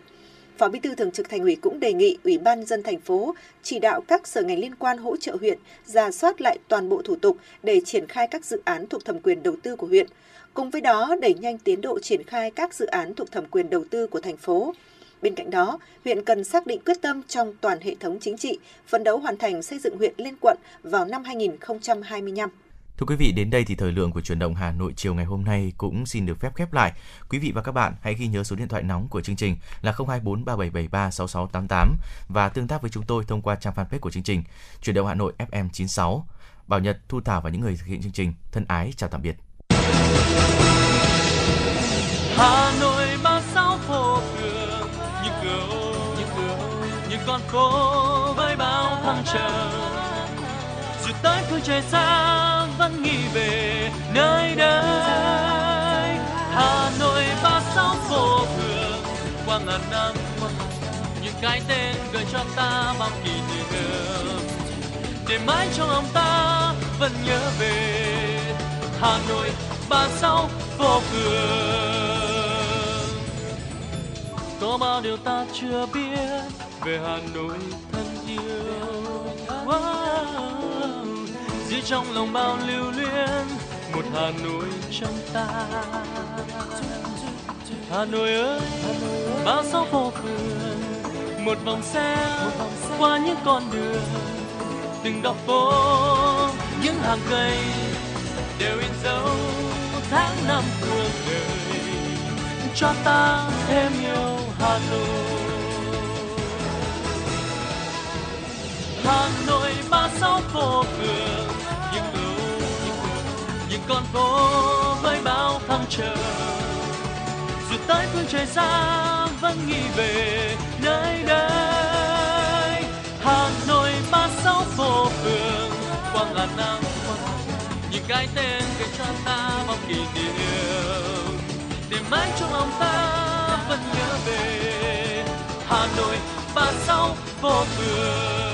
[SPEAKER 10] Phó Bí thư Thường trực Thành ủy cũng đề nghị Ủy ban dân thành phố chỉ đạo các sở ngành liên quan hỗ trợ huyện ra soát lại toàn bộ thủ tục để triển khai các dự án thuộc thẩm quyền đầu tư của huyện. Cùng với đó, đẩy nhanh tiến độ triển khai các dự án thuộc thẩm quyền đầu tư của thành phố. Bên cạnh đó, huyện cần xác định quyết tâm trong toàn hệ thống chính trị, phấn đấu hoàn thành xây dựng huyện lên quận vào năm 2025.
[SPEAKER 4] Thưa quý vị, đến đây thì thời lượng của chuyển động Hà Nội chiều ngày hôm nay cũng xin được phép khép lại. Quý vị và các bạn hãy ghi nhớ số điện thoại nóng của chương trình là 024 3773 6688 và tương tác với chúng tôi thông qua trang fanpage của chương trình Chuyển động Hà Nội FM 96. Bảo Nhật, Thu Thảo và những người thực hiện chương trình thân ái chào tạm biệt.
[SPEAKER 21] Hà Nội bao sao phố phường những cầu những cầu những con phố với bao thăng trầm dù tới phương trời xa vẫn nghĩ về nơi đây. Hà Nội ba sáu phố phường, qua ngàn năm, những cái tên gợi cho ta bao kỷ niệm để mãi trong lòng ta vẫn nhớ về Hà Nội ba sáu phố phường. Có bao điều ta chưa biết về Hà Nội thân yêu. Wow giữ trong lòng bao lưu luyến, một Hà Nội trong ta. Hà Nội ơi, bao sóng phố phường, một vòng xe qua những con đường từng góc phố. Những hàng cây đều in dấu tháng năm cuộc đời. Cho ta thêm yêu Hà Nội. Hà Nội ba sáu phố phường những con phố với bao thăng trầm. Dù tới phương trời xa vẫn nghĩ về nơi đây. Hà Nội ba sáu phố phường quang ngàn năm những cái tên để cho ta bao kỷ niệm. Để mãi trong lòng ta vẫn nhớ về Hà Nội ba sáu phố phường.